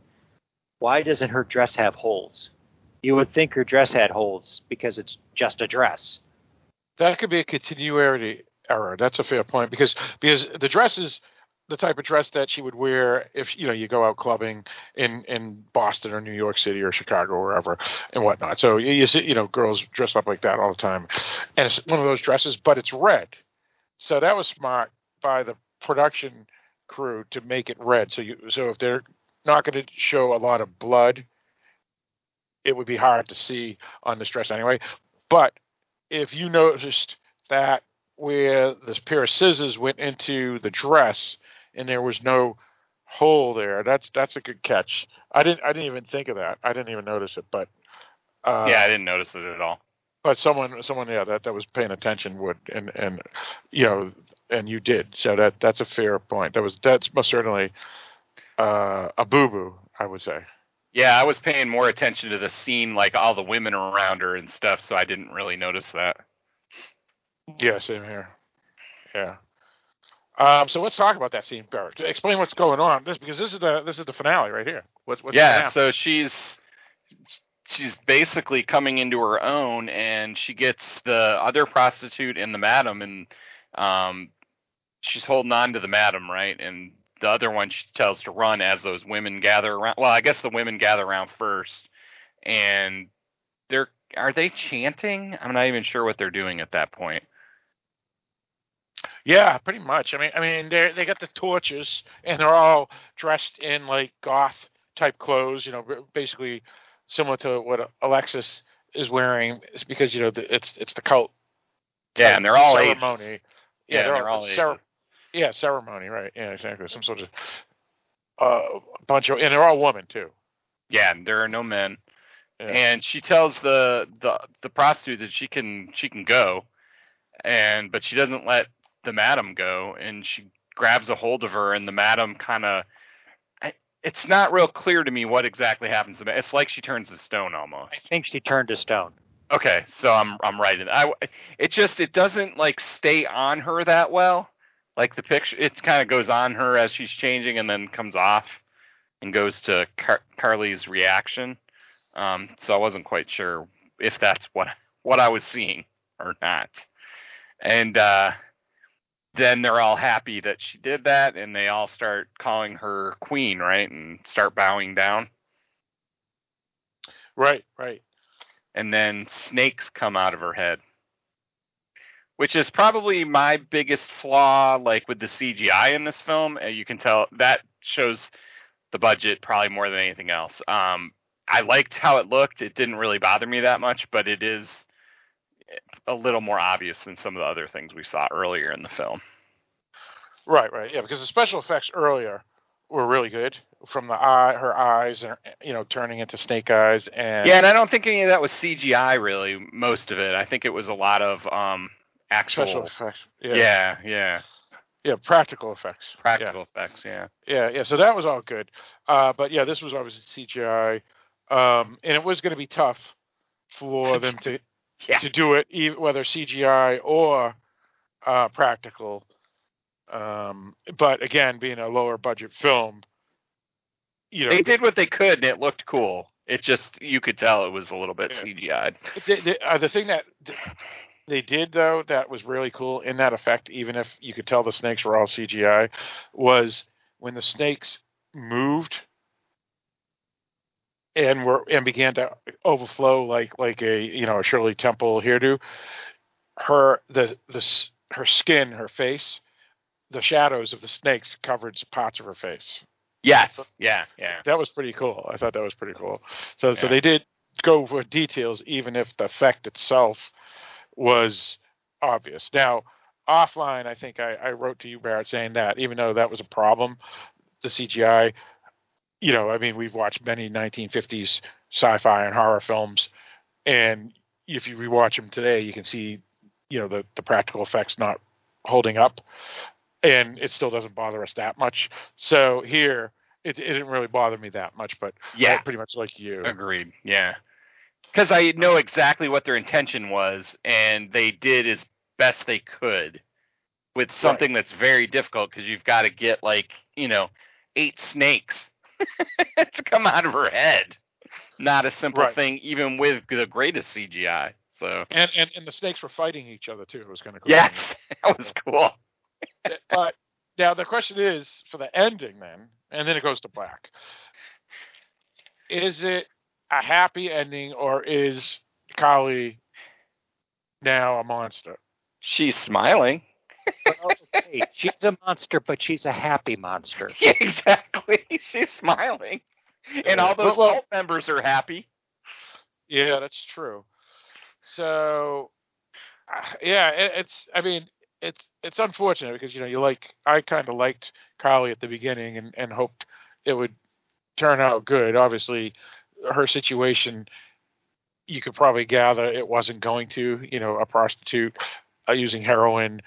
why doesn't her dress have holes? You would think her dress had holes because it's just a dress. That could be a continuity That's a fair point because because the dress is the type of dress that she would wear if you know you go out clubbing in in Boston or New York City or Chicago or wherever and whatnot. So you, you see, you know, girls dress up like that all the time, and it's one of those dresses, but it's red. So that was smart by the production crew to make it red. So you so if they're not going to show a lot of blood, it would be hard to see on this dress anyway. But if you noticed that where this pair of scissors went into the dress and there was no hole there, that's that's a good catch. I didn't I didn't even think of that. I didn't even notice it, but uh, yeah, I didn't notice it at all. But someone someone yeah that that was paying attention would and and you know and you did so that that's a fair point. That was that's most certainly uh, a boo boo, I would say. Yeah, I was paying more attention to the scene, like all the women around her and stuff, so I didn't really notice that. Yeah, same here. Yeah. Um, so let's talk about that scene, Barrett. Explain what's going on. This because this is the this is the finale right here. What's, what's yeah. So she's she's basically coming into her own, and she gets the other prostitute and the madam, and um, she's holding on to the madam, right? And the other one she tells to run as those women gather around. Well, I guess the women gather around first, and they're are they chanting? I'm not even sure what they're doing at that point. Yeah, pretty much. I mean, I mean, they they got the torches, and they're all dressed in like goth type clothes. You know, basically similar to what Alexis is wearing. It's because you know the, it's it's the cult. Yeah, and they're all ceremony. Ages. Yeah, yeah, they're, they're all, all yeah ceremony, right? Yeah, exactly. Some sort of uh, bunch of, and they're all women too. Yeah, and there are no men. Yeah. And she tells the, the the prostitute that she can she can go, and but she doesn't let the madam go, and she grabs a hold of her, and the madam kind of. It's not real clear to me what exactly happens. to It's like she turns to stone almost. I think she turned to stone. Okay, so I'm I'm right. I it just it doesn't like stay on her that well. Like the picture, it kind of goes on her as she's changing, and then comes off and goes to Car- Carly's reaction. Um, so I wasn't quite sure if that's what what I was seeing or not. And uh, then they're all happy that she did that, and they all start calling her queen, right, and start bowing down. Right, right. And then snakes come out of her head, which is probably my biggest flaw, like with the CGI in this film. You can tell that shows the budget probably more than anything else. Um, I liked how it looked. It didn't really bother me that much, but it is a little more obvious than some of the other things we saw earlier in the film. Right, right, yeah, because the special effects earlier were really good from the eye, her eyes, and you know, turning into snake eyes, and yeah, and I don't think any of that was CGI. Really, most of it, I think it was a lot of um actual special effects. Yeah, yeah, yeah, yeah practical effects. Practical yeah. effects, yeah, yeah, yeah. So that was all good, uh, but yeah, this was obviously CGI, um, and it was going to be tough for them to yeah. to do it, even, whether CGI or uh, practical. Um, but again, being a lower budget film, you know, they did what they could, and it looked cool. It just you could tell it was a little bit Yeah. CGI'd. the, the, uh, the thing that they did though that was really cool in that effect, even if you could tell the snakes were all CGI, was when the snakes moved and were and began to overflow like like a you know a Shirley Temple hairdo. Her the the her skin, her face, the shadows of the snakes covered parts of her face. Yes, yeah, yeah. That was pretty cool. I thought that was pretty cool. So so they did go for details, even if the effect itself was obvious. Now offline, I think I, I wrote to you Barrett saying that even though that was a problem, the CGI you know, I mean, we've watched many 1950s sci-fi and horror films, and if you rewatch them today, you can see, you know, the the practical effects not holding up, and it still doesn't bother us that much. So here, it, it didn't really bother me that much, but Yeah. Pretty much like you. Agreed. Yeah. Because I know exactly what their intention was, and they did as best they could with something that's very difficult because you've got to get like you know eight snakes to come out of her head. Not a simple Right. thing, even with the greatest CGI. So And, and and the snakes were fighting each other too. It was kind of cool. yes, that was cool. but now the question is for the ending then, and then it goes to black. Is it a happy ending or is Kali now a monster? She's smiling. Well, okay, she's a monster, but she's a happy monster. Yeah, exactly. She's smiling, and all those Well, well- cult members are happy. Yeah, that's true. So, uh, yeah, it, it's. I mean, it's it's unfortunate because you know you like I kind of liked Kali at the beginning and and hoped it would turn out good. Obviously, her situation, you could probably gather it wasn't going to. You know, a prostitute uh, using heroin,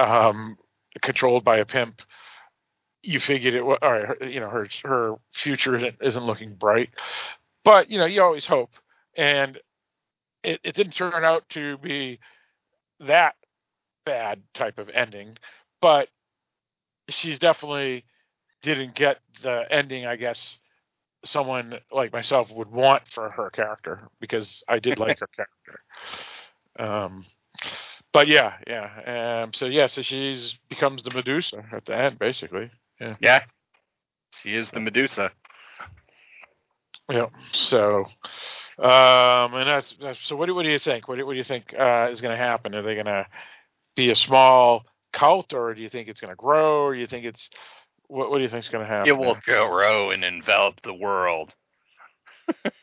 um, controlled by a pimp. You figured it was, all right, her, you know, her her future isn't isn't looking bright, but you know, you always hope and it, it didn't turn out to be that bad type of ending, but she's definitely didn't get the ending I guess someone like myself would want for her character because I did like her character. Um, but yeah, yeah. Um, so yeah, so she's becomes the Medusa at the end, basically. Yeah. Yeah, she is the Medusa. Yeah. So, um, and that's, that's so. What do what do you think? What do, what do you think uh, is going to happen? Are they going to be a small cult, or do you think it's going to grow, or do you think it's what? What do you think is going to happen? It will grow and envelop the world.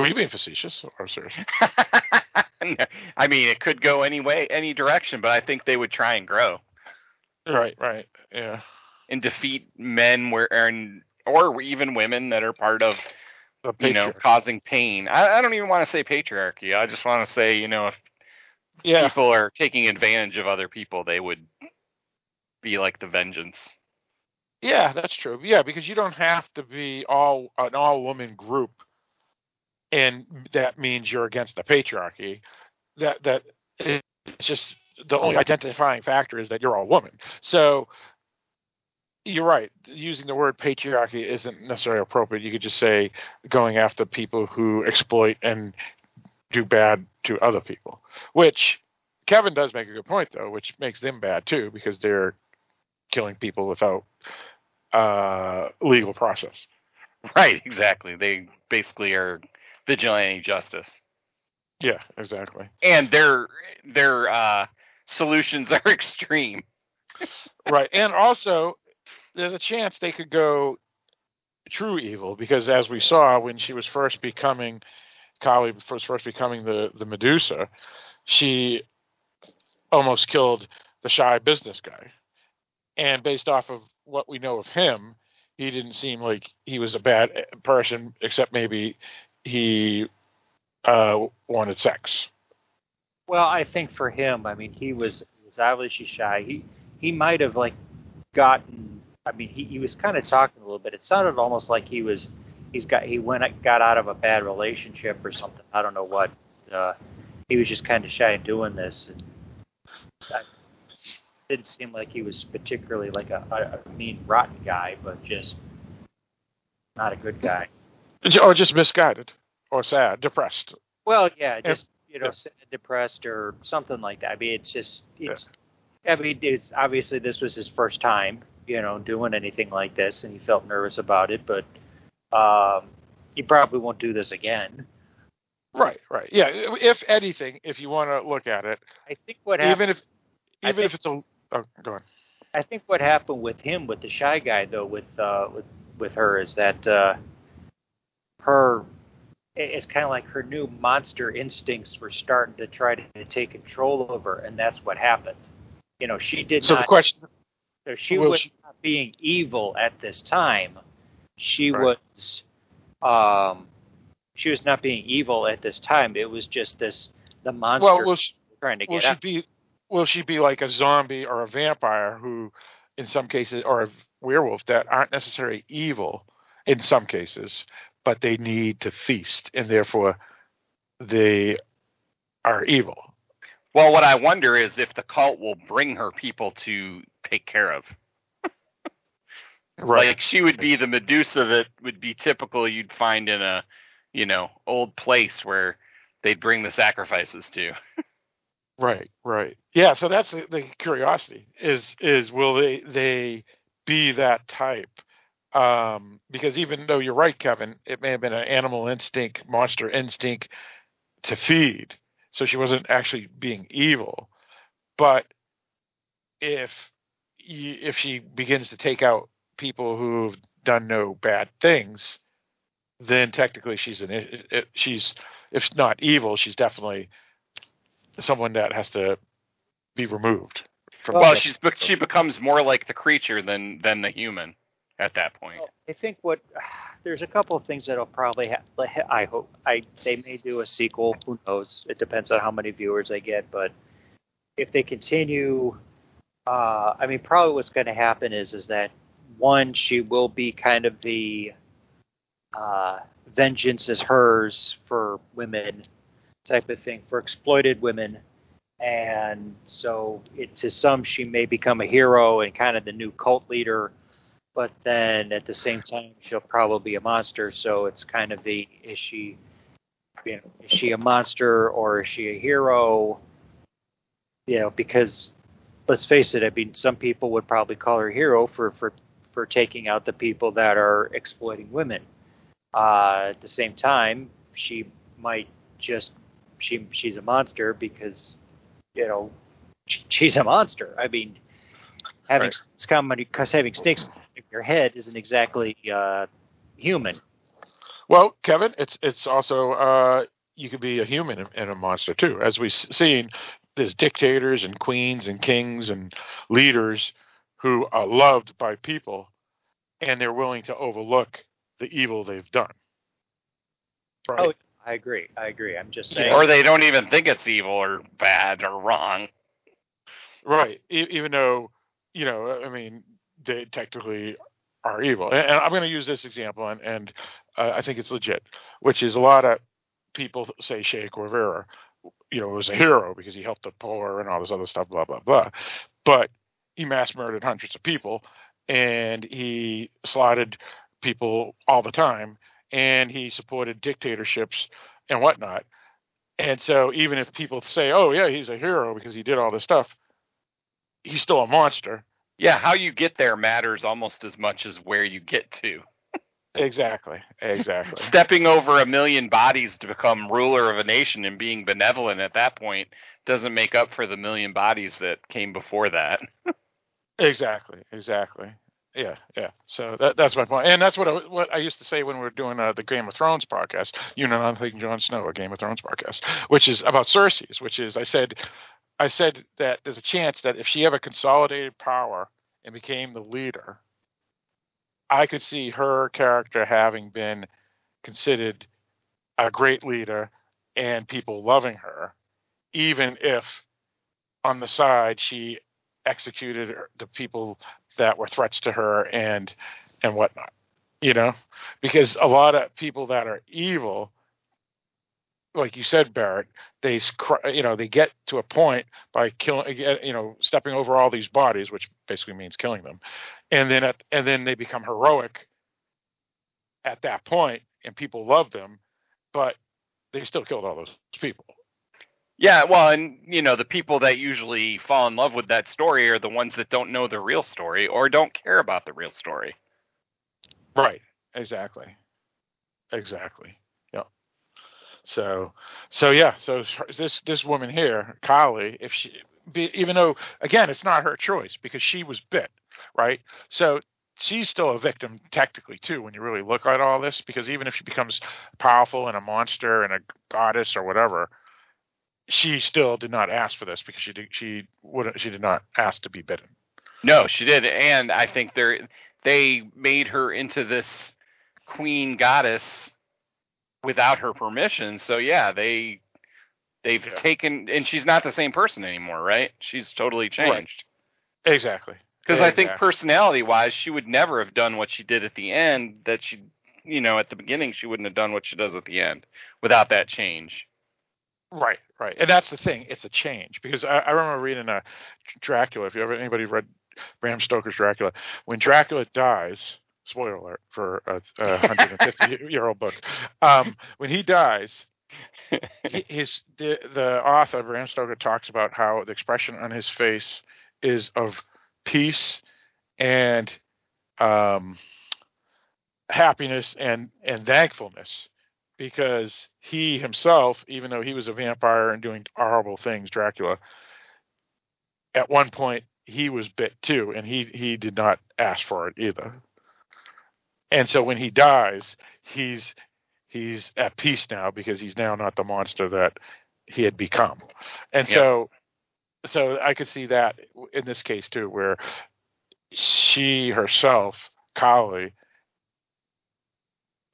Were you being facetious or serious? I mean, it could go any way, any direction, but I think they would try and grow right. Right. Yeah. and defeat men where, and, or even women that are part of, you know, causing pain. I, I don't even want to say patriarchy. I just want to say, you know, if yeah. people are taking advantage of other people, they would be like the vengeance. Yeah, that's true. Yeah, because you don't have to be all an all woman group, and that means you're against the patriarchy. That that it's just the only identifying factor is that you're a woman. So you're right. Using the word patriarchy isn't necessarily appropriate. You could just say going after people who exploit and do bad to other people. Which Kevin does make a good point though, which makes them bad too because they're killing people without uh, legal process. Right, exactly. They basically are vigilante justice. Yeah, exactly. And their their uh solutions are extreme. right, and also there's a chance they could go true evil because as we saw when she was first becoming Kali was first becoming the the Medusa, she almost killed the shy business guy. And based off of what we know of him, he didn't seem like he was a bad person, except maybe he uh, wanted sex. Well, I think for him, I mean, he was was obviously shy. He he might have like gotten. I mean, he, he was kind of talking a little bit. It sounded almost like he was he's got he went got out of a bad relationship or something. I don't know what. Uh, he was just kind of shy in doing this. And that didn't seem like he was particularly like a, a mean, rotten guy, but just not a good guy. Or just misguided, or sad, depressed. Well, yeah, just you know, yeah. sad, depressed or something like that. I mean, it's just it's. I mean, it's obviously this was his first time, you know, doing anything like this, and he felt nervous about it. But um, he probably won't do this again. Right, right. Yeah. If anything, if you want to look at it, I think what happened. even if even if it's a oh, go on. I think what happened with him, with the shy guy, though, with uh, with with her, is that uh, her it's kind of like her new monster instincts were starting to try to take control of her, and that's what happened. You know, she did So not. the question, so she was she- not being evil at this time. She Right. was, um, she was not being evil at this time. It was just this the monster Well, will she, trying to will get she out. be will she be like a zombie or a vampire who, in some cases, or a werewolf that aren't necessarily evil in some cases, but they need to feast and therefore they are evil. Well, what I wonder is if the cult will bring her people to take care of. right. Like she would be the Medusa that would be typical you'd find in a, you know, old place where they'd bring the sacrifices to. Right, right. Yeah, so that's the, the curiosity is is will they they be that type? Um, because even though you're right, Kevin, it may have been an animal instinct, monster instinct to feed, so she wasn't actually being evil. But if if she begins to take out people who've done no bad things, then technically she's an she's if not evil, she's definitely someone that has to be removed. From Well, she's she becomes more like the creature than than the human at that point. Well, I think what there's a couple of things that'll probably I hope I they may do a sequel. Who knows? It depends on how many viewers they get. But if they continue, uh, I mean, probably what's going to happen is is that one she will be kind of the uh, vengeance is hers for women type of thing for exploited women. And so, it, to some, she may become a hero and kind of the new cult leader but then at the same time she'll probably be a monster so it's kind of the is she you know is she a monster or is she a hero? You know because let's face it i mean some people would probably call her a hero for for for taking out the people that are exploiting women. Uh at the same time she might just she she's a monster because you know she, she's a monster. I mean having Right. snakes having snakes your head isn't exactly uh, human. well, Kevin, it's it's also uh, you could be a human and- and a monster too. As we've seen, there's dictators and queens and kings and leaders who are loved by people, and they're willing to overlook the evil they've done. Right. Oh, I agree. I agree. I'm just saying. Or they don't even think it's evil or bad or wrong. Right. E- even though, you know, I mean, they technically are evil. And, I'm going to use this example, and, and uh, I think it's legit, which is a lot of people say Che Guevara, you know, was a hero because he helped the poor and all this other stuff, blah, blah, blah. But he mass murdered hundreds of people, and he slaughtered people all the time, and he supported dictatorships and whatnot. And so even if people say, oh, yeah, he's a hero because he did all this stuff, he's still a monster. Yeah, how you get there matters almost as much as where you get to. Exactly. Exactly. Stepping over a million bodies to become ruler of a nation and being benevolent at that point doesn't make up for the million bodies that came before that. exactly. Exactly. Yeah, yeah. So that that's my point, and that's what I, what I used to say when we were doing uh, the Game of Thrones podcast. You know, I'm thinking Jon Snow, a Game of Thrones podcast, which is about Cersei's. Which is, I said, I said that there's a chance that if she ever consolidated power and became the leader, I could see her character having been considered a great leader and people loving her, even if on the side she executed the people that were threats to her and and whatnot. You know, because a lot of people that are evil, like you said, Barrett, they you know they get to a point by killing, uh, you know, stepping over all these bodies, which basically means killing them, and then at, and then they become heroic at that point, and people love them, but they still killed all those people. Yeah, well, and you know, the people that usually fall in love with that story are the ones that don't know the real story or don't care about the real story. Right. Exactly. Exactly. So, so yeah. So this this woman here, Kylie, if she, even though again it's not her choice because she was bit, right? So she's still a victim technically too when you really look at all this because even if she becomes powerful and a monster and a goddess or whatever, she still did not ask for this because she did, she would she did not ask to be bitten. No, she did, and I think they they made her into this queen goddess without her permission. So yeah, they they've Yeah. taken, and she's not the same person anymore, right? She's totally changed. Exactly. Because I think personality wise, she would never have done what she did at the end. That she, you know, at the beginning, she wouldn't have done what she does at the end without that change. Right, right, and that's the thing. It's a change because I, I remember reading uh, a Dracula. If you ever anybody read Bram Stoker's Dracula, when Dracula dies, spoiler alert for a, a 150 year old book, um, when he dies, his the, the author Bram Stoker talks about how the expression on his face is of peace and um, happiness and and thankfulness because he himself, even though he was a vampire and doing horrible things, Dracula, at one point he was bit too, and he he did not ask for it either. And so when he dies, he's he's at peace now because he's now not the monster that he had become. And Yeah. so so I could see that in this case too, where she herself, Kali,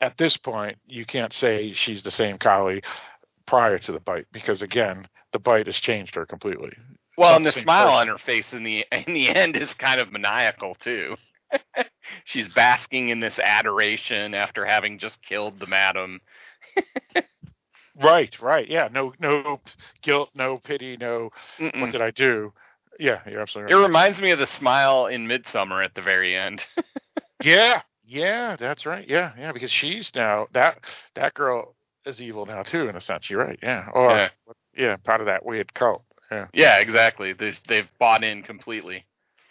at this point, you can't say she's the same Kali prior to the bite because again, the bite has changed her completely. Well, and the the smile person. on her face in the in the end is kind of maniacal too. She's basking in this adoration after having just killed the madam. Right, right, yeah. No, no guilt, no pity, no. Mm-mm. What did I do? Yeah, you're absolutely right. It reminds me of the smile in Midsommar at the very end. yeah, yeah, that's right. Yeah, yeah, because she's now that that girl is evil now too, in a sense. You're right. Yeah, or Yeah. yeah, part of that weird cult. Yeah, yeah, exactly. They, they've bought in completely.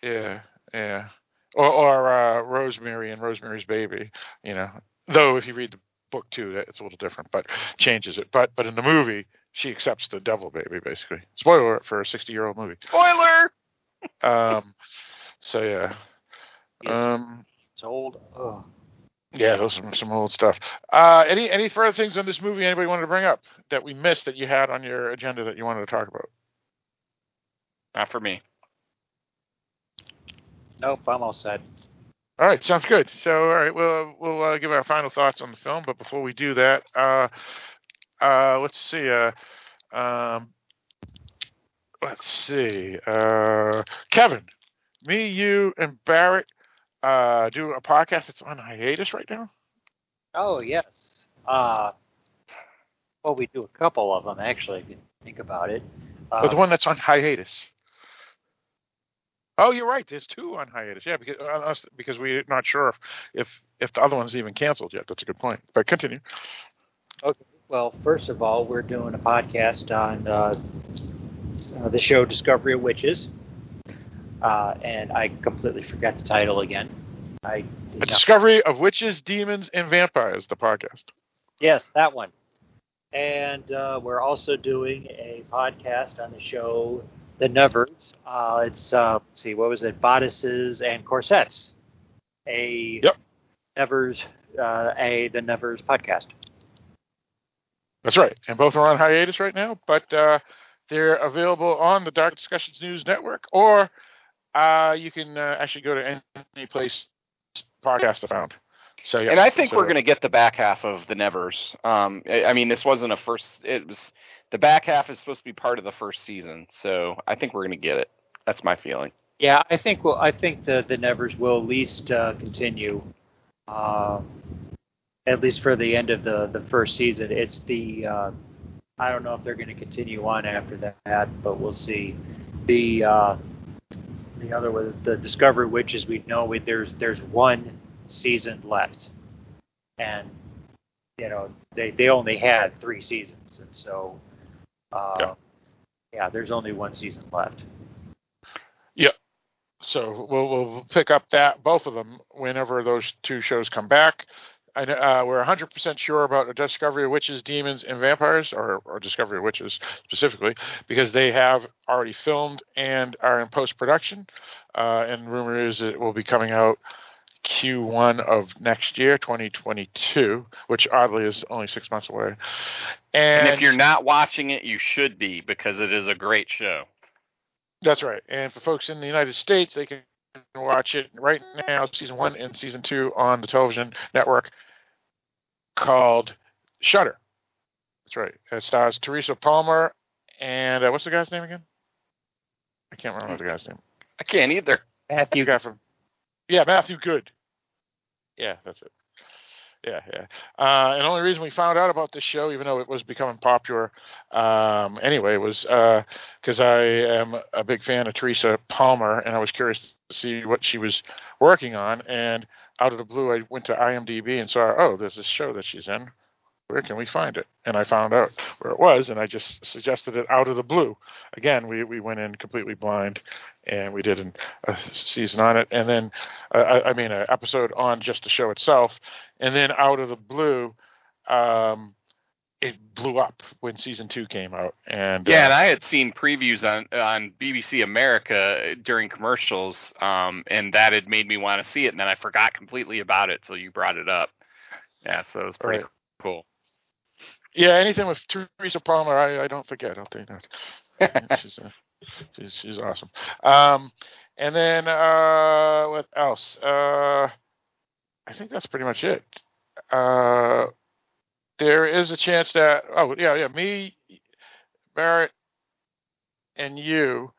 yeah, yeah. Or or uh, Rosemary and Rosemary's Baby. You know, though if you read the book too, it's a little different, but changes it. But but in the movie, she accepts the devil baby basically. Spoiler for a 60 year old movie. Spoiler. Um, so yeah. Yes. Um, It's old. Oh. Yeah, those are some, some old stuff. Uh, any any further things on this movie anybody wanted to bring up that we missed that you had on your agenda that you wanted to talk about? Not for me. Nope, I'm all set. All right, sounds good. So, all right, we'll we'll uh, give our final thoughts on the film, but before we do that, uh, uh, let's see. Uh, um, let's see. Uh, Kevin, me, you, and Barrett uh, do a podcast that's on hiatus right now. Oh yes. Uh, well, we do a couple of them actually. If you think about it. Uh, But the one that's on hiatus. Oh, you're right. There's two on hiatus. Yeah, because uh, because we're not sure if, if if the other one's even canceled yet. That's a good point. But continue. Well, first of all, we're doing a podcast on uh, uh, the show Discovery of Witches, uh, and I completely forgot the title again. I not- discovery of witches, demons, and vampires. The podcast. yes, that one. And uh, we're also doing a podcast on the show The Nevers. Uh, it's uh, let's see, what was it? Bodices and corsets. A Yep. Nevers, uh, a the Nevers podcast. That's right. And both are on hiatus right now, but uh, they're available on the Dark Discussions News Network, or uh, you can uh, actually go to any place podcast are found. So yeah. And I think so- we're going to get the back half of the Nevers. Um, I, I mean, this wasn't a first. It was the back half is supposed to be part of the first season, so I think we're going to get it. That's my feeling. Yeah, I think well, I think the the Nevers will at least uh, continue, uh, at least for the end of the the first season. It's the uh, I don't know if they're going to continue on after that, but we'll see. The uh, the other one, the Discovery Witches, we know we, there's there's one season left, and you know they they only had three seasons, and so uh, Yeah. yeah, there's only one season left. Yeah. So we'll we'll pick up that both of them whenever those two shows come back. I, uh, we're 100% sure about a Discovery of Witches, Demons, and Vampires, or, or Discovery of Witches specifically, because they have already filmed and are in post production. Uh, and rumor is it will be coming out Q1 of next year, 2022, which oddly is only six months away. And, And if you're not watching it, you should be because it is a great show. That's right. And for folks in the United States, they can watch it right now, season one and season two on the television network called Shudder. That's right. It stars Teresa Palmer and uh, what's the guy's name again? I can't remember the guy's name. I can't either. Matthew guy from Yeah, Matthew Goode. Yeah, that's it. Yeah, yeah. Uh, and the only reason we found out about this show, even though it was becoming popular um, anyway, was because uh, I am a big fan of Teresa Palmer, and I was curious to see what she was working on. And out of the blue, I went to IMDb and saw, oh, there's this show that she's in where can we find it? And I found out where it was, and I just suggested it out of the blue. Again, we, we went in completely blind, and we did an, a season on it, and then uh, I, I mean an episode on just the show itself, and then out of the blue, um, it blew up when season two came out. And yeah, uh, and I had seen previews on on BBC America during commercials, um, and that had made me want to see it, and then I forgot completely about it till you brought it up. Yeah, so it was pretty Right. cool. Yeah, anything with Teresa Palmer, I, I don't forget. I'll tell you that. she's, uh, she's she's awesome. Um, and then uh, what else? Uh, I think that's pretty much it. Uh, there is a chance that oh yeah yeah me, Barrett, and you.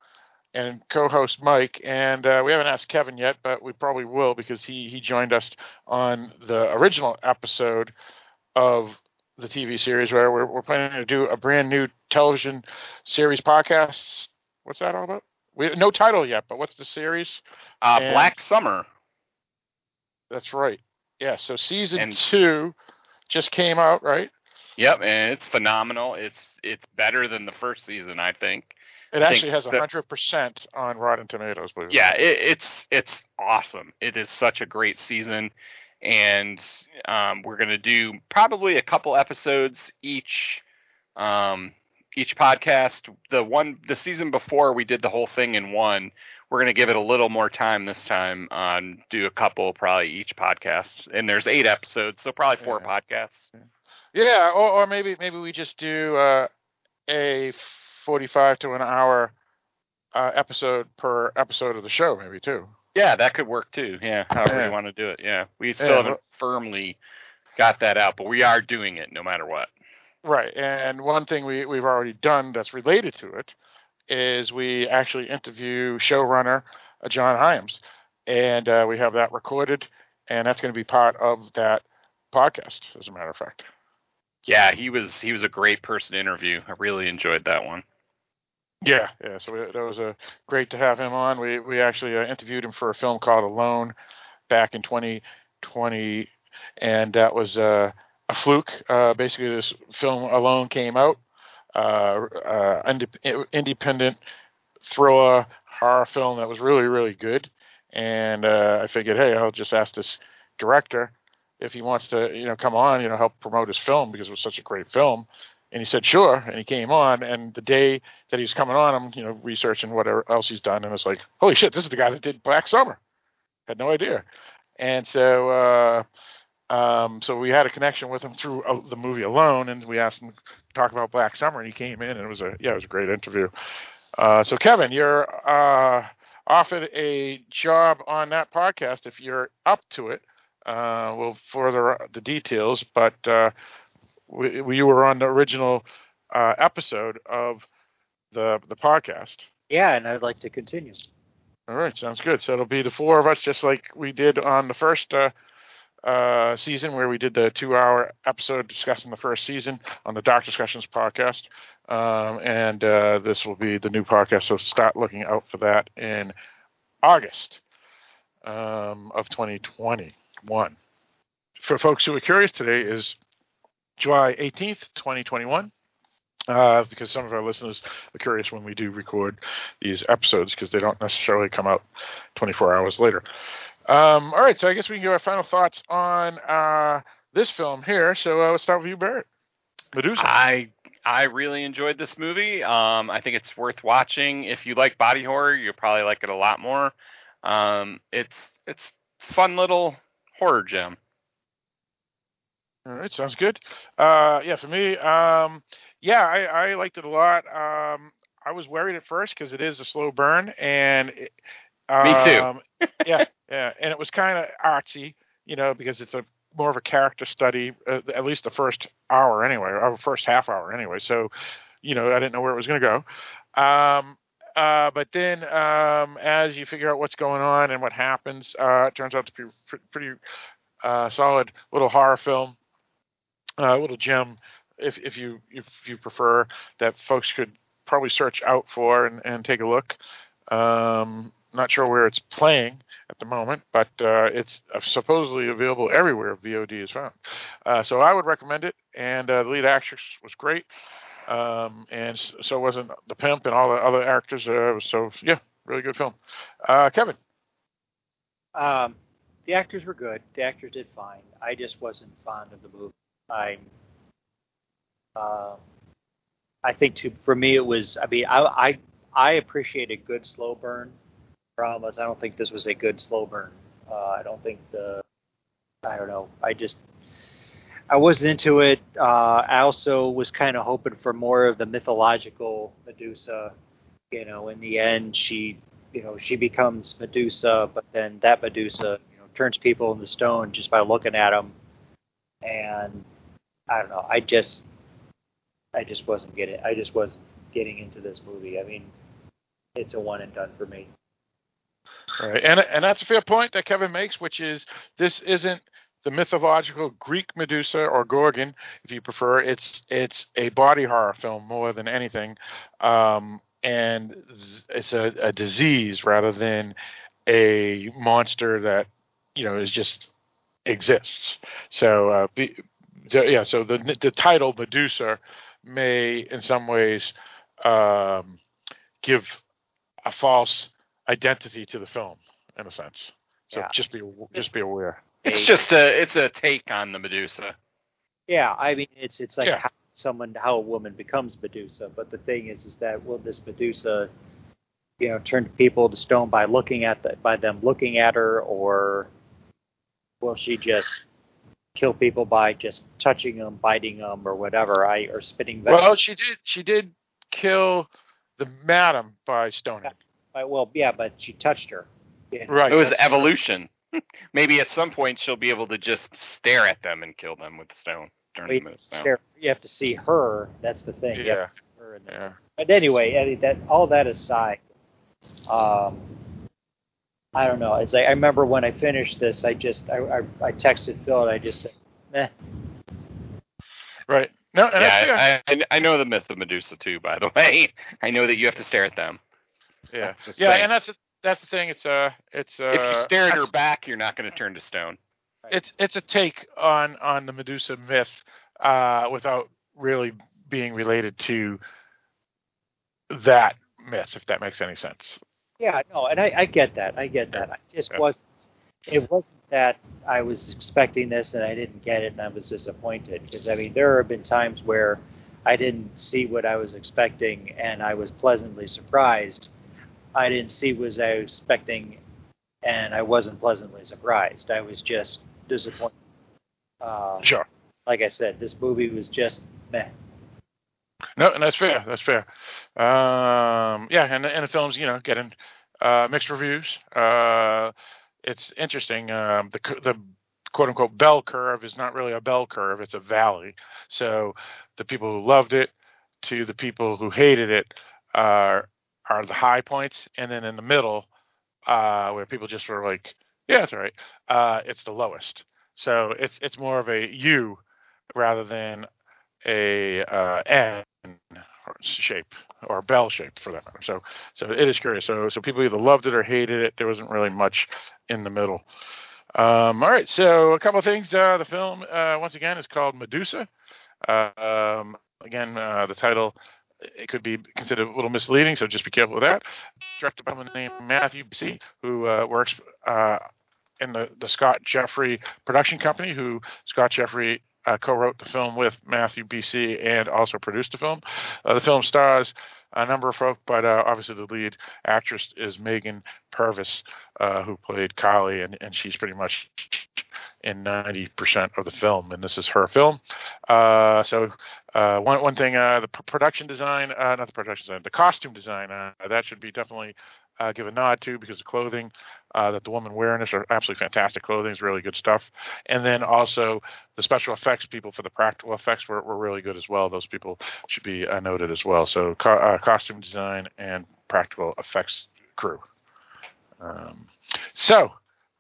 And co-host Mike, and uh, we haven't asked Kevin yet, but we probably will because he he joined us on the original episode of the TV series where we're, we're planning to do a brand new television series podcast. What's that all about? We no title yet, but what's the series? Uh, And- Black Summer. That's right. Yeah. So season And- two just came out, right? Yep, and it's phenomenal. It's it's better than the first season, I think. It I actually think has hundred percent on Rotten Tomatoes. Believe Yeah, it, it's it's awesome. It is such a great season, and um, we're gonna do probably a couple episodes each. Um, each podcast, the one the season before we did the whole thing in one. We're gonna give it a little more time this time. On do a couple probably each podcast, and there's eight episodes, so probably four Yeah. podcasts. Yeah, or, or maybe maybe we just do uh, a forty-five to an hour uh, episode per episode of the show, maybe too. Yeah, that could work too. Yeah, however Yeah. you want to do it. Yeah, we still Yeah, haven't firmly got that out, but we are doing it no matter what. Right, and one thing we we've already done that's related to it is we actually interview showrunner uh, John Hyams, and uh, we have that recorded, and that's going to be part of that podcast, as a matter of fact. Yeah, he was he was a great person to interview. I really enjoyed that one. Yeah, yeah. So we, that was uh, great to have him on. We we actually uh, interviewed him for a film called Alone back in 2020, and that was uh, a fluke. Uh, basically, this film Alone came out, uh, uh, indep- independent thriller horror film that was really really good. And uh, I figured, hey, I'll just ask this director if he wants to, you know, come on, you know, help promote his film because it was such a great film. And he said, sure. And he came on. And the day that he was coming on, I'm, you know, researching whatever else he's done. And it's like, holy shit, this is the guy that did Black Summer. Had no idea. And so, uh, um, so we had a connection with him through uh, the movie alone. And we asked him to talk about Black Summer. And he came in and it was a, yeah, it was a great interview. Uh, so Kevin, you're, uh, offered a job on that podcast if you're up to it. Uh, we'll further the details, but uh, we, we were on the original uh, episode of the the podcast. Yeah, and I'd like to continue. All right, sounds good. So it'll be the four of us, just like we did on the first uh, uh, season, where we did the two-hour episode discussing the first season on the Dark Discussions podcast. Um, and uh, this will be the new podcast, so start looking out for that in August um, of 2021. For folks who are curious, today is July 18th, 2021. Uh, because some of our listeners are curious when we do record these episodes because they don't necessarily come out 24 hours later. Um, all right, so I guess we can give our final thoughts on uh, this film here. So uh, let's start with you, Barrett. Medusa. I I really enjoyed this movie. Um, I think it's worth watching. If you like body horror, you'll probably like it a lot more. Um, it's it's fun little horror gem. All right, sounds good. Uh, yeah, for me, um, yeah, I, I liked it a lot. Um, I was worried at first because it is a slow burn, and it, Me too. Um, yeah, yeah, and it was kind of artsy, you know, because it's a more of a character study, uh, at least the first hour anyway, or first half hour anyway. So, you know, I didn't know where it was going to go. Um, uh, but then, um, as you figure out what's going on and what happens, uh, it turns out to be pr- pretty uh, solid little horror film, uh, little gem, if if you if you prefer, that folks could probably search out for and, and take a look. Um, not sure where it's playing at the moment, but uh, it's supposedly available everywhere VOD is found. Uh, so I would recommend it. And uh, the lead actress was great, um, and so wasn't the pimp and all the other actors. Uh, so yeah, really good film. Uh, Kevin. Um, the actors were good. The actors did fine. I just wasn't fond of the movie. I, uh, I think to for me it was. I mean, I I, I appreciate a good slow burn dramas. I don't think this was a good slow burn. Uh, I don't think the. I don't know. I just. I wasn't into it. Uh, I also was kind of hoping for more of the mythological Medusa. You know, in the end, she, you know, she becomes Medusa, but then that Medusa, you know, turns people into stone just by looking at them. And I don't know. I just, I just wasn't getting. I just wasn't getting into this movie. I mean, it's a one and done for me. Right, and and that's a fair point that Kevin makes, which is this isn't the mythological Greek Medusa or Gorgon, if you prefer. It's it's a body horror film more than anything, um, and it's a, a disease rather than a monster that you know is just exists. So uh, be, yeah, so the the title Medusa may in some ways um, give a false identity to the film in a sense. So Yeah. just be just be aware. It's just a it's a take on the Medusa. Yeah, I mean, it's it's like Yeah. how someone how a woman becomes Medusa. But the thing is, is that will this Medusa, you know, turn people to stone by looking at the by them looking at her, or will she just kill people by just touching them, biting them, or whatever? I or spitting venom. Well, she did she did kill the madam by stoning. I- well, yeah, but she touched her. Yeah. Right. It was evolution. Maybe at some point she'll be able to just stare at them and kill them with stone. Turn But you, them into have to stone. scare- you have to see her. That's the thing. You have Yeah. to see her and Yeah. But anyway, I that all that aside, um, I don't know. It's like I remember when I finished this, I just I, I, I texted Phil and I just said, "Meh." Right. No, and that's fair. Yeah, I, I, I know the myth of Medusa too. By the way, I know that you have to stare at them. yeah. Just Yeah, saying. and that's that's the thing. It's uh it's uh if you stare at her back, you're not going to turn to stone. it's it's a take on on the Medusa myth uh, without really being related to that myth, if that makes any sense. Yeah, no, and I, I get that. I get that. I just Yeah. was. It wasn't that I was expecting this and I didn't get it and I was disappointed because I mean there have been times where I didn't see what I was expecting and I was pleasantly surprised. I didn't see what I was expecting and I wasn't pleasantly surprised. I was just disappointed. Uh, Sure. like I said, this movie was just meh. No, and that's fair. That's fair. Um, yeah, and and the film's you know getting uh, mixed reviews. Uh, it's interesting. Um, the the quote unquote bell curve is not really a bell curve; it's a valley. So the people who loved it to the people who hated it are are the high points, and then in the middle, uh, where people just were like, "Yeah, it's all right," uh, it's the lowest. So it's it's more of a U rather than a uh, N shape or bell shape for that matter. So so it is curious. So so people either loved it or hated it. There wasn't really much in the middle. Um, all right, so a couple of things. Uh, the film uh, once again is called Medusa. Uh, um, again, uh, the title it could be considered a little misleading, so just be careful with that. Directed by someone named Matthew B. who uh, works uh, in the, the Scott Jeffrey production company, who Scott Jeffrey uh, co-wrote the film with Matthew BC and also produced the film. Uh, the film stars a number of folk, but uh, obviously the lead actress is Megan Purvis, uh, who played Kali, and, and she's pretty much in 90% of the film, and this is her film. Uh, so uh, one one thing, uh, the production design, uh, not the production design, the costume design, uh, that should be definitely uh, give a nod to because the clothing uh, that the woman wearing is are absolutely fantastic clothing. It's really good stuff. And then also the special effects people for the practical effects were, were really good as well. Those people should be uh, noted as well. So co- uh, costume design and practical effects crew. Um, so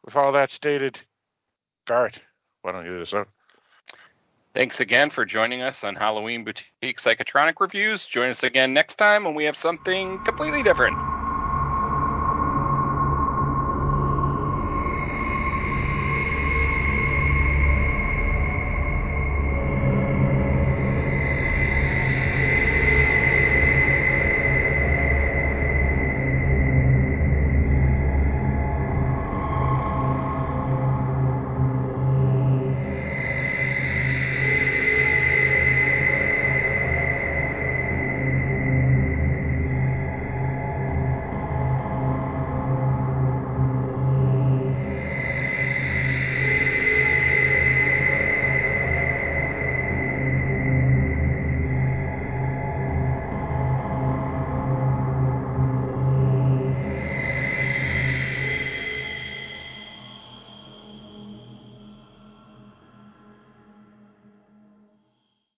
with all that stated, Barrett, why don't you do this up? Thanks again for joining us on Halloween Boutique Psychotronic Reviews. Join us again next time when we have something completely different.